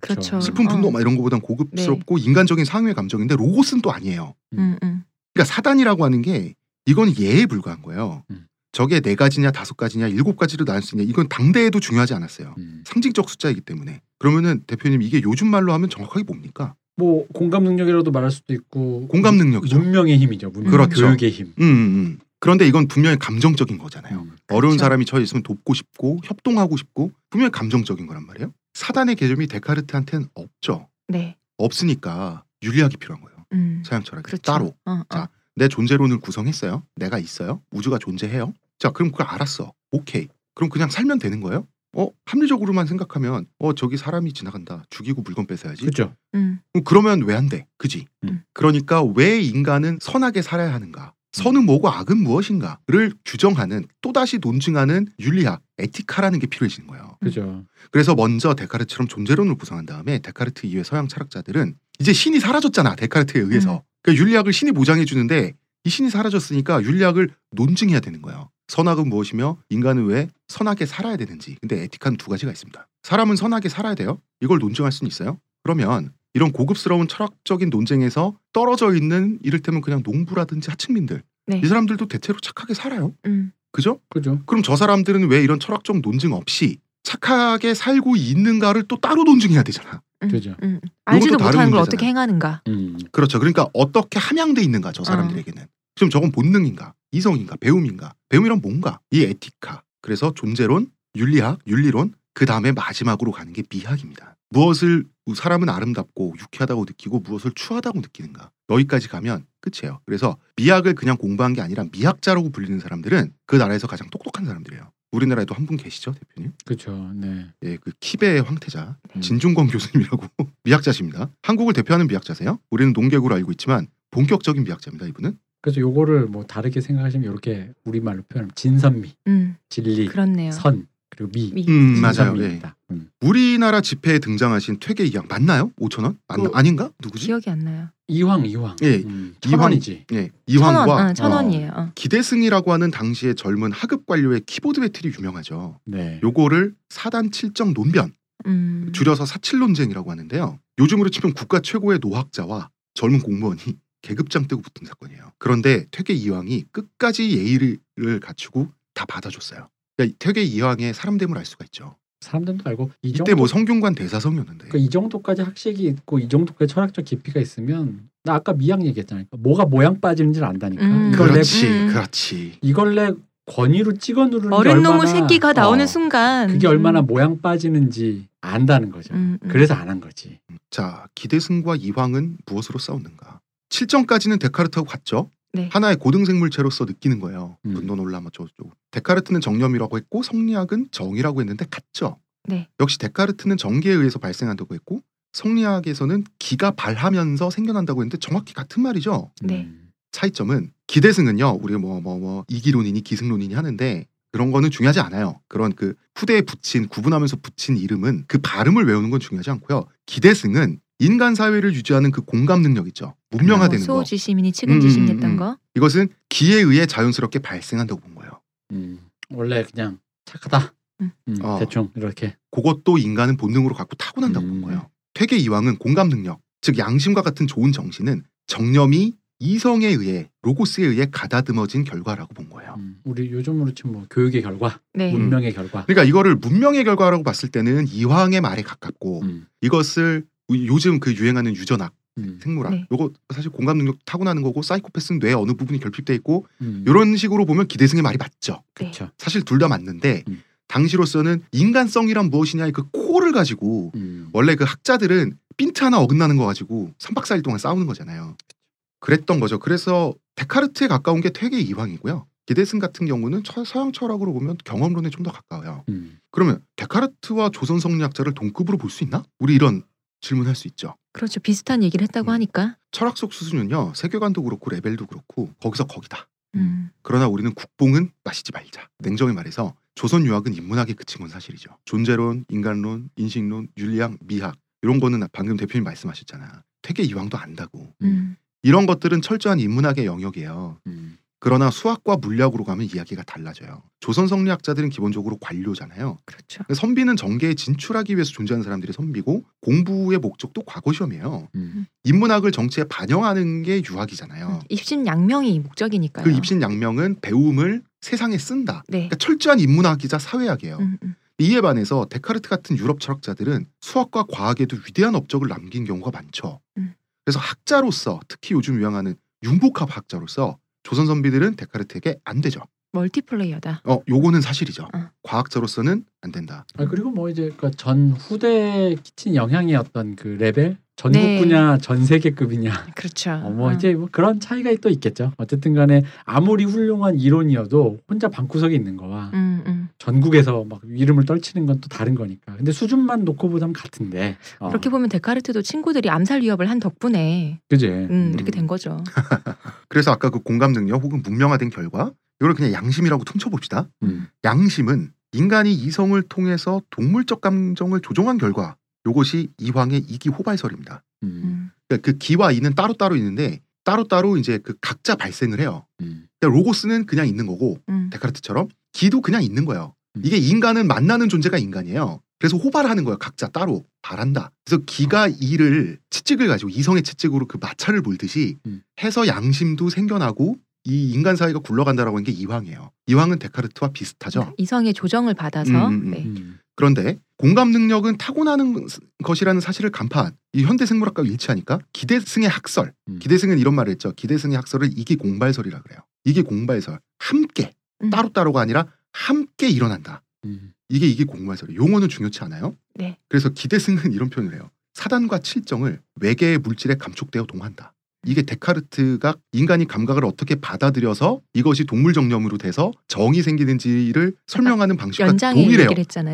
[SPEAKER 2] 그렇죠.
[SPEAKER 1] 슬픈 분노
[SPEAKER 2] 어.
[SPEAKER 1] 막 이런 거보단 고급스럽고 인간적인 상회 감정인데 로고스는 또 아니에요.
[SPEAKER 2] 음, 음.
[SPEAKER 1] 그러니까 사단이라고 하는 게 이건 예에 불과한 거예요.
[SPEAKER 3] 음.
[SPEAKER 1] 저게 네 가지냐 다섯 가지냐 일곱 가지로 나눌 수 있냐 이건 당대에도 중요하지 않았어요.
[SPEAKER 3] 음.
[SPEAKER 1] 상징적 숫자이기 때문에 그러면은 대표님 이게 요즘 말로 하면 정확하게 뭡니까?
[SPEAKER 3] 뭐 공감 능력이라도 말할 수도 있고
[SPEAKER 1] 공감 능력이죠.
[SPEAKER 3] 문명의 힘이죠. 문명.
[SPEAKER 1] 그렇죠.
[SPEAKER 3] 교육의 힘.
[SPEAKER 1] 음, 음, 음. 그런데 이건 분명히 감정적인 거잖아요.
[SPEAKER 3] 음.
[SPEAKER 1] 어려운
[SPEAKER 2] 그렇죠.
[SPEAKER 1] 사람이 처해 있으면 돕고 싶고 협동하고 싶고 분명히 감정적인 거란 말이에요. 사단의 개념이 데카르트한테는 없죠.
[SPEAKER 2] 네.
[SPEAKER 1] 없으니까 윤리학이 필요한 거예요.
[SPEAKER 2] 음.
[SPEAKER 1] 서양 철학이
[SPEAKER 2] 그렇죠.
[SPEAKER 1] 따로
[SPEAKER 2] 어, 어.
[SPEAKER 1] 자. 내 존재론을 구성했어요. 내가 있어요. 우주가 존재해요. 자, 그럼 그걸 알았어. 오케이. 그럼 그냥 살면 되는 거예요? 어, 합리적으로만 생각하면 어, 저기 사람이 지나간다. 죽이고 물건 뺏어야지.
[SPEAKER 3] 그렇죠.
[SPEAKER 2] 음.
[SPEAKER 1] 그럼 그러면 왜 안 돼? 그지?
[SPEAKER 3] 음.
[SPEAKER 1] 그러니까 왜 인간은 선하게 살아야 하는가? 선은 뭐고 악은 무엇인가를 규정하는 또다시 논증하는 윤리학, 에티카라는 게 필요해지는 거예요.
[SPEAKER 3] 그죠.
[SPEAKER 1] 그래서 먼저 데카르트처럼 존재론을 구성한 다음에 데카르트 이후의 서양 철학자들은 이제 신이 사라졌잖아. 데카르트에 의해서. 그러니까 윤리학을 신이 보장해 주는데 이 신이 사라졌으니까 윤리학을 논증해야 되는 거예요. 선악은 무엇이며 인간은 왜 선하게 살아야 되는지. 근데 에티카는 두 가지가 있습니다. 사람은 선하게 살아야 돼요. 이걸 논증할 수는 있어요. 그러면 이런 고급스러운 철학적인 논쟁에서 떨어져 있는 이를테면 그냥 농부라든지 하층민들
[SPEAKER 2] 네.
[SPEAKER 1] 이 사람들도 대체로 착하게 살아요.
[SPEAKER 2] 음.
[SPEAKER 1] 그죠?
[SPEAKER 3] 그죠.
[SPEAKER 1] 그럼 저 사람들은 왜 이런 철학적 논증 없이 착하게 살고 있는가를 또 따로 논증해야 되잖아.
[SPEAKER 2] 음,
[SPEAKER 3] 그죠.
[SPEAKER 2] 음. 알지도
[SPEAKER 1] 다른
[SPEAKER 2] 못하는 걸. 어떻게 행하는가.
[SPEAKER 3] 음.
[SPEAKER 1] 그렇죠. 그러니까 어떻게 함양돼 있는가
[SPEAKER 2] 어.
[SPEAKER 1] 저 사람들에게는. 지금 저건 본능인가, 이성인가, 배움인가. 배움이란 뭔가? 이 에티카. 그래서 존재론, 윤리학, 윤리론. 그 다음에 마지막으로 가는 게 미학입니다. 무엇을 사람은 아름답고 유쾌하다고 느끼고 무엇을 추하다고 느끼는가. 여기까지 가면 끝이에요. 그래서 미학을 그냥 공부한 게 아니라 미학자라고 불리는 사람들은 그 나라에서 가장 똑똑한 사람들이에요. 우리나라에도 한 분 계시죠, 대표님?
[SPEAKER 3] 그렇죠. 네.
[SPEAKER 1] 예, 그 키베의 황태자
[SPEAKER 2] 네.
[SPEAKER 1] 진중권 교수님이라고 [laughs] 미학자십니다. 한국을 대표하는 미학자세요. 우리는 농객으로 알고 있지만 본격적인 미학자입니다. 이분은
[SPEAKER 3] 그래서 요거를 뭐 다르게 생각하시면 이렇게 우리 말로 표현하면 진선미,
[SPEAKER 2] 음,
[SPEAKER 3] 진리,
[SPEAKER 2] 그렇네요.
[SPEAKER 3] 선 그리고 미.
[SPEAKER 2] 미.
[SPEAKER 1] 음, 맞아요. 예.
[SPEAKER 3] 음.
[SPEAKER 1] 우리나라 집회에 등장하신 퇴계 이황 맞나요? 5천 원? 안,
[SPEAKER 3] 그-
[SPEAKER 1] 아닌가? 누구지?
[SPEAKER 2] 기억이 안 나요.
[SPEAKER 3] 이황 이황.
[SPEAKER 1] 예,
[SPEAKER 3] 음, 천
[SPEAKER 1] 이황.
[SPEAKER 3] 원이지.
[SPEAKER 1] 예,
[SPEAKER 2] 천 원,
[SPEAKER 1] 이황과
[SPEAKER 2] 어, 천 원이에요. 어.
[SPEAKER 1] 기대승이라고 하는 당시의 젊은 하급 관료의 키보드 배틀이 유명하죠.
[SPEAKER 3] 네.
[SPEAKER 1] 요거를 사단 칠정 논변
[SPEAKER 2] 음.
[SPEAKER 1] 줄여서 사칠 논쟁이라고 하는데요. 요즘으로 치면 국가 최고의 노학자와 젊은 공무원이 계급장 떼고 붙은 사건이에요. 그런데 퇴계 이황이 끝까지 예의를 갖추고 다 받아줬어요. 그러니까 퇴계 이황의 사람됨을 알 수가 있죠.
[SPEAKER 3] 사람들도 알고 이
[SPEAKER 1] 이때
[SPEAKER 3] 정도
[SPEAKER 1] 뭐 성균관 대사성이었는데
[SPEAKER 3] 그러니까 이 정도까지 학식이 있고 이 정도까지 철학적 깊이가 있으면 나 아까 미학 얘기했잖아요. 그러니까 뭐가 모양 빠지는지를 안다니까.
[SPEAKER 2] 음.
[SPEAKER 3] 이걸 내
[SPEAKER 1] 그렇지,
[SPEAKER 2] 음.
[SPEAKER 1] 그렇지.
[SPEAKER 3] 이걸 내 권위로 찍어 누르는 게
[SPEAKER 2] 어른
[SPEAKER 3] 얼마나
[SPEAKER 2] 놈의 새끼가 나오는
[SPEAKER 3] 어,
[SPEAKER 2] 순간
[SPEAKER 3] 그게 얼마나 모양 빠지는지 안다는 거죠.
[SPEAKER 2] 음, 음.
[SPEAKER 3] 그래서 안 한 거지.
[SPEAKER 1] 자, 기대승과 이황은 무엇으로 싸웠는가? 7점까지는 데카르트하고 같죠.
[SPEAKER 2] 네.
[SPEAKER 1] 하나의 고등생물체로서 느끼는 거예요.
[SPEAKER 3] 음.
[SPEAKER 1] 분노 뭐 저쩌고. 데카르트는 정념이라고 했고 성리학은 정이라고 했는데 같죠.
[SPEAKER 2] 네.
[SPEAKER 1] 역시 데카르트는 정기에 의해서 발생한다고 했고 성리학에서는 기가 발하면서 생겨난다고 했는데 정확히 같은 말이죠.
[SPEAKER 2] 네.
[SPEAKER 3] 음.
[SPEAKER 1] 차이점은 기대승은요. 우리 뭐뭐 뭐 이기론이니 기승론이니 하는데 그런 거는 중요하지 않아요. 그런 그 후대에 붙인 구분하면서 붙인 이름은 그 발음을 외우는 건 중요하지 않고요. 기대승은 인간 사회를 유지하는 그 공감 능력 있죠. 문명화되는 거.
[SPEAKER 2] 소지시민이 측은지심
[SPEAKER 1] 음, 음,
[SPEAKER 2] 냈던
[SPEAKER 1] 음.
[SPEAKER 2] 거.
[SPEAKER 1] 이것은 기에 의해 자연스럽게 발생한다고 본 거예요.
[SPEAKER 3] 음. 원래 그냥 착하다.
[SPEAKER 2] 음.
[SPEAKER 3] 음,
[SPEAKER 1] 어.
[SPEAKER 3] 대충 이렇게.
[SPEAKER 1] 그것도 인간은 본능으로 갖고 타고난다고 본
[SPEAKER 3] 음.
[SPEAKER 1] 거예요. 퇴계 이황은 공감 능력, 즉 양심과 같은 좋은 정신은 정념이 이성에 의해 로고스에 의해 가다듬어진 결과라고 본 거예요.
[SPEAKER 3] 음. 우리 요즘으로 치면 뭐 교육의 결과,
[SPEAKER 2] 네.
[SPEAKER 3] 문명의 결과.
[SPEAKER 1] 그러니까 이거를 문명의 결과라고 봤을 때는 이황의 말에 가깝고
[SPEAKER 3] 음.
[SPEAKER 1] 이것을 요즘 그 유행하는 유전학,
[SPEAKER 3] 음.
[SPEAKER 1] 생물학,
[SPEAKER 2] 네.
[SPEAKER 1] 요거 사실 공감 능력 타고나는 거고 사이코패스는 뇌 어느 부분이 결핍돼 있고
[SPEAKER 3] 음.
[SPEAKER 1] 이런 식으로 보면 기대승의 말이 맞죠.
[SPEAKER 2] 네.
[SPEAKER 3] 그렇죠.
[SPEAKER 1] 사실 둘 다 맞는데
[SPEAKER 3] 음.
[SPEAKER 1] 당시로서는 인간성이란 무엇이냐의 그 코어를 가지고
[SPEAKER 3] 음.
[SPEAKER 1] 원래 그 학자들은 핀트 하나 어긋나는 거 가지고 3박 4일 동안 싸우는 거잖아요. 그랬던 거죠. 그래서 데카르트에 가까운 게 퇴계 이황이고요. 기대승 같은 경우는 처- 서양 철학으로 보면 경험론에 좀 더 가까워요.
[SPEAKER 3] 음.
[SPEAKER 1] 그러면 데카르트와 조선 성리학자를 동급으로 볼 수 있나? 우리 이런 질문할 수 있죠.
[SPEAKER 2] 그렇죠. 비슷한 얘기를 했다고
[SPEAKER 1] 음.
[SPEAKER 2] 하니까.
[SPEAKER 1] 철학 속 수준은요. 세계관도 그렇고 레벨도 그렇고 거기서 거기다.
[SPEAKER 2] 음.
[SPEAKER 1] 그러나 우리는 국뽕은 마시지 말자. 냉정히 말해서 조선 유학은 인문학에 그친 건 사실이죠. 존재론, 인간론, 인식론, 윤리학, 미학 이런 거는 방금 대표님 말씀하셨잖아. 퇴계 이황도 안다고.
[SPEAKER 2] 음.
[SPEAKER 1] 이런 것들은 철저한 인문학의 영역이에요.
[SPEAKER 3] 음.
[SPEAKER 1] 그러나 수학과 물리학으로 가면 이야기가 달라져요. 조선 성리학자들은 기본적으로 관료잖아요.
[SPEAKER 2] 그렇죠.
[SPEAKER 1] 선비는 정계에 진출하기 위해서 존재하는 사람들이 선비고 공부의 목적도 과거 시험이에요.
[SPEAKER 3] 음.
[SPEAKER 1] 인문학을 정치에 반영하는 게 유학이잖아요.
[SPEAKER 2] 입신양명이 목적이니까요.
[SPEAKER 1] 그 입신양명은 배움을 세상에 쓴다.
[SPEAKER 2] 네.
[SPEAKER 1] 그러니까 철저한 인문학이자 사회학이에요.
[SPEAKER 2] 음, 음.
[SPEAKER 1] 이에 반해서 데카르트 같은 유럽 철학자들은 수학과 과학에도 위대한 업적을 남긴 경우가 많죠.
[SPEAKER 2] 음.
[SPEAKER 1] 그래서 학자로서 특히 요즘 유행하는 융복합 학자로서 조선 선비들은 데카르트에게 안 되죠.
[SPEAKER 2] 멀티플레이어다.
[SPEAKER 1] 어, 요거는 사실이죠.
[SPEAKER 2] 어.
[SPEAKER 1] 과학자로서는 안 된다.
[SPEAKER 3] 아 그리고 뭐 이제 그전 후대에 끼친 영향의 어떤 그 레벨 전국
[SPEAKER 2] 네.
[SPEAKER 3] 분야 전 세계급이냐
[SPEAKER 2] 그렇죠.
[SPEAKER 3] 어, 뭐
[SPEAKER 2] 어.
[SPEAKER 3] 이제 뭐 그런 차이가 또 있겠죠. 어쨌든 간에 아무리 훌륭한 이론이어도 혼자 방구석에 있는 거와
[SPEAKER 2] 음, 음.
[SPEAKER 3] 전국에서 막 이름을 떨치는 건 또 다른 거니까. 근데 수준만 놓고 보자면 같은데. 어,
[SPEAKER 2] 그렇게 보면 데카르트도 친구들이 암살 위협을 한 덕분에
[SPEAKER 3] 그지.
[SPEAKER 2] 음, 이렇게 된 거죠. [laughs]
[SPEAKER 1] 그래서 아까 그 공감 능력 혹은 문명화된 결과 이걸 그냥 양심이라고 퉁쳐봅시다.
[SPEAKER 3] 음.
[SPEAKER 1] 양심은 인간이 이성을 통해서 동물적 감정을 조종한 결과 요것이 이황의 이기 호발설입니다.
[SPEAKER 3] 음.
[SPEAKER 2] 음.
[SPEAKER 1] 그러니까 그 기와 이는 따로 따로 있는데 따로 따로 이제 그 각자 발생을 해요.
[SPEAKER 3] 음.
[SPEAKER 1] 그러니까 로고스는 그냥 있는 거고
[SPEAKER 2] 음.
[SPEAKER 1] 데카르트처럼 기도 그냥 있는 거예요.
[SPEAKER 3] 음.
[SPEAKER 1] 이게 인간은 만나는 존재가 인간이에요. 그래서 호발하는 거예요. 각자 따로 바란다. 그래서 기가 이를 채찍을 가지고 이성의 채찍으로 그 마찰을 몰듯이
[SPEAKER 3] 음.
[SPEAKER 1] 해서 양심도 생겨나고 이 인간 사회가 굴러간다라고 하는 게 이황이에요. 이황은 데카르트와 비슷하죠.
[SPEAKER 2] 이성의 조정을 받아서
[SPEAKER 1] 음, 음, 음.
[SPEAKER 2] 네.
[SPEAKER 3] 음.
[SPEAKER 1] 그런데 공감 능력은 타고나는 것이라는 사실을 간파한 이 현대 생물학과 일치하니까 기대승의 학설,
[SPEAKER 3] 음.
[SPEAKER 1] 기대승은 이런 말을 했죠. 기대승의 학설을 이기 공발설이라 그래요. 이기 공발설, 함께
[SPEAKER 2] 음.
[SPEAKER 1] 따로따로가 아니라 함께 일어난다.
[SPEAKER 3] 음.
[SPEAKER 1] 이게 이게 공발설이에요. 용어는 중요치 않아요.
[SPEAKER 2] 네.
[SPEAKER 1] 그래서 기대승은 이런 표현을 해요. 사단과 칠정을 외계의 물질에 감촉되어 동한다. 이게 데카르트가 인간이 감각을 어떻게 받아들여서 이것이 동물 정념으로 돼서 정이 생기는지를 설명하는 방식과
[SPEAKER 2] 연장의
[SPEAKER 1] 동일해요.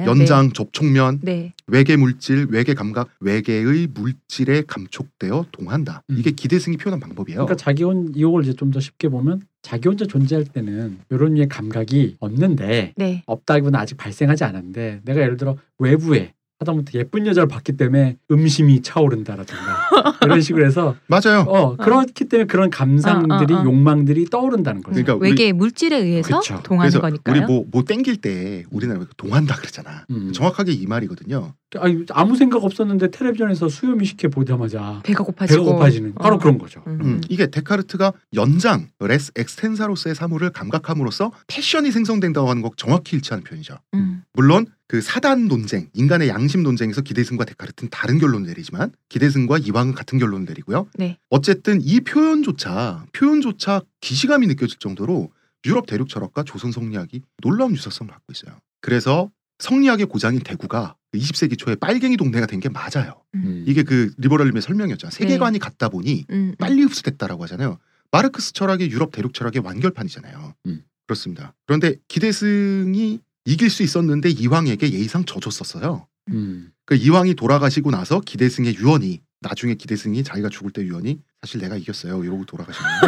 [SPEAKER 1] 연장, 접촉면,
[SPEAKER 2] 네.
[SPEAKER 1] 외계 물질, 외계 감각, 외계의 물질에 감촉되어 동한다.
[SPEAKER 3] 음.
[SPEAKER 1] 이게 기대승이 표현한 방법이에요.
[SPEAKER 3] 그러니까 자기 혼 이걸 이제 좀 더 쉽게 보면 자기 혼자 존재할 때는 이런 류의 감각이 없는데
[SPEAKER 2] 네.
[SPEAKER 3] 없다기보다 아직 발생하지 않았는데 내가 예를 들어 외부에 하다못해 예쁜 여자를 봤기 때문에 음심이 차오른다라든가 [laughs] 이런 식으로 해서
[SPEAKER 1] 맞아요.
[SPEAKER 3] 어 그렇기 때문에 그런 감상들이
[SPEAKER 2] 어, 어, 어.
[SPEAKER 3] 욕망들이 떠오른다는 거죠.
[SPEAKER 1] 그러니까
[SPEAKER 2] 외계 물질에 의해서
[SPEAKER 3] 그쵸.
[SPEAKER 2] 동하는
[SPEAKER 1] 그래서
[SPEAKER 2] 거니까요.
[SPEAKER 1] 우리 뭐뭐 땡길 때 우리나라 동한다 그러잖아.
[SPEAKER 3] 음.
[SPEAKER 1] 정확하게 이 말이거든요.
[SPEAKER 3] 아니, 아무 생각 없었는데 텔레비전에서 수요미식회 보자마자
[SPEAKER 2] 배가 고파지고
[SPEAKER 3] 배가 고파지는 바로
[SPEAKER 2] 어.
[SPEAKER 3] 그런 거죠.
[SPEAKER 2] 음.
[SPEAKER 1] 음, 이게 데카르트가 연장 res extensa로서의 사물을 감각함으로써 passion이 생성된다고 하는 것 정확히 일치하는 표현이죠.
[SPEAKER 2] 음.
[SPEAKER 1] 물론 그 사단 논쟁, 인간의 양심 논쟁에서 기대승과 데카르트는 다른 결론을 내리지만 기대승과 이황은 같은 결론을 내리고요.
[SPEAKER 2] 네.
[SPEAKER 1] 어쨌든 이 표현조차 표현조차 기시감이 느껴질 정도로 유럽 대륙 철학과 조선 성리학이 놀라운 유사성을 갖고 있어요. 그래서 성리학의 고장인 대구가 20세기 초에 빨갱이 동네가 된 게 맞아요.
[SPEAKER 3] 음.
[SPEAKER 1] 이게 그 리버럴즘의 설명이었잖아요. 세계관이 같다 보니
[SPEAKER 2] 음.
[SPEAKER 1] 빨리 흡수됐다라고 하잖아요. 마르크스 철학이 유럽 대륙 철학의 완결판이잖아요.
[SPEAKER 3] 음.
[SPEAKER 1] 그렇습니다. 그런데 기대승이 이길 수 있었는데 이왕에게 예의상 져줬었어요.
[SPEAKER 3] 음.
[SPEAKER 1] 그 이왕이 돌아가시고 나서 기대승의 유언이 나중에 기대승이 자기가 죽을 때 유언이 사실 내가 이겼어요 이러고 돌아가셨는데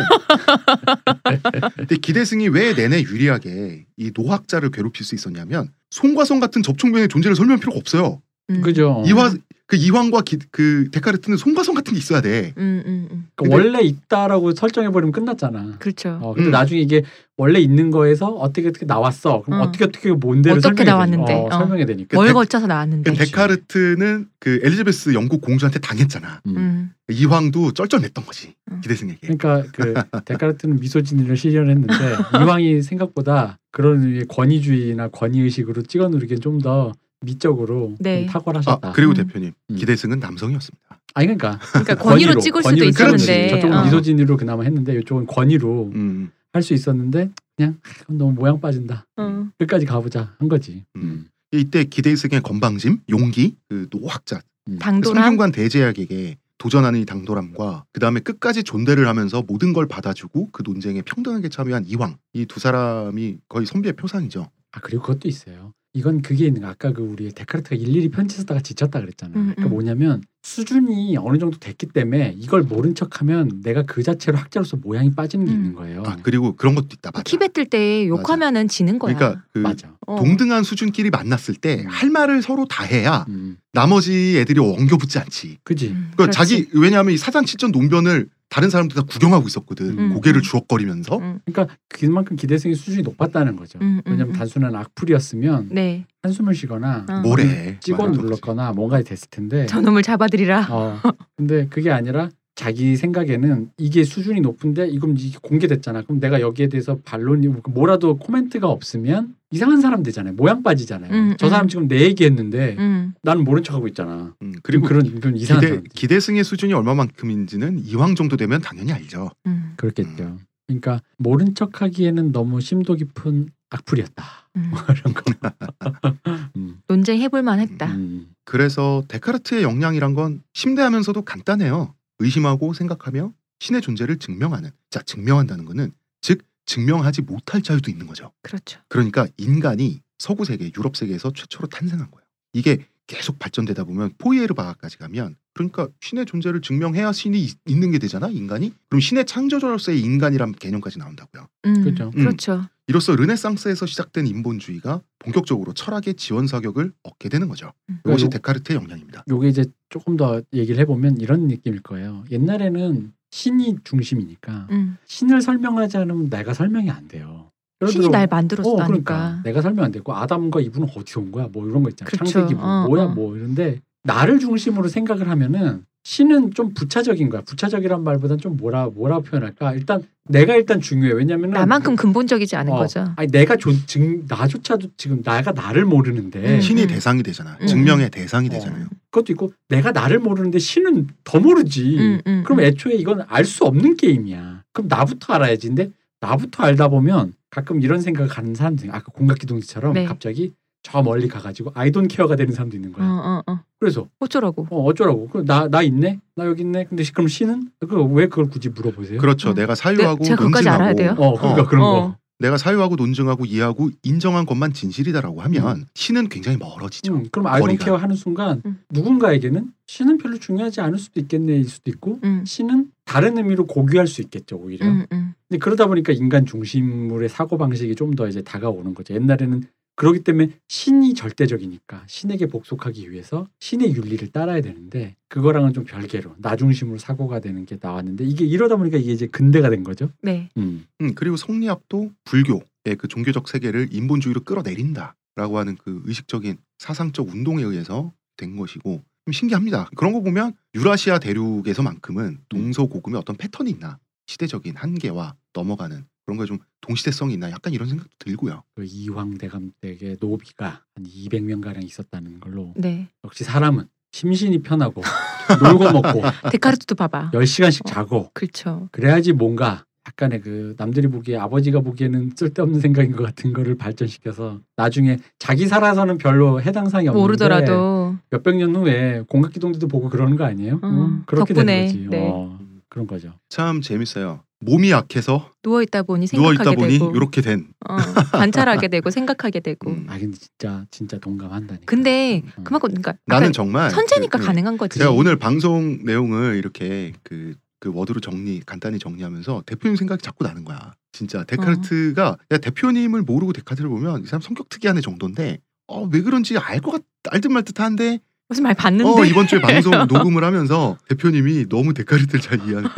[SPEAKER 1] [laughs] 근데 기대승이 왜 내내 유리하게 이 노학자를 괴롭힐 수 있었냐면 송과 성 같은 접촉면의 존재를 설명할 필요가 없어요.
[SPEAKER 2] 음.
[SPEAKER 3] 그죠.
[SPEAKER 1] 이화 그 이황과 기, 그 데카르트는 송과 성 같은 게 있어야 돼.
[SPEAKER 2] 음, 음, 음.
[SPEAKER 3] 그러니까 원래 있다라고 설정해 버리면 끝났잖아.
[SPEAKER 2] 그렇죠.
[SPEAKER 3] 어, 근데
[SPEAKER 1] 음.
[SPEAKER 3] 나중에 이게 원래 있는 거에서 어떻게 어떻게 나왔어. 그럼
[SPEAKER 2] 어.
[SPEAKER 3] 어떻게 어떻게 뭔데를
[SPEAKER 2] 어떻게 나왔는데?
[SPEAKER 3] 어,
[SPEAKER 2] 어.
[SPEAKER 3] 설명해야 되니까.
[SPEAKER 2] 그뭘
[SPEAKER 1] 데-
[SPEAKER 2] 거쳐서 나왔는데.
[SPEAKER 1] 그 데카르트는 그 엘리자베스 영국 공주한테 당했잖아.
[SPEAKER 2] 음.
[SPEAKER 1] 이황도 쩔쩔맸던 거지
[SPEAKER 2] 음.
[SPEAKER 1] 기대승에게.
[SPEAKER 3] 그러니까 그 [laughs] 데카르트는 미소진리를 실현했는데 이왕이 생각보다 그런 권위주의나 권위 의식으로 찍어 누르기엔 좀더 미적으로
[SPEAKER 2] 네.
[SPEAKER 3] 좀 탁월하셨다.
[SPEAKER 1] 아 그리고
[SPEAKER 2] 음.
[SPEAKER 1] 대표님
[SPEAKER 3] 음.
[SPEAKER 1] 기대승은 남성이었습니다.
[SPEAKER 3] 아니 그러니까
[SPEAKER 2] 그러니까 [laughs] 권위로
[SPEAKER 3] 권위로,
[SPEAKER 2] 찍을
[SPEAKER 3] 권위로
[SPEAKER 2] 수도. 있었는데.
[SPEAKER 3] 저쪽은
[SPEAKER 2] 어.
[SPEAKER 3] 미소진리로 그나마 했는데 이쪽은 권위로
[SPEAKER 1] 음,
[SPEAKER 3] 할수 있었는데 그냥 너무 모양 빠진다.
[SPEAKER 2] 어.
[SPEAKER 3] 끝까지 가보자 한 거지.
[SPEAKER 1] 음. 이때 기대승의 건방짐, 용기, 그 노학자,
[SPEAKER 2] 당돌함.
[SPEAKER 1] 성균관 대제약에게 도전하는 이 당돌함과 그 다음에 끝까지 존대를 하면서 모든 걸 받아주고 그 논쟁에 평등하게 참여한 이황 이두 사람이 거의 선비의 표상이죠.
[SPEAKER 3] 아 그리고 그것도 있어요. 이건 그게 있는 거 아까 그 우리 데카르트가 일일이 편지 쓰다가 지쳤다 그랬잖아.
[SPEAKER 2] 음,
[SPEAKER 3] 그러니까
[SPEAKER 2] 음.
[SPEAKER 3] 뭐냐면 수준이 어느 정도 됐기 때문에 이걸 모른 척하면 내가 그 자체로 학자로서 모양이 빠지는 게
[SPEAKER 2] 음.
[SPEAKER 3] 있는 거예요.
[SPEAKER 1] 아 그리고 그런 것도 있다. 맞아.
[SPEAKER 2] 키 뱉을 때 욕하면은 지는 거야.
[SPEAKER 1] 그러니까 그
[SPEAKER 3] 맞아.
[SPEAKER 2] 어.
[SPEAKER 1] 동등한 수준끼리 만났을 때
[SPEAKER 3] 음.
[SPEAKER 1] 할 말을 서로 다 해야
[SPEAKER 3] 음,
[SPEAKER 1] 나머지 애들이 엉겨붙지 않지.
[SPEAKER 3] 그지.
[SPEAKER 2] 음,
[SPEAKER 1] 그러니까
[SPEAKER 2] 그렇지.
[SPEAKER 1] 자기 왜냐하면 이 사장 칠전 논변을 다른 사람들 다 구경하고 있었거든.
[SPEAKER 2] 음.
[SPEAKER 1] 고개를 주걱거리면서.
[SPEAKER 2] 음.
[SPEAKER 3] 그러니까 그만큼 기대성의 수준이 높았다는 거죠.
[SPEAKER 2] 음, 음,
[SPEAKER 3] 왜냐면
[SPEAKER 2] 음.
[SPEAKER 3] 단순한 악플이었으면
[SPEAKER 2] 네.
[SPEAKER 3] 한숨을 쉬거나
[SPEAKER 2] 어.
[SPEAKER 1] 뭐래.
[SPEAKER 3] 찍어. 눌렀거나 뭔가 됐을 텐데.
[SPEAKER 2] 저놈을 잡아들이라.
[SPEAKER 3] 어, 근데 그게 아니라 자기 생각에는 이게 수준이 높은데 이건 이게 공개됐잖아. 그럼 내가 여기에 대해서 반론이 뭐라도 코멘트가 없으면 이상한 사람 되잖아요. 모양 빠지잖아요.
[SPEAKER 2] 음,
[SPEAKER 3] 저 사람
[SPEAKER 2] 음.
[SPEAKER 3] 지금 내 얘기했는데
[SPEAKER 2] 음.
[SPEAKER 3] 나는 모른 척하고 있잖아.
[SPEAKER 1] 음,
[SPEAKER 3] 그리고 그런 그런 이상한
[SPEAKER 1] 기대,
[SPEAKER 3] 사람
[SPEAKER 1] 기대승의 수준이 얼마만큼인지는 이황 정도 되면 당연히 알죠.
[SPEAKER 2] 음.
[SPEAKER 3] 그렇겠죠. 그러니까 모른 척하기에는 너무 심도 깊은 악플이었다.
[SPEAKER 2] 음.
[SPEAKER 3] 이런 거. [laughs] 음,
[SPEAKER 2] 논쟁 해볼 만했다.
[SPEAKER 3] 음.
[SPEAKER 1] 그래서 데카르트의 역량이란 건 심대하면서도 간단해요. 의심하고 생각하며 신의 존재를 증명하는. 자, 증명한다는 거는 즉 증명하지 못할 자유도 있는 거죠.
[SPEAKER 2] 그렇죠.
[SPEAKER 1] 그러니까 인간이 서구 세계, 유럽 세계에서 최초로 탄생한 거예요. 이게 계속 발전되다 보면 포이에르 바하까지 가면 그러니까 신의 존재를 증명해야 신이 있- 있는 게 되잖아, 인간이. 그럼 신의 창조자로서의 인간이란 개념까지 나온다고요.
[SPEAKER 2] 음.
[SPEAKER 3] 그렇죠.
[SPEAKER 2] 그렇죠.
[SPEAKER 1] 이로써 르네상스에서 시작된 인본주의가 본격적으로 철학의 지원 사격을 얻게 되는 거죠.
[SPEAKER 2] 음.
[SPEAKER 1] 이것이
[SPEAKER 3] 요-
[SPEAKER 1] 데카르트의 역량입니다.
[SPEAKER 3] 요게 이제 조금 더 얘기를 해보면 이런 느낌일 거예요. 옛날에는 신이 중심이니까
[SPEAKER 2] 음.
[SPEAKER 3] 신을 설명하지 않으면 내가 설명이 안 돼요.
[SPEAKER 2] 신이
[SPEAKER 3] 들어,
[SPEAKER 2] 날
[SPEAKER 3] 어,
[SPEAKER 2] 만들었다니까.
[SPEAKER 3] 그러니까 내가 설명 안 되고 아담과 이브는 어디서 온 거야? 뭐 이런 거 있잖아.
[SPEAKER 2] 그렇죠.
[SPEAKER 3] 창세기 뭐
[SPEAKER 2] 어,
[SPEAKER 3] 뭐야
[SPEAKER 2] 어.
[SPEAKER 3] 뭐 이런데 나를 중심으로 생각을 하면은 신은 좀 부차적인 거야. 부차적이란 말보다는 좀 뭐라 뭐라 표현할까? 일단 내가 일단 중요해. 왜냐면은
[SPEAKER 2] 나만큼 근본적이지 않은
[SPEAKER 3] 어,
[SPEAKER 2] 거죠.
[SPEAKER 3] 아니 내가 조, 증, 나조차도 지금 나가 나를 모르는데
[SPEAKER 2] 음.
[SPEAKER 1] 신이 대상이 되잖아.
[SPEAKER 2] 음.
[SPEAKER 1] 증명의 대상이
[SPEAKER 3] 어.
[SPEAKER 1] 되잖아요.
[SPEAKER 3] 그것도 있고 내가 나를 모르는데 신은 더 모르지.
[SPEAKER 2] 음, 음,
[SPEAKER 3] 그럼
[SPEAKER 2] 음.
[SPEAKER 3] 애초에 이건 알 수 없는 게임이야. 그럼 나부터 알아야지. 근데 나부터 알다 보면 가끔 이런 생각을 가는 사람들 아까 공각기동기처럼
[SPEAKER 2] 네.
[SPEAKER 3] 갑자기 저 멀리 가가지고 아이돈 케어가 되는 사람도 있는
[SPEAKER 2] 어,
[SPEAKER 3] 거야.
[SPEAKER 2] 어, 어.
[SPEAKER 3] 그래서
[SPEAKER 2] 어쩌라고?
[SPEAKER 3] 어, 어쩌라고? 나나 나 있네? 나 여기 있네? 근데 그럼 신은 그왜 그걸 굳이 물어보세요?
[SPEAKER 1] 그렇죠.
[SPEAKER 2] 어.
[SPEAKER 1] 내가 사유하고
[SPEAKER 2] 네, 제가 그것까지
[SPEAKER 1] 논증하고
[SPEAKER 2] 알아야 돼요?
[SPEAKER 3] 어 그러니까
[SPEAKER 1] 어,
[SPEAKER 3] 그런
[SPEAKER 2] 어.
[SPEAKER 3] 거.
[SPEAKER 1] 내가 사유하고 논증하고 이해하고 인정한 것만 진실이다라고 하면 신은 굉장히 멀어지죠.
[SPEAKER 3] 음, 그럼 아이돈
[SPEAKER 1] 거리가.
[SPEAKER 3] 케어 하는 순간
[SPEAKER 2] 음.
[SPEAKER 3] 누군가에게는 신은 별로 중요하지 않을 수도 있겠네일 수도 있고
[SPEAKER 2] 음,
[SPEAKER 3] 신은 다른 의미로 고귀할 수 있겠죠 오히려.
[SPEAKER 2] 음, 음.
[SPEAKER 3] 근데 그러다 보니까 인간 중심물의 사고 방식이 좀 더 이제 다가오는 거죠. 옛날에는 그렇기 때문에 신이 절대적이니까 신에게 복속하기 위해서 신의 윤리를 따라야 되는데 그거랑은 좀 별개로 나 중심으로 사고가 되는 게 나왔는데 이게 이러다 보니까 이게 이제 근대가 된 거죠.
[SPEAKER 2] 네.
[SPEAKER 3] 음.
[SPEAKER 1] 음, 그리고 성리학도 불교의 그 종교적 세계를 인본주의로 끌어내린다라고 하는 그 의식적인 사상적 운동에 의해서 된 것이고 좀 신기합니다. 그런 거 보면 유라시아 대륙에서만큼은 동서고금의 어떤 패턴이 있나 시대적인 한계와 넘어가는 그런 거에 좀 동시대성이 있나 약간 이런 생각도 들고요.
[SPEAKER 3] 그 이황 대감 댁에 노비가 한 200명 가량 있었다는 걸로
[SPEAKER 2] 네.
[SPEAKER 3] 역시 사람은 심신이 편하고 [laughs] 놀고 먹고
[SPEAKER 2] 데카르트도 봐봐.
[SPEAKER 3] 10시간씩 자고
[SPEAKER 2] 그렇죠.
[SPEAKER 3] 그래야지 뭔가 약간의 그 남들이 보기에 아버지가 보기에는 쓸데없는 생각인 것 같은 거를 발전시켜서 나중에 자기 살아서는 별로 해당 사항이 없는데
[SPEAKER 2] 모르더라도
[SPEAKER 3] 몇백 년 후에 공각기동대도 보고 그러는 거 아니에요?
[SPEAKER 2] 음,
[SPEAKER 3] 음, 그렇게
[SPEAKER 2] 덕분에,
[SPEAKER 3] 되는 거지.
[SPEAKER 2] 네.
[SPEAKER 3] 어, 그런 거죠.
[SPEAKER 1] 참 재밌어요. 몸이 약해서
[SPEAKER 2] 누워 있다 보니
[SPEAKER 1] 누워
[SPEAKER 2] 생각하게
[SPEAKER 1] 있다 보니
[SPEAKER 2] 되고
[SPEAKER 1] 이렇게 된.
[SPEAKER 2] 어, 관찰하게 되고 생각하게 되고.
[SPEAKER 1] 음.
[SPEAKER 3] 아 근데 진짜 진짜 동감한다니까.
[SPEAKER 2] 근데
[SPEAKER 3] 음.
[SPEAKER 2] 그만큼 그러니까
[SPEAKER 1] 나는 정말
[SPEAKER 2] 선재니까
[SPEAKER 1] 그, 그,
[SPEAKER 2] 가능한 거지.
[SPEAKER 1] 제가 오늘 방송 내용을 이렇게 그, 그 워드로 정리 간단히 정리하면서 대표님 생각이 자꾸 나는 거야. 진짜 데카르트가 야, 대표님을 모르고 데카르트를 보면 이 사람 성격 특이하네 정도인데 어, 왜 그런지 알 것 같, 알듯 말듯 한데
[SPEAKER 2] 무슨 말 봤는데.
[SPEAKER 1] 어, 이번 주에 [laughs] 방송 녹음을 하면서 대표님이 너무 데카르트를 잘 이해하는.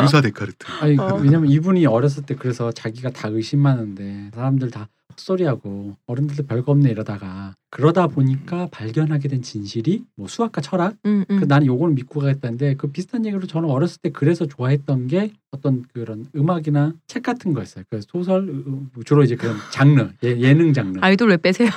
[SPEAKER 1] 유사 데카르트.
[SPEAKER 3] 아니
[SPEAKER 2] 어.
[SPEAKER 3] 왜냐면 이분이 어렸을 때 그래서 자기가 다 의심하는데 사람들 다 헛소리하고 어른들도 별거 없네 이러다가 그러다 보니까 발견하게 된 진실이 뭐 수학과 철학
[SPEAKER 2] 음, 음.
[SPEAKER 3] 그 나는 요거는 믿고 가겠다는데 그 비슷한 얘기로 저는 어렸을 때 그래서 좋아했던 게 어떤 그런 음악이나 책 같은 거였어요. 그 소설 으, 으, 주로 이제 그런 장르 예, 예능 장르
[SPEAKER 2] 아이돌 왜 빼세요?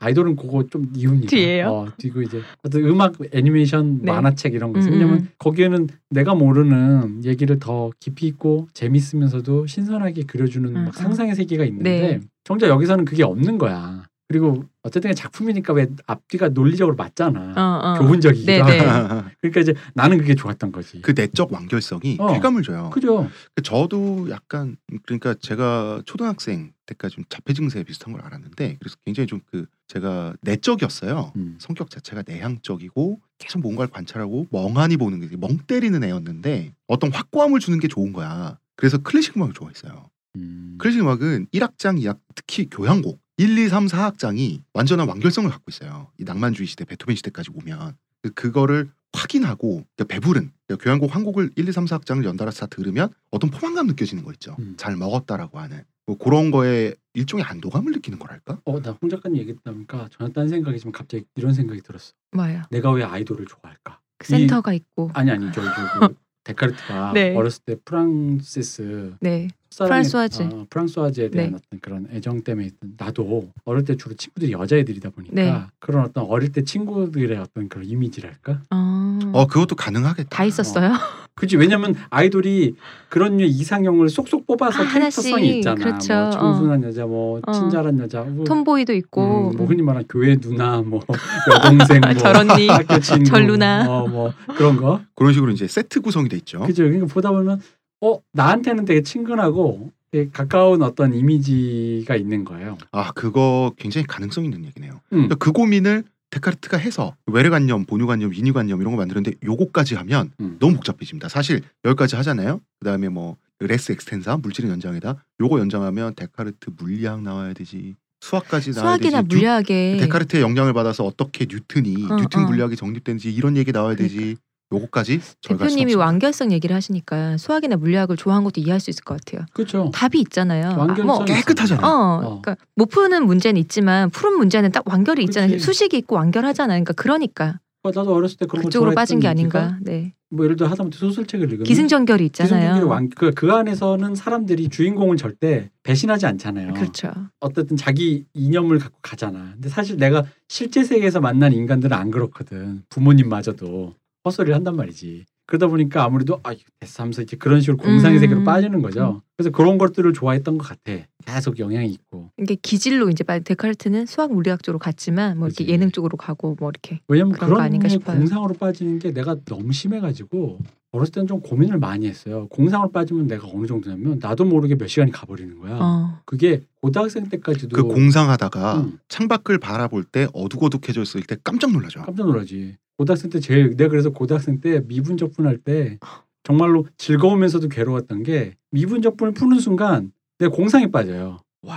[SPEAKER 3] 아이돌은 그거 좀 이유입니다.
[SPEAKER 2] 뒤에요?
[SPEAKER 3] 어, 뒤고 이제 어떤 음악 애니메이션
[SPEAKER 2] 네.
[SPEAKER 3] 만화책 이런 거.
[SPEAKER 2] 음,
[SPEAKER 3] 왜냐면
[SPEAKER 2] 음.
[SPEAKER 3] 거기에는 내가 모르는 얘기를 더 깊이 있고 재밌으면서도 신선하게 그려주는
[SPEAKER 2] 음,
[SPEAKER 3] 막 상상의 세계가 있는데
[SPEAKER 2] 네.
[SPEAKER 3] 정작 여기서는 그게 없는 거야. 그리고 어쨌든 작품이니까 왜 앞뒤가 논리적으로 맞잖아.
[SPEAKER 2] 어, 어.
[SPEAKER 3] 교훈적이기도
[SPEAKER 2] 네, 네.
[SPEAKER 3] 하고. [laughs] 그러니까 이제 나는 그게 좋았던 거지.
[SPEAKER 1] 그 내적 완결성이
[SPEAKER 3] 어.
[SPEAKER 1] 쾌감을 줘요.
[SPEAKER 3] 그죠?
[SPEAKER 1] 저도 약간 그러니까 제가 초등학생 때까지 좀 자폐 증세 비슷한 걸 알았는데 그래서 굉장히 좀 그 제가 내적이었어요.
[SPEAKER 3] 음.
[SPEAKER 1] 성격 자체가 내향적이고 계속 뭔가를 관찰하고 멍하니 보는 게 멍 때리는 애였는데 어떤 확고함을 주는 게 좋은 거야. 그래서 클래식 음악을 좋아했어요.
[SPEAKER 3] 음.
[SPEAKER 1] 클래식 음악은 1악장, 2악, 특히 교향곡 1, 2, 3, 4악장이 완전한 완결성을 갖고 있어요. 이 낭만주의 시대, 베토벤 시대까지 오면 그- 그거를 확인하고 그러니까 배부른 그러니까 교향곡 한 곡을 1, 2, 3, 4악장을 연달아서 다 들으면 어떤 포만감 느껴지는 거 있죠.
[SPEAKER 3] 음.
[SPEAKER 1] 잘 먹었다라고 하는 뭐 그런 거에 일종의 안도감을 느끼는 거랄까?
[SPEAKER 3] 어, 나 홍 작가님 얘기했다 보니까 전혀 딴 생각이지만 갑자기 이런 생각이 들었어.
[SPEAKER 2] 뭐예요?
[SPEAKER 3] 내가 왜 아이돌을 좋아할까?
[SPEAKER 2] 그 센터가 있고.
[SPEAKER 3] 아니 아니 저기 그 [laughs] 데카르트가
[SPEAKER 2] 네.
[SPEAKER 3] 어렸을 때 프랑시스
[SPEAKER 2] 네.
[SPEAKER 3] 첫사랑의-
[SPEAKER 2] 프랑소아즈.
[SPEAKER 3] 어, 프랑소아즈에 대한
[SPEAKER 2] 네.
[SPEAKER 3] 어떤 그런 애정 때문에 나도 어릴 때 주로 친구들이 여자애들이다 보니까
[SPEAKER 2] 네.
[SPEAKER 3] 그런 어떤 어릴 때 친구들의 어떤 그런 이미지랄까?
[SPEAKER 2] 어.
[SPEAKER 1] 어 그것도 가능하겠다.
[SPEAKER 2] 다 있었어요?
[SPEAKER 3] 그지 왜냐면 아이돌이 그런 이상형을 쏙쏙 뽑아서
[SPEAKER 2] 아,
[SPEAKER 3] 캐릭터성이
[SPEAKER 2] 하나씩.
[SPEAKER 3] 있잖아.
[SPEAKER 2] 그렇죠.
[SPEAKER 3] 뭐 청순한 여자, 뭐
[SPEAKER 2] 어.
[SPEAKER 3] 친절한 여자, 뭐,
[SPEAKER 2] 톰보이도 있고.
[SPEAKER 3] 음, 뭐 흔히 말하는 교회 누나, 뭐 [laughs] 여동생, 뭐 [laughs] 학교 친구,
[SPEAKER 2] 절 누나.
[SPEAKER 3] 어, 뭐 그런 거.
[SPEAKER 1] 그런 식으로 이제 세트 구성이 돼 있죠.
[SPEAKER 3] 그죠. 그러니까 보다 보면 어 나한테는 되게 친근하고 되게 가까운 어떤 이미지가 있는 거예요.
[SPEAKER 1] 아 그거 굉장히 가능성 있는 얘기네요.
[SPEAKER 3] 음.
[SPEAKER 1] 그러니까 그 고민을 데카르트가 해서 외래관념, 본유관념, 인유관념 이런 거 만드는데 요거까지 하면
[SPEAKER 3] 음.
[SPEAKER 1] 너무 복잡해집니다. 사실 여기까지 하잖아요. 그다음에 뭐 res extensa 물질의 연장에다 요거 연장하면 데카르트 물리학 나와야 되지. 수학까지 나와야 되지.
[SPEAKER 2] 수학이나
[SPEAKER 1] 뉴-
[SPEAKER 2] 물리학에
[SPEAKER 1] 데카르트의 영향을 받아서 어떻게 뉴턴이
[SPEAKER 2] 어,
[SPEAKER 1] 뉴턴
[SPEAKER 2] 어.
[SPEAKER 1] 물리학이 정립되는지 이런 얘기 나와야 되지. 요거까지
[SPEAKER 2] 대표님이. 완결성 얘기를 하시니까 수학이나 물리학을 좋아한 것도 이해할 수 있을 것 같아요.
[SPEAKER 3] 그렇죠.
[SPEAKER 2] 답이 있잖아요. 아,
[SPEAKER 3] 완결성이
[SPEAKER 2] 뭐,
[SPEAKER 1] 깨끗하잖아요.
[SPEAKER 2] 어,
[SPEAKER 3] 어.
[SPEAKER 2] 그러니까 못 푸는 문제는 있지만 푸른 문제는 딱 완결이 있잖아요.
[SPEAKER 3] 그치.
[SPEAKER 2] 수식이 있고 완결하잖아요. 그러니까 그러니까
[SPEAKER 3] 어, 나도 어렸을 때 그런 거
[SPEAKER 2] 그쪽으로 빠진 게 아닌가. 네.
[SPEAKER 3] 뭐 예를 들어 하다못해 소설책을 읽으면
[SPEAKER 2] 기승전결이 있잖아요.
[SPEAKER 3] 기승전결의 왕, 그, 그 안에서는 사람들이 주인공을 절대 배신하지 않잖아요.
[SPEAKER 2] 그렇죠.
[SPEAKER 3] 어쨌든 자기 이념을 갖고 가잖아. 근데 사실 내가 실제 세계에서 만난 인간들은 안 그렇거든. 부모님마저도 헛소리를 한단 말이지. 그러다 보니까 아무래도 아 됐어 하면서 이제 그런 식으로 공상의
[SPEAKER 2] 음.
[SPEAKER 3] 세계로 빠지는 거죠. 그래서 그런 것들을 좋아했던 것 같아. 계속 영향이 있고.
[SPEAKER 2] 이게 기질로 이제 빠- 데카르트는 수학 물리학 쪽으로 갔지만 뭐 이렇게. 예능 쪽으로 가고 뭐 이렇게
[SPEAKER 3] 왜냐면
[SPEAKER 2] 그런 거
[SPEAKER 3] 그런
[SPEAKER 2] 아닌가
[SPEAKER 3] 류의
[SPEAKER 2] 싶어요.
[SPEAKER 3] 공상으로 빠지는 게 내가 너무 심해가지고 어렸을 때는 좀 고민을 많이 했어요. 공상으로 빠지면 내가 어느 정도냐면 나도 모르게 몇 시간이 가버리는 거야.
[SPEAKER 2] 어.
[SPEAKER 3] 그게 고등학생 때까지도
[SPEAKER 1] 그 공상하다가
[SPEAKER 3] 음.
[SPEAKER 1] 창밖을 바라볼 때 어둑어둑해졌을 때 깜짝 놀라죠.
[SPEAKER 3] 깜짝 놀라지. 고등학생 때 제일 내가 그래서 고등학생 때 미분 적분할 때 정말로 즐거우면서도 괴로웠던 게 미분 적분을 푸는 순간 내가 공상에 빠져요. 와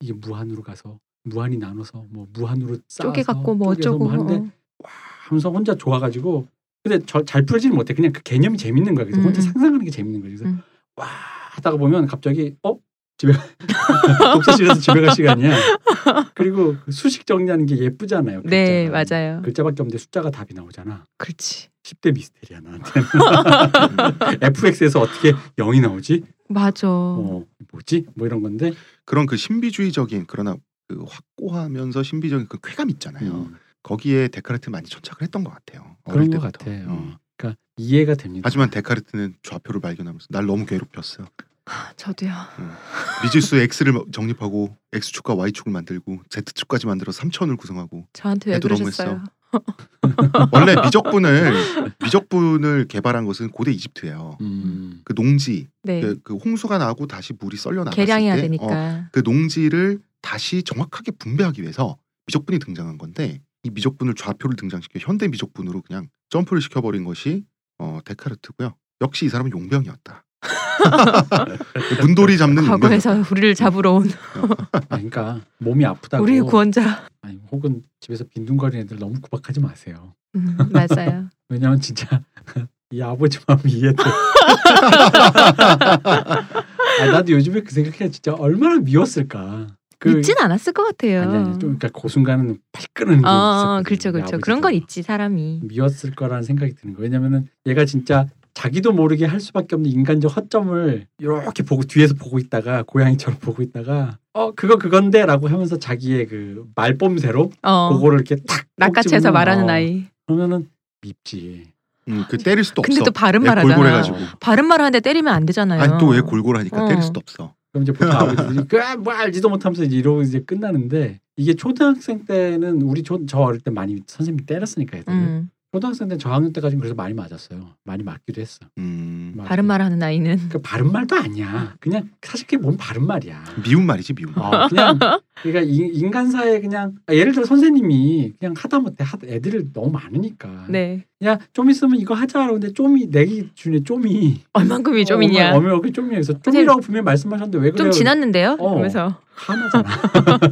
[SPEAKER 3] 이게 무한으로 가서 무한히 나눠서 뭐 무한으로 쌓아서
[SPEAKER 2] 쪼개 갖고 뭐
[SPEAKER 3] 쪼개서
[SPEAKER 2] 어쩌고
[SPEAKER 3] 하는데
[SPEAKER 2] 어.
[SPEAKER 3] 와 하면서 혼자 좋아가지고 근데 저 잘 풀지는 못해. 그냥 그 개념이 재밌는 거야. 그래서
[SPEAKER 2] 음,
[SPEAKER 3] 혼자
[SPEAKER 2] 음.
[SPEAKER 3] 상상하는 게 재밌는 거야. 그래서
[SPEAKER 2] 음.
[SPEAKER 3] 와 하다가 보면 갑자기 어 집에 [laughs] 독서실에서 집에 갈 시간이야. 그리고 그 수식 정리하는 게 예쁘잖아요.
[SPEAKER 2] 네
[SPEAKER 3] 글자가.
[SPEAKER 2] 맞아요.
[SPEAKER 3] 글자밖에 없는데 숫자가 답이 나오잖아.
[SPEAKER 2] 그렇지.
[SPEAKER 3] 10대 미스테리야 나한테는. [laughs] FX에서 어떻게 0이 나오지?
[SPEAKER 2] 맞아.
[SPEAKER 3] 어, 뭐지? 뭐 이런 건데.
[SPEAKER 1] 그런 그 신비주의적인 그러나 그 확고하면서 신비적인 그 쾌감 있잖아요.
[SPEAKER 3] 음,
[SPEAKER 1] 거기에 데카르트 많이 천착을 했던 것 같아요.
[SPEAKER 3] 그런 것
[SPEAKER 1] 때부터.
[SPEAKER 3] 같아. 요
[SPEAKER 1] 음.
[SPEAKER 3] 그러니까 이해가 됩니다.
[SPEAKER 1] 하지만 데카르트는 좌표를 발견하면서 날 너무 괴롭혔어요.
[SPEAKER 2] 저도요.
[SPEAKER 1] 미지수 X를 정립하고 X축과 Y축을 만들고 Z축까지 만들어 3천을 구성하고
[SPEAKER 2] 저한테 왜
[SPEAKER 1] 애도 너무
[SPEAKER 2] 그러셨어요? [laughs]
[SPEAKER 1] 원래 미적분을 미적분을 개발한 것은 고대 이집트예요.
[SPEAKER 3] 음,
[SPEAKER 1] 그 농지
[SPEAKER 2] 네.
[SPEAKER 1] 그, 그 홍수가 나고 다시 물이 썰려 나갔을
[SPEAKER 2] 계량해야
[SPEAKER 1] 때
[SPEAKER 2] 되니까.
[SPEAKER 1] 어, 그 농지를 다시 정확하게 분배하기 위해서 미적분이 등장한 건데 이 미적분을 좌표를 등장시켜 현대 미적분으로 그냥 점프를 시켜버린 것이 어, 데카르트고요. 역시 이 사람은 용병이었다. [laughs] 문돌이 잡는
[SPEAKER 2] 과거에서. 우리를 잡으러 온
[SPEAKER 3] 아, 그러니까 몸이 아프다고.
[SPEAKER 2] 우리의 구원자.
[SPEAKER 3] 아니, 혹은 집에서 빈둥거리는 애들 너무 구박하지 마세요.
[SPEAKER 2] 음, 맞아요. [laughs]
[SPEAKER 3] 왜냐면 진짜 이 아버지 마음이 이해돼. [laughs] 아, 나도 요즘에 그 생각해 진짜 얼마나 미웠을까. 그
[SPEAKER 2] 믿진 않았을 것 같아요.
[SPEAKER 3] 아니 아니 좀 그러니까 그 순간은 팔 끄는 게
[SPEAKER 2] 어,
[SPEAKER 3] 있었거든요.
[SPEAKER 2] 그렇죠, 그렇죠. 그런 건. 있지 사람이.
[SPEAKER 3] 미웠을 거라는 생각이 드는 거예요. 왜냐면은 얘가 진짜 자기도 모르게 할 수밖에 없는 인간적 허점을 이렇게 보고 뒤에서 보고 있다가 고양이처럼 보고 있다가 어 그거 그건데라고 하면서 자기의 그 말뽐새로
[SPEAKER 2] 어,
[SPEAKER 3] 그거를 이렇게 탁
[SPEAKER 2] 낚아채서 말하는
[SPEAKER 3] 어,
[SPEAKER 2] 아이.
[SPEAKER 3] 그러면은 밉지.
[SPEAKER 1] 음, 그 때릴 수도
[SPEAKER 2] 근데
[SPEAKER 1] 없어.
[SPEAKER 2] 또 바른
[SPEAKER 1] 애
[SPEAKER 2] 말하잖아.
[SPEAKER 1] 골골해가지고.
[SPEAKER 2] 바른 말 하는데 때리면 안 되잖아요.
[SPEAKER 1] 아니 또 왜 골골하니까
[SPEAKER 2] 어.
[SPEAKER 1] 때릴 수도 없어.
[SPEAKER 3] 그럼 이제 보통 [laughs] 아버지들이 그뭐 알지도 못하면서 이제 이러고 이제 끝나는데 이게 초등학생 때는 우리 초, 저 어릴 때 많이 선생님이 때렸으니까 애들
[SPEAKER 2] 음,
[SPEAKER 3] 초등학생 때 저학년 때까지는 그래서 많이 맞았어요. 많이 맞기도 했어.
[SPEAKER 1] 음,
[SPEAKER 3] 맞-
[SPEAKER 2] 바른 말 하는 아이는
[SPEAKER 3] 그러니까 바른 말도 아니야. 그냥 사실 그게 뭔 바른 말이야.
[SPEAKER 1] 미운 말이지 미운 말.
[SPEAKER 3] 어, 그냥 그러니까 인- 인간사에 그냥 아, 예를 들어 선생님이 그냥 하다못해 하, 애들을 너무 많으니까
[SPEAKER 2] 네
[SPEAKER 3] 야좀 있으면 이거 하자 그러는데 좀이 내 기준에 좀이
[SPEAKER 2] 얼만큼이 좀이냐.
[SPEAKER 3] 어머 어머 좀이야 그래서 좀이라고 분명히 말씀하셨는데 왜 그래요?
[SPEAKER 2] 좀 지났는데요.
[SPEAKER 3] 어.
[SPEAKER 2] 그러면서
[SPEAKER 3] 화나잖아.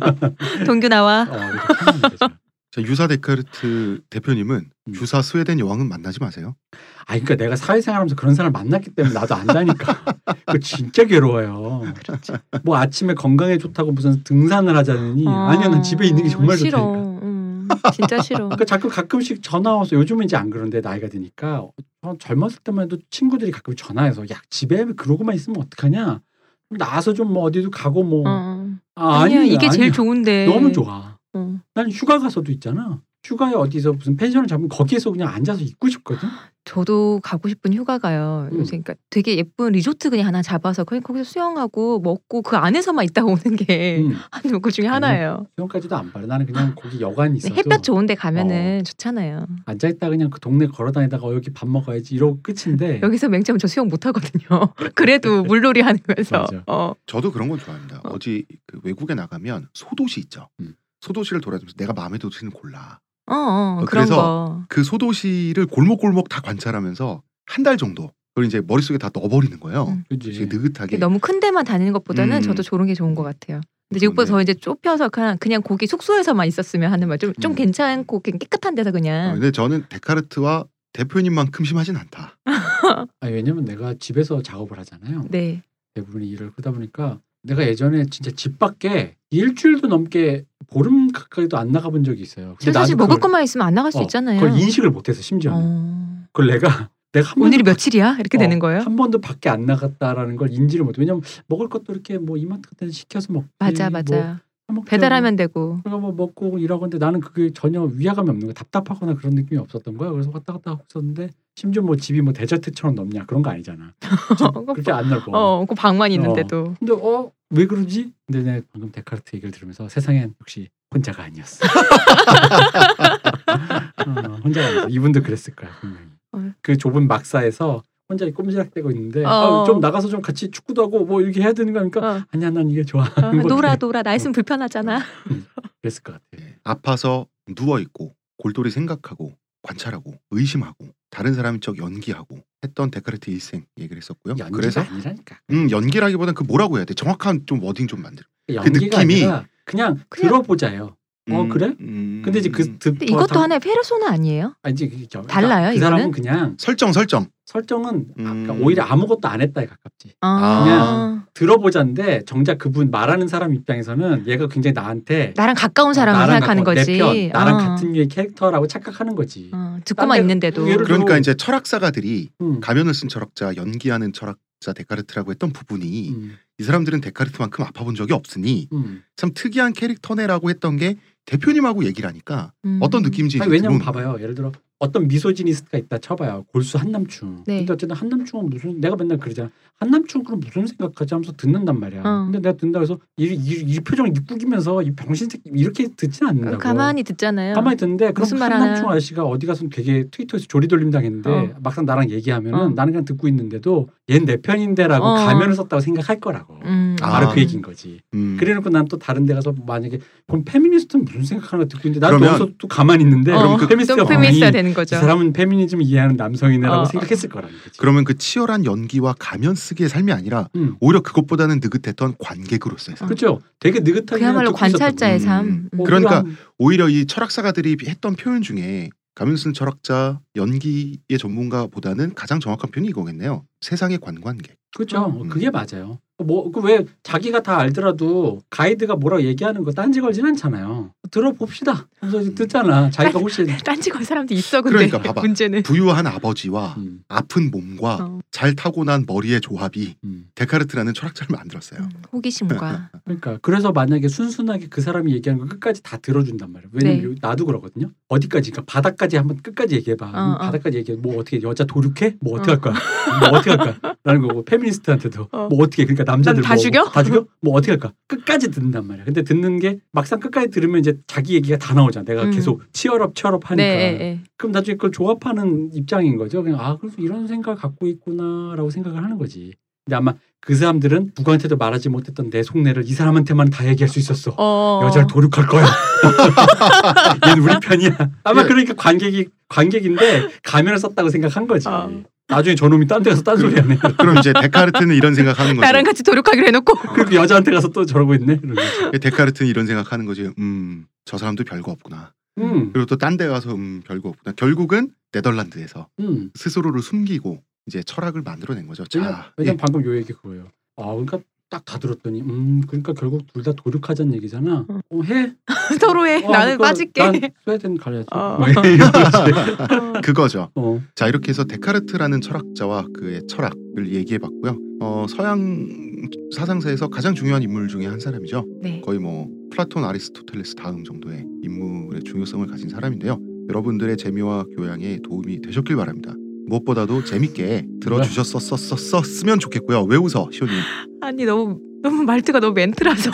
[SPEAKER 3] [laughs]
[SPEAKER 2] 동규 나와.
[SPEAKER 3] 어.
[SPEAKER 1] 자, 유사 데카르트 대표님은
[SPEAKER 3] 음.
[SPEAKER 1] 유사 스웨덴 여왕은 만나지 마세요.
[SPEAKER 3] 아 그러니까 내가 사회생활하면서 그런 사람 만났기 때문에 나도 안다니까. [laughs] 그 진짜 괴로워요.
[SPEAKER 2] 그렇죠.
[SPEAKER 3] 뭐 아침에 건강에 좋다고 무슨 등산을 하자느니 아니야 난 집에 있는 게 정말
[SPEAKER 2] 싫어.
[SPEAKER 3] 좋다니까.
[SPEAKER 2] 음, 진짜 싫어.
[SPEAKER 3] 그러니까 자꾸 가끔씩 전화 와서 요즘은 이제 안 그런데 나이가 드니까 어, 젊었을 때만 해도 친구들이 가끔 전화해서 야 집에 그러고만 있으면 어떡하냐 나와서 좀 뭐 어디도 가고 뭐
[SPEAKER 2] 어.
[SPEAKER 3] 아,
[SPEAKER 2] 아니야
[SPEAKER 3] 아니,
[SPEAKER 2] 이게
[SPEAKER 3] 아니,
[SPEAKER 2] 제일 좋은데.
[SPEAKER 3] 너무 좋아
[SPEAKER 2] 어.
[SPEAKER 3] 난 휴가 가서도 있잖아 휴가에 어디서 무슨 펜션을 잡으면 거기에서 그냥 앉아서 있고 싶거든
[SPEAKER 2] 저도 가고 싶은 휴가가요.
[SPEAKER 3] 음.
[SPEAKER 2] 요새 그러니까 되게 예쁜 리조트 그냥 하나 잡아서 거기 거기서 수영하고 먹고 그 안에서만 있다 오는 게
[SPEAKER 3] 음,
[SPEAKER 2] 한그 중에 하나예요.
[SPEAKER 3] 수영까지도 안 바래 나는 그냥 거기 여관
[SPEAKER 2] 네,
[SPEAKER 3] 있어도
[SPEAKER 2] 햇볕 좋은데 가면은
[SPEAKER 3] 어.
[SPEAKER 2] 좋잖아요.
[SPEAKER 3] 앉아 있다 그냥 그 동네 걸어 다니다가 어, 여기 밥 먹어야지 이러고 끝인데
[SPEAKER 2] 여기서 맹점 저 수영 못 하거든요. [laughs] 그래도 물놀이 하는 거에서. 어.
[SPEAKER 1] 저도 그런 건 좋아합니다.
[SPEAKER 2] 어.
[SPEAKER 1] 어디 그 외국에 나가면 소도시 있죠.
[SPEAKER 3] 음.
[SPEAKER 1] 소도시를 돌아다니면서 내가 마음에 드는 도시는 골라.
[SPEAKER 2] 어, 어,
[SPEAKER 1] 어,
[SPEAKER 2] 그런
[SPEAKER 1] 그래서
[SPEAKER 2] 거.
[SPEAKER 1] 그 소도시를 골목골목 다 관찰하면서 한 달 정도 그걸 이제 머릿속에 다 넣어버리는 거예요.
[SPEAKER 2] 음.
[SPEAKER 1] 되게 느긋하게.
[SPEAKER 2] 너무 큰 데만 다니는 것보다는
[SPEAKER 1] 음.
[SPEAKER 2] 저도 저런 게 좋은 것 같아요. 근데 이것보다
[SPEAKER 1] 좋은데.
[SPEAKER 2] 더 이제 좁혀서 그냥 그냥 거기 숙소에서만 있었으면 하는 말 좀 좀
[SPEAKER 1] 음.
[SPEAKER 2] 괜찮고 깨끗한 데서
[SPEAKER 1] 어,
[SPEAKER 2] 그냥
[SPEAKER 1] 근데 저는 데카르트와 대표님만큼 심하진 않다. [laughs]
[SPEAKER 3] 아니, 왜냐면 내가 집에서 작업을 하잖아요
[SPEAKER 2] 네
[SPEAKER 3] 대부분 일을 그러다 보니까 내가 예전에 진짜 집 밖에 일주일도 넘게 보름 가까이도 안 나가본 적이 있어요. 근데
[SPEAKER 2] 사실 먹을
[SPEAKER 3] 그걸-
[SPEAKER 2] 것만 있으면 안 나갈 수
[SPEAKER 3] 어,
[SPEAKER 2] 있잖아요.
[SPEAKER 3] 그걸 인식을 못해서 심지어 는
[SPEAKER 2] 어.
[SPEAKER 3] 그걸 내가 [laughs] 내가 한
[SPEAKER 2] 오늘이 며칠이야? 이렇게
[SPEAKER 3] 어,
[SPEAKER 2] 되는 거예요?
[SPEAKER 3] 한 번도 밖에 안 나갔다라는 걸 인지를 못해. 왜냐면 먹을 것도 이렇게 뭐 이마트 같은 데 시켜서 먹지.
[SPEAKER 2] 맞아
[SPEAKER 3] 뭐
[SPEAKER 2] 맞아.
[SPEAKER 3] 해먹지
[SPEAKER 2] 배달하면 되고.
[SPEAKER 3] 그러니까 뭐 먹고 일하고 근데 나는 그게 전혀 위화감이 없는 거야. 답답하거나 그런 느낌이 없었던 거야. 그래서 왔다 갔다 하고 있었는데 심지어 뭐 집이 뭐 데저트처럼 넓냐 그런 거 아니잖아. [laughs] 그렇게 안 넓어.
[SPEAKER 2] 어, 그 방만 있는데도.
[SPEAKER 3] 근데 어 왜 그러지? 근데 내가 방금 데카르트 얘기를 들으면서 세상엔 역시 혼자가 아니었어. [laughs] 어, 혼자가 아니었어. 이분도 그랬을 거야 분명히.
[SPEAKER 2] 어.
[SPEAKER 3] 그 좁은 막사에서 혼자 꼼지락대고 있는데
[SPEAKER 2] 어.
[SPEAKER 3] 아, 좀 나가서 좀 같이 축구도 하고 뭐 이렇게 해야 되는 거 아닙니까?
[SPEAKER 2] 어.
[SPEAKER 3] 아니야 난 이게 좋아.
[SPEAKER 2] 어, [laughs]
[SPEAKER 3] 뭐
[SPEAKER 2] 놀아. 놀아 나 있으면 불편하잖아.
[SPEAKER 3] 그랬을 것 같아.
[SPEAKER 1] 예, 아파서 누워 있고 골똘히 생각하고 관찰하고 의심하고 다른 사람인 척 연기하고 했던 데카르트 일생 얘기를 했었고요.
[SPEAKER 3] 연기가
[SPEAKER 1] 그래서
[SPEAKER 3] 아니라니까.
[SPEAKER 1] 음 연기라기보다는 그 뭐라고 해야 돼? 정확한 좀 워딩 좀 만들어.
[SPEAKER 3] 연기가
[SPEAKER 1] 느낌이-
[SPEAKER 3] 아니라 그냥,
[SPEAKER 2] 그냥-
[SPEAKER 3] 들어보자요. 어
[SPEAKER 1] 음,
[SPEAKER 3] 그래?
[SPEAKER 1] 음,
[SPEAKER 3] 근데 이제 그 듣.
[SPEAKER 2] 이것도 하나의 페르소나 아니에요?
[SPEAKER 3] 아니지 그게 저-
[SPEAKER 2] 달라요,
[SPEAKER 3] 그 사람은
[SPEAKER 2] 이거는?
[SPEAKER 3] 그냥
[SPEAKER 1] 설정 설정.
[SPEAKER 3] 설정은 아, 그러니까
[SPEAKER 1] 음.
[SPEAKER 3] 오히려 아무것도 안 했다에 가깝지.
[SPEAKER 2] 아,
[SPEAKER 3] 들어보자인데 정작 그분 말하는 사람 입장에서는 얘가 굉장히 나한테
[SPEAKER 2] 나랑 가까운 사람을
[SPEAKER 3] 나랑
[SPEAKER 2] 생각하는 거지.
[SPEAKER 3] 편, 나랑
[SPEAKER 2] 어.
[SPEAKER 3] 같은 류의 캐릭터라고 착각하는 거지.
[SPEAKER 2] 어,
[SPEAKER 3] 딴
[SPEAKER 2] 듣고만
[SPEAKER 3] 데-
[SPEAKER 2] 있는데도.
[SPEAKER 1] 그러니까 이제 철학사가들이
[SPEAKER 3] 음.
[SPEAKER 1] 가면을 쓴 철학자, 연기하는 철학자 데카르트라고 했던 부분이
[SPEAKER 3] 음.
[SPEAKER 1] 이 사람들은 데카르트만큼 아파본 적이 없으니
[SPEAKER 3] 음.
[SPEAKER 1] 참 특이한 캐릭터네라고 했던 게 대표님하고 얘기를 하니까
[SPEAKER 2] 음.
[SPEAKER 1] 어떤 느낌인지
[SPEAKER 3] 아니, 왜냐면 봐봐요. 예를 들어 어떤 미소지니스트가 있다 쳐봐요. 골수 한남충.
[SPEAKER 2] 네.
[SPEAKER 3] 근데 어쨌든 한남충은 무슨 내가 맨날 그러잖아. 한남충 그럼 무슨 생각하지 하면서 듣는단 말이야.
[SPEAKER 2] 어.
[SPEAKER 3] 근데 내가 듣는다 해서 이, 이, 이 표정을 꾸기면서 이 병신 새끼 이렇게 듣진 않는다고.
[SPEAKER 2] 가만히 듣잖아요.
[SPEAKER 3] 가만히 듣는데 그럼 한남충
[SPEAKER 2] 하나.
[SPEAKER 3] 아저씨가 어디 가서 되게 트위터에서 조리돌림 당했는데
[SPEAKER 2] 어.
[SPEAKER 3] 막상 나랑 얘기하면은
[SPEAKER 2] 어.
[SPEAKER 3] 나는 그냥 듣고 있는데도 얜 내 편인데라고
[SPEAKER 2] 어.
[SPEAKER 3] 가면을 썼다고 생각할 거라고.
[SPEAKER 2] 음.
[SPEAKER 1] 아.
[SPEAKER 3] 바로 그 얘기인 거지.
[SPEAKER 1] 음.
[SPEAKER 3] 그래놓고 난 또 다른 데 가서 만약에 그럼 페미니스트는 무슨 생각하는 거 듣고 있는데 나도 여기서 또 가만히 있는데
[SPEAKER 2] 어,
[SPEAKER 3] 그럼 그 페미니스트가
[SPEAKER 2] 좀 페미니스트가
[SPEAKER 3] 분명히
[SPEAKER 2] 되는 거죠.
[SPEAKER 3] 사람은 페미니즘을 이해하는 남성이네라고
[SPEAKER 2] 어.
[SPEAKER 3] 생각했을 거라는 거지.
[SPEAKER 1] 그러면 그 치열한 연기와 가면 쓰기의 삶이 아니라
[SPEAKER 3] 음.
[SPEAKER 1] 오히려 그것보다는 느긋했던 관객으로서의 삶.
[SPEAKER 3] 그렇죠. 되게 느긋하게
[SPEAKER 2] 그야말로. 관찰자의
[SPEAKER 1] 음.
[SPEAKER 2] 삶.
[SPEAKER 3] 뭐
[SPEAKER 1] 그러니까
[SPEAKER 3] 그런-
[SPEAKER 1] 오히려 이 철학사가들이 했던 표현 중에 가면 쓴 철학자 연기의 전문가보다는 가장 정확한 표현이 이거겠네요. 세상의 관관객.
[SPEAKER 3] 그렇죠.
[SPEAKER 1] 음.
[SPEAKER 3] 그게 맞아요. 뭐그왜 자기가 다 알더라도 가이드가 뭐라고 얘기하는 거 딴지 걸진 않잖아요. 들어봅시다. 그래서 듣잖아. 자기가 혹시 [laughs]
[SPEAKER 2] 딴지 걸 사람도 있어 근데
[SPEAKER 1] 그러니까 봐봐. [laughs]
[SPEAKER 2] 문제는.
[SPEAKER 1] 부유한 아버지와
[SPEAKER 3] 음,
[SPEAKER 1] 아픈 몸과
[SPEAKER 2] 어.
[SPEAKER 1] 잘 타고난 머리의 조합이
[SPEAKER 3] 음.
[SPEAKER 1] 데카르트라는 철학자를 만들었어요.
[SPEAKER 2] 음, 호기심과 [laughs]
[SPEAKER 3] 그러니까 그래서 만약에 순순하게 그 사람이 얘기하는 거 끝까지 다 들어준단 말이에요. 왜냐면
[SPEAKER 2] 네.
[SPEAKER 3] 나도 그러거든요. 어디까지 그러니까 바닥까지 한번 끝까지 얘기해봐.
[SPEAKER 2] 어,
[SPEAKER 3] 음,
[SPEAKER 2] 어.
[SPEAKER 3] 바닥까지 얘기해. 뭐 어떻게 여자 도륙해? 뭐 어떻게
[SPEAKER 2] 어.
[SPEAKER 3] 할 거야? 뭐 어떻게 할 거야? 라는 거고 페미니스트한테도
[SPEAKER 2] 어.
[SPEAKER 3] 뭐 어떻게 그러니까 남자들
[SPEAKER 2] 난다
[SPEAKER 3] 뭐,
[SPEAKER 2] 죽여?
[SPEAKER 3] 다 죽여? 뭐 어떻게 할까? 끝까지 듣는단 말이야. 근데 듣는 게 막상 끝까지 들으면 이제 자기 얘기가 다 나오잖아. 내가
[SPEAKER 2] 음.
[SPEAKER 3] 계속 치열업 치열업 하니까.
[SPEAKER 2] 네, 네, 네.
[SPEAKER 3] 그럼 나중에 그걸 조합하는 입장인 거죠. 그냥 아 그래서 이런 생각 갖고 있구나라고 생각을 하는 거지. 근데 아마 그 사람들은 누구한테도 말하지 못했던 내 속내를 이 사람한테만 다 얘기할 수 있었어.
[SPEAKER 2] 어.
[SPEAKER 3] 여자를 도륙할 거야. [laughs] 얘는 우리 편이야. 아마
[SPEAKER 1] 예.
[SPEAKER 3] 그러니까 관객이 관객인데 가면을 썼다고 생각한 거지.
[SPEAKER 2] 어.
[SPEAKER 3] 나중에 저놈이 딴데 가서 딴 소리 하네.
[SPEAKER 1] 그럼 이제 데카르트는 이런 생각하는 거죠.
[SPEAKER 2] 나랑 같이 도륙하기로 해놓고 [laughs]
[SPEAKER 3] 그리고 여자한테 가서 또 저러고 있네. 거지.
[SPEAKER 1] 데카르트는 이런 생각하는 거지. 음, 저 사람도 별거 없구나.
[SPEAKER 3] 음,
[SPEAKER 1] 그리고 또 딴 데 가서 음, 별거 없구나. 결국은 네덜란드에서
[SPEAKER 3] 음.
[SPEAKER 1] 스스로를 숨기고 이제 철학을 만들어낸 거죠.
[SPEAKER 3] 왜냐,
[SPEAKER 1] 자,
[SPEAKER 3] 왜냐면
[SPEAKER 1] 예.
[SPEAKER 3] 방금 요 얘기 그거예요. 아 그러니까 딱 다 들었더니 음 그러니까 결국 둘 다 도륙하자는 얘기잖아.
[SPEAKER 2] 어.
[SPEAKER 3] 어, 해. [laughs]
[SPEAKER 2] 서로 해.
[SPEAKER 3] 어,
[SPEAKER 2] 나는
[SPEAKER 3] 그러니까
[SPEAKER 2] 빠질게.
[SPEAKER 3] 난 스웨덴 가야지.
[SPEAKER 2] 어.
[SPEAKER 3] 뭐. [laughs]
[SPEAKER 2] 어.
[SPEAKER 1] 그거죠.
[SPEAKER 3] 어.
[SPEAKER 1] 자 이렇게 해서 데카르트라는 철학자와 그의 철학을 얘기해봤고요. 어, 서양 사상사에서 가장 중요한 인물 중에 한 사람이죠.
[SPEAKER 2] 네.
[SPEAKER 1] 거의 뭐 플라톤, 아리스토텔레스 다음 정도의 인물의 중요성을 가진 사람인데요. 여러분들의 재미와 교양에 도움이 되셨길 바랍니다. 무엇보다도 재밌게 들어주셨었었었으면 좋겠고요. 왜 웃어, 시온님?
[SPEAKER 2] 아니 너무 너무 말투가 너무 멘트라서.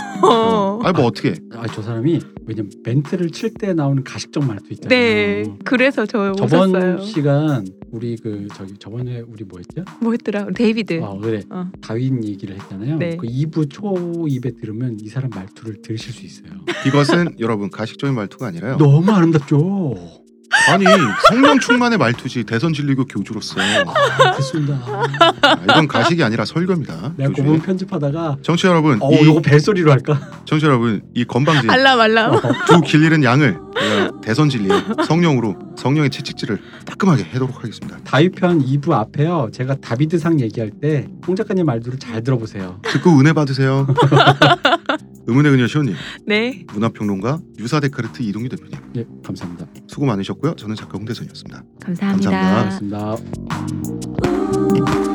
[SPEAKER 1] 아니 뭐 어떻게?
[SPEAKER 3] 아저 사람이 왜냐면 멘트를 칠 때 나오는 가식적 말도 있잖아요.
[SPEAKER 2] 네. 그래서 저
[SPEAKER 3] 저번
[SPEAKER 2] 웃었어요.
[SPEAKER 3] 시간 우리 그 저기 저번에 우리 뭐였죠?
[SPEAKER 2] 뭐였더라? 데이비드.
[SPEAKER 3] 아 그래
[SPEAKER 2] 어.
[SPEAKER 3] 다윈 얘기를 했잖아요.
[SPEAKER 2] 네.
[SPEAKER 3] 그 2부 초입에 들으면 이 사람 말투를 들으실 수 있어요.
[SPEAKER 1] 이것은 [laughs] 여러분 가식적인 말투가 아니라요.
[SPEAKER 3] 너무 아름답죠.
[SPEAKER 1] 아니 성령 충만의 말투지 대선 진리교 교주로서
[SPEAKER 3] 아, 그렇습니다.
[SPEAKER 1] 아, 이건 가식이 아니라 설교입니다.
[SPEAKER 3] 내가
[SPEAKER 1] 교주의.
[SPEAKER 3] 고문 편집하다가
[SPEAKER 1] 정치 여러분,
[SPEAKER 3] 어
[SPEAKER 1] 이
[SPEAKER 3] 이거 벨소리로 할까?
[SPEAKER 1] 정치 여러분 이 건방진
[SPEAKER 2] 알람 알람.
[SPEAKER 1] 두 길 잃은 양을 제가 대선 진리 성령으로 성령의 채찍질을 따끔하게 해도록 하겠습니다.
[SPEAKER 3] 다윗편 2부 앞에요. 제가 다비드상 얘기할 때 홍 작가님 말들을 잘 들어보세요.
[SPEAKER 1] 듣고 은혜 받으세요. [laughs] 의문의 그녀 시호님,
[SPEAKER 2] 네.
[SPEAKER 1] 문화평론가 유사 데카르트 이동규 대표님
[SPEAKER 3] 예, 감사합니다.
[SPEAKER 1] 수고 많으셨고요. 저는 작가 홍대선이었습니다.
[SPEAKER 2] 감사합니다.
[SPEAKER 1] 감사합니다.
[SPEAKER 3] 고맙습니다.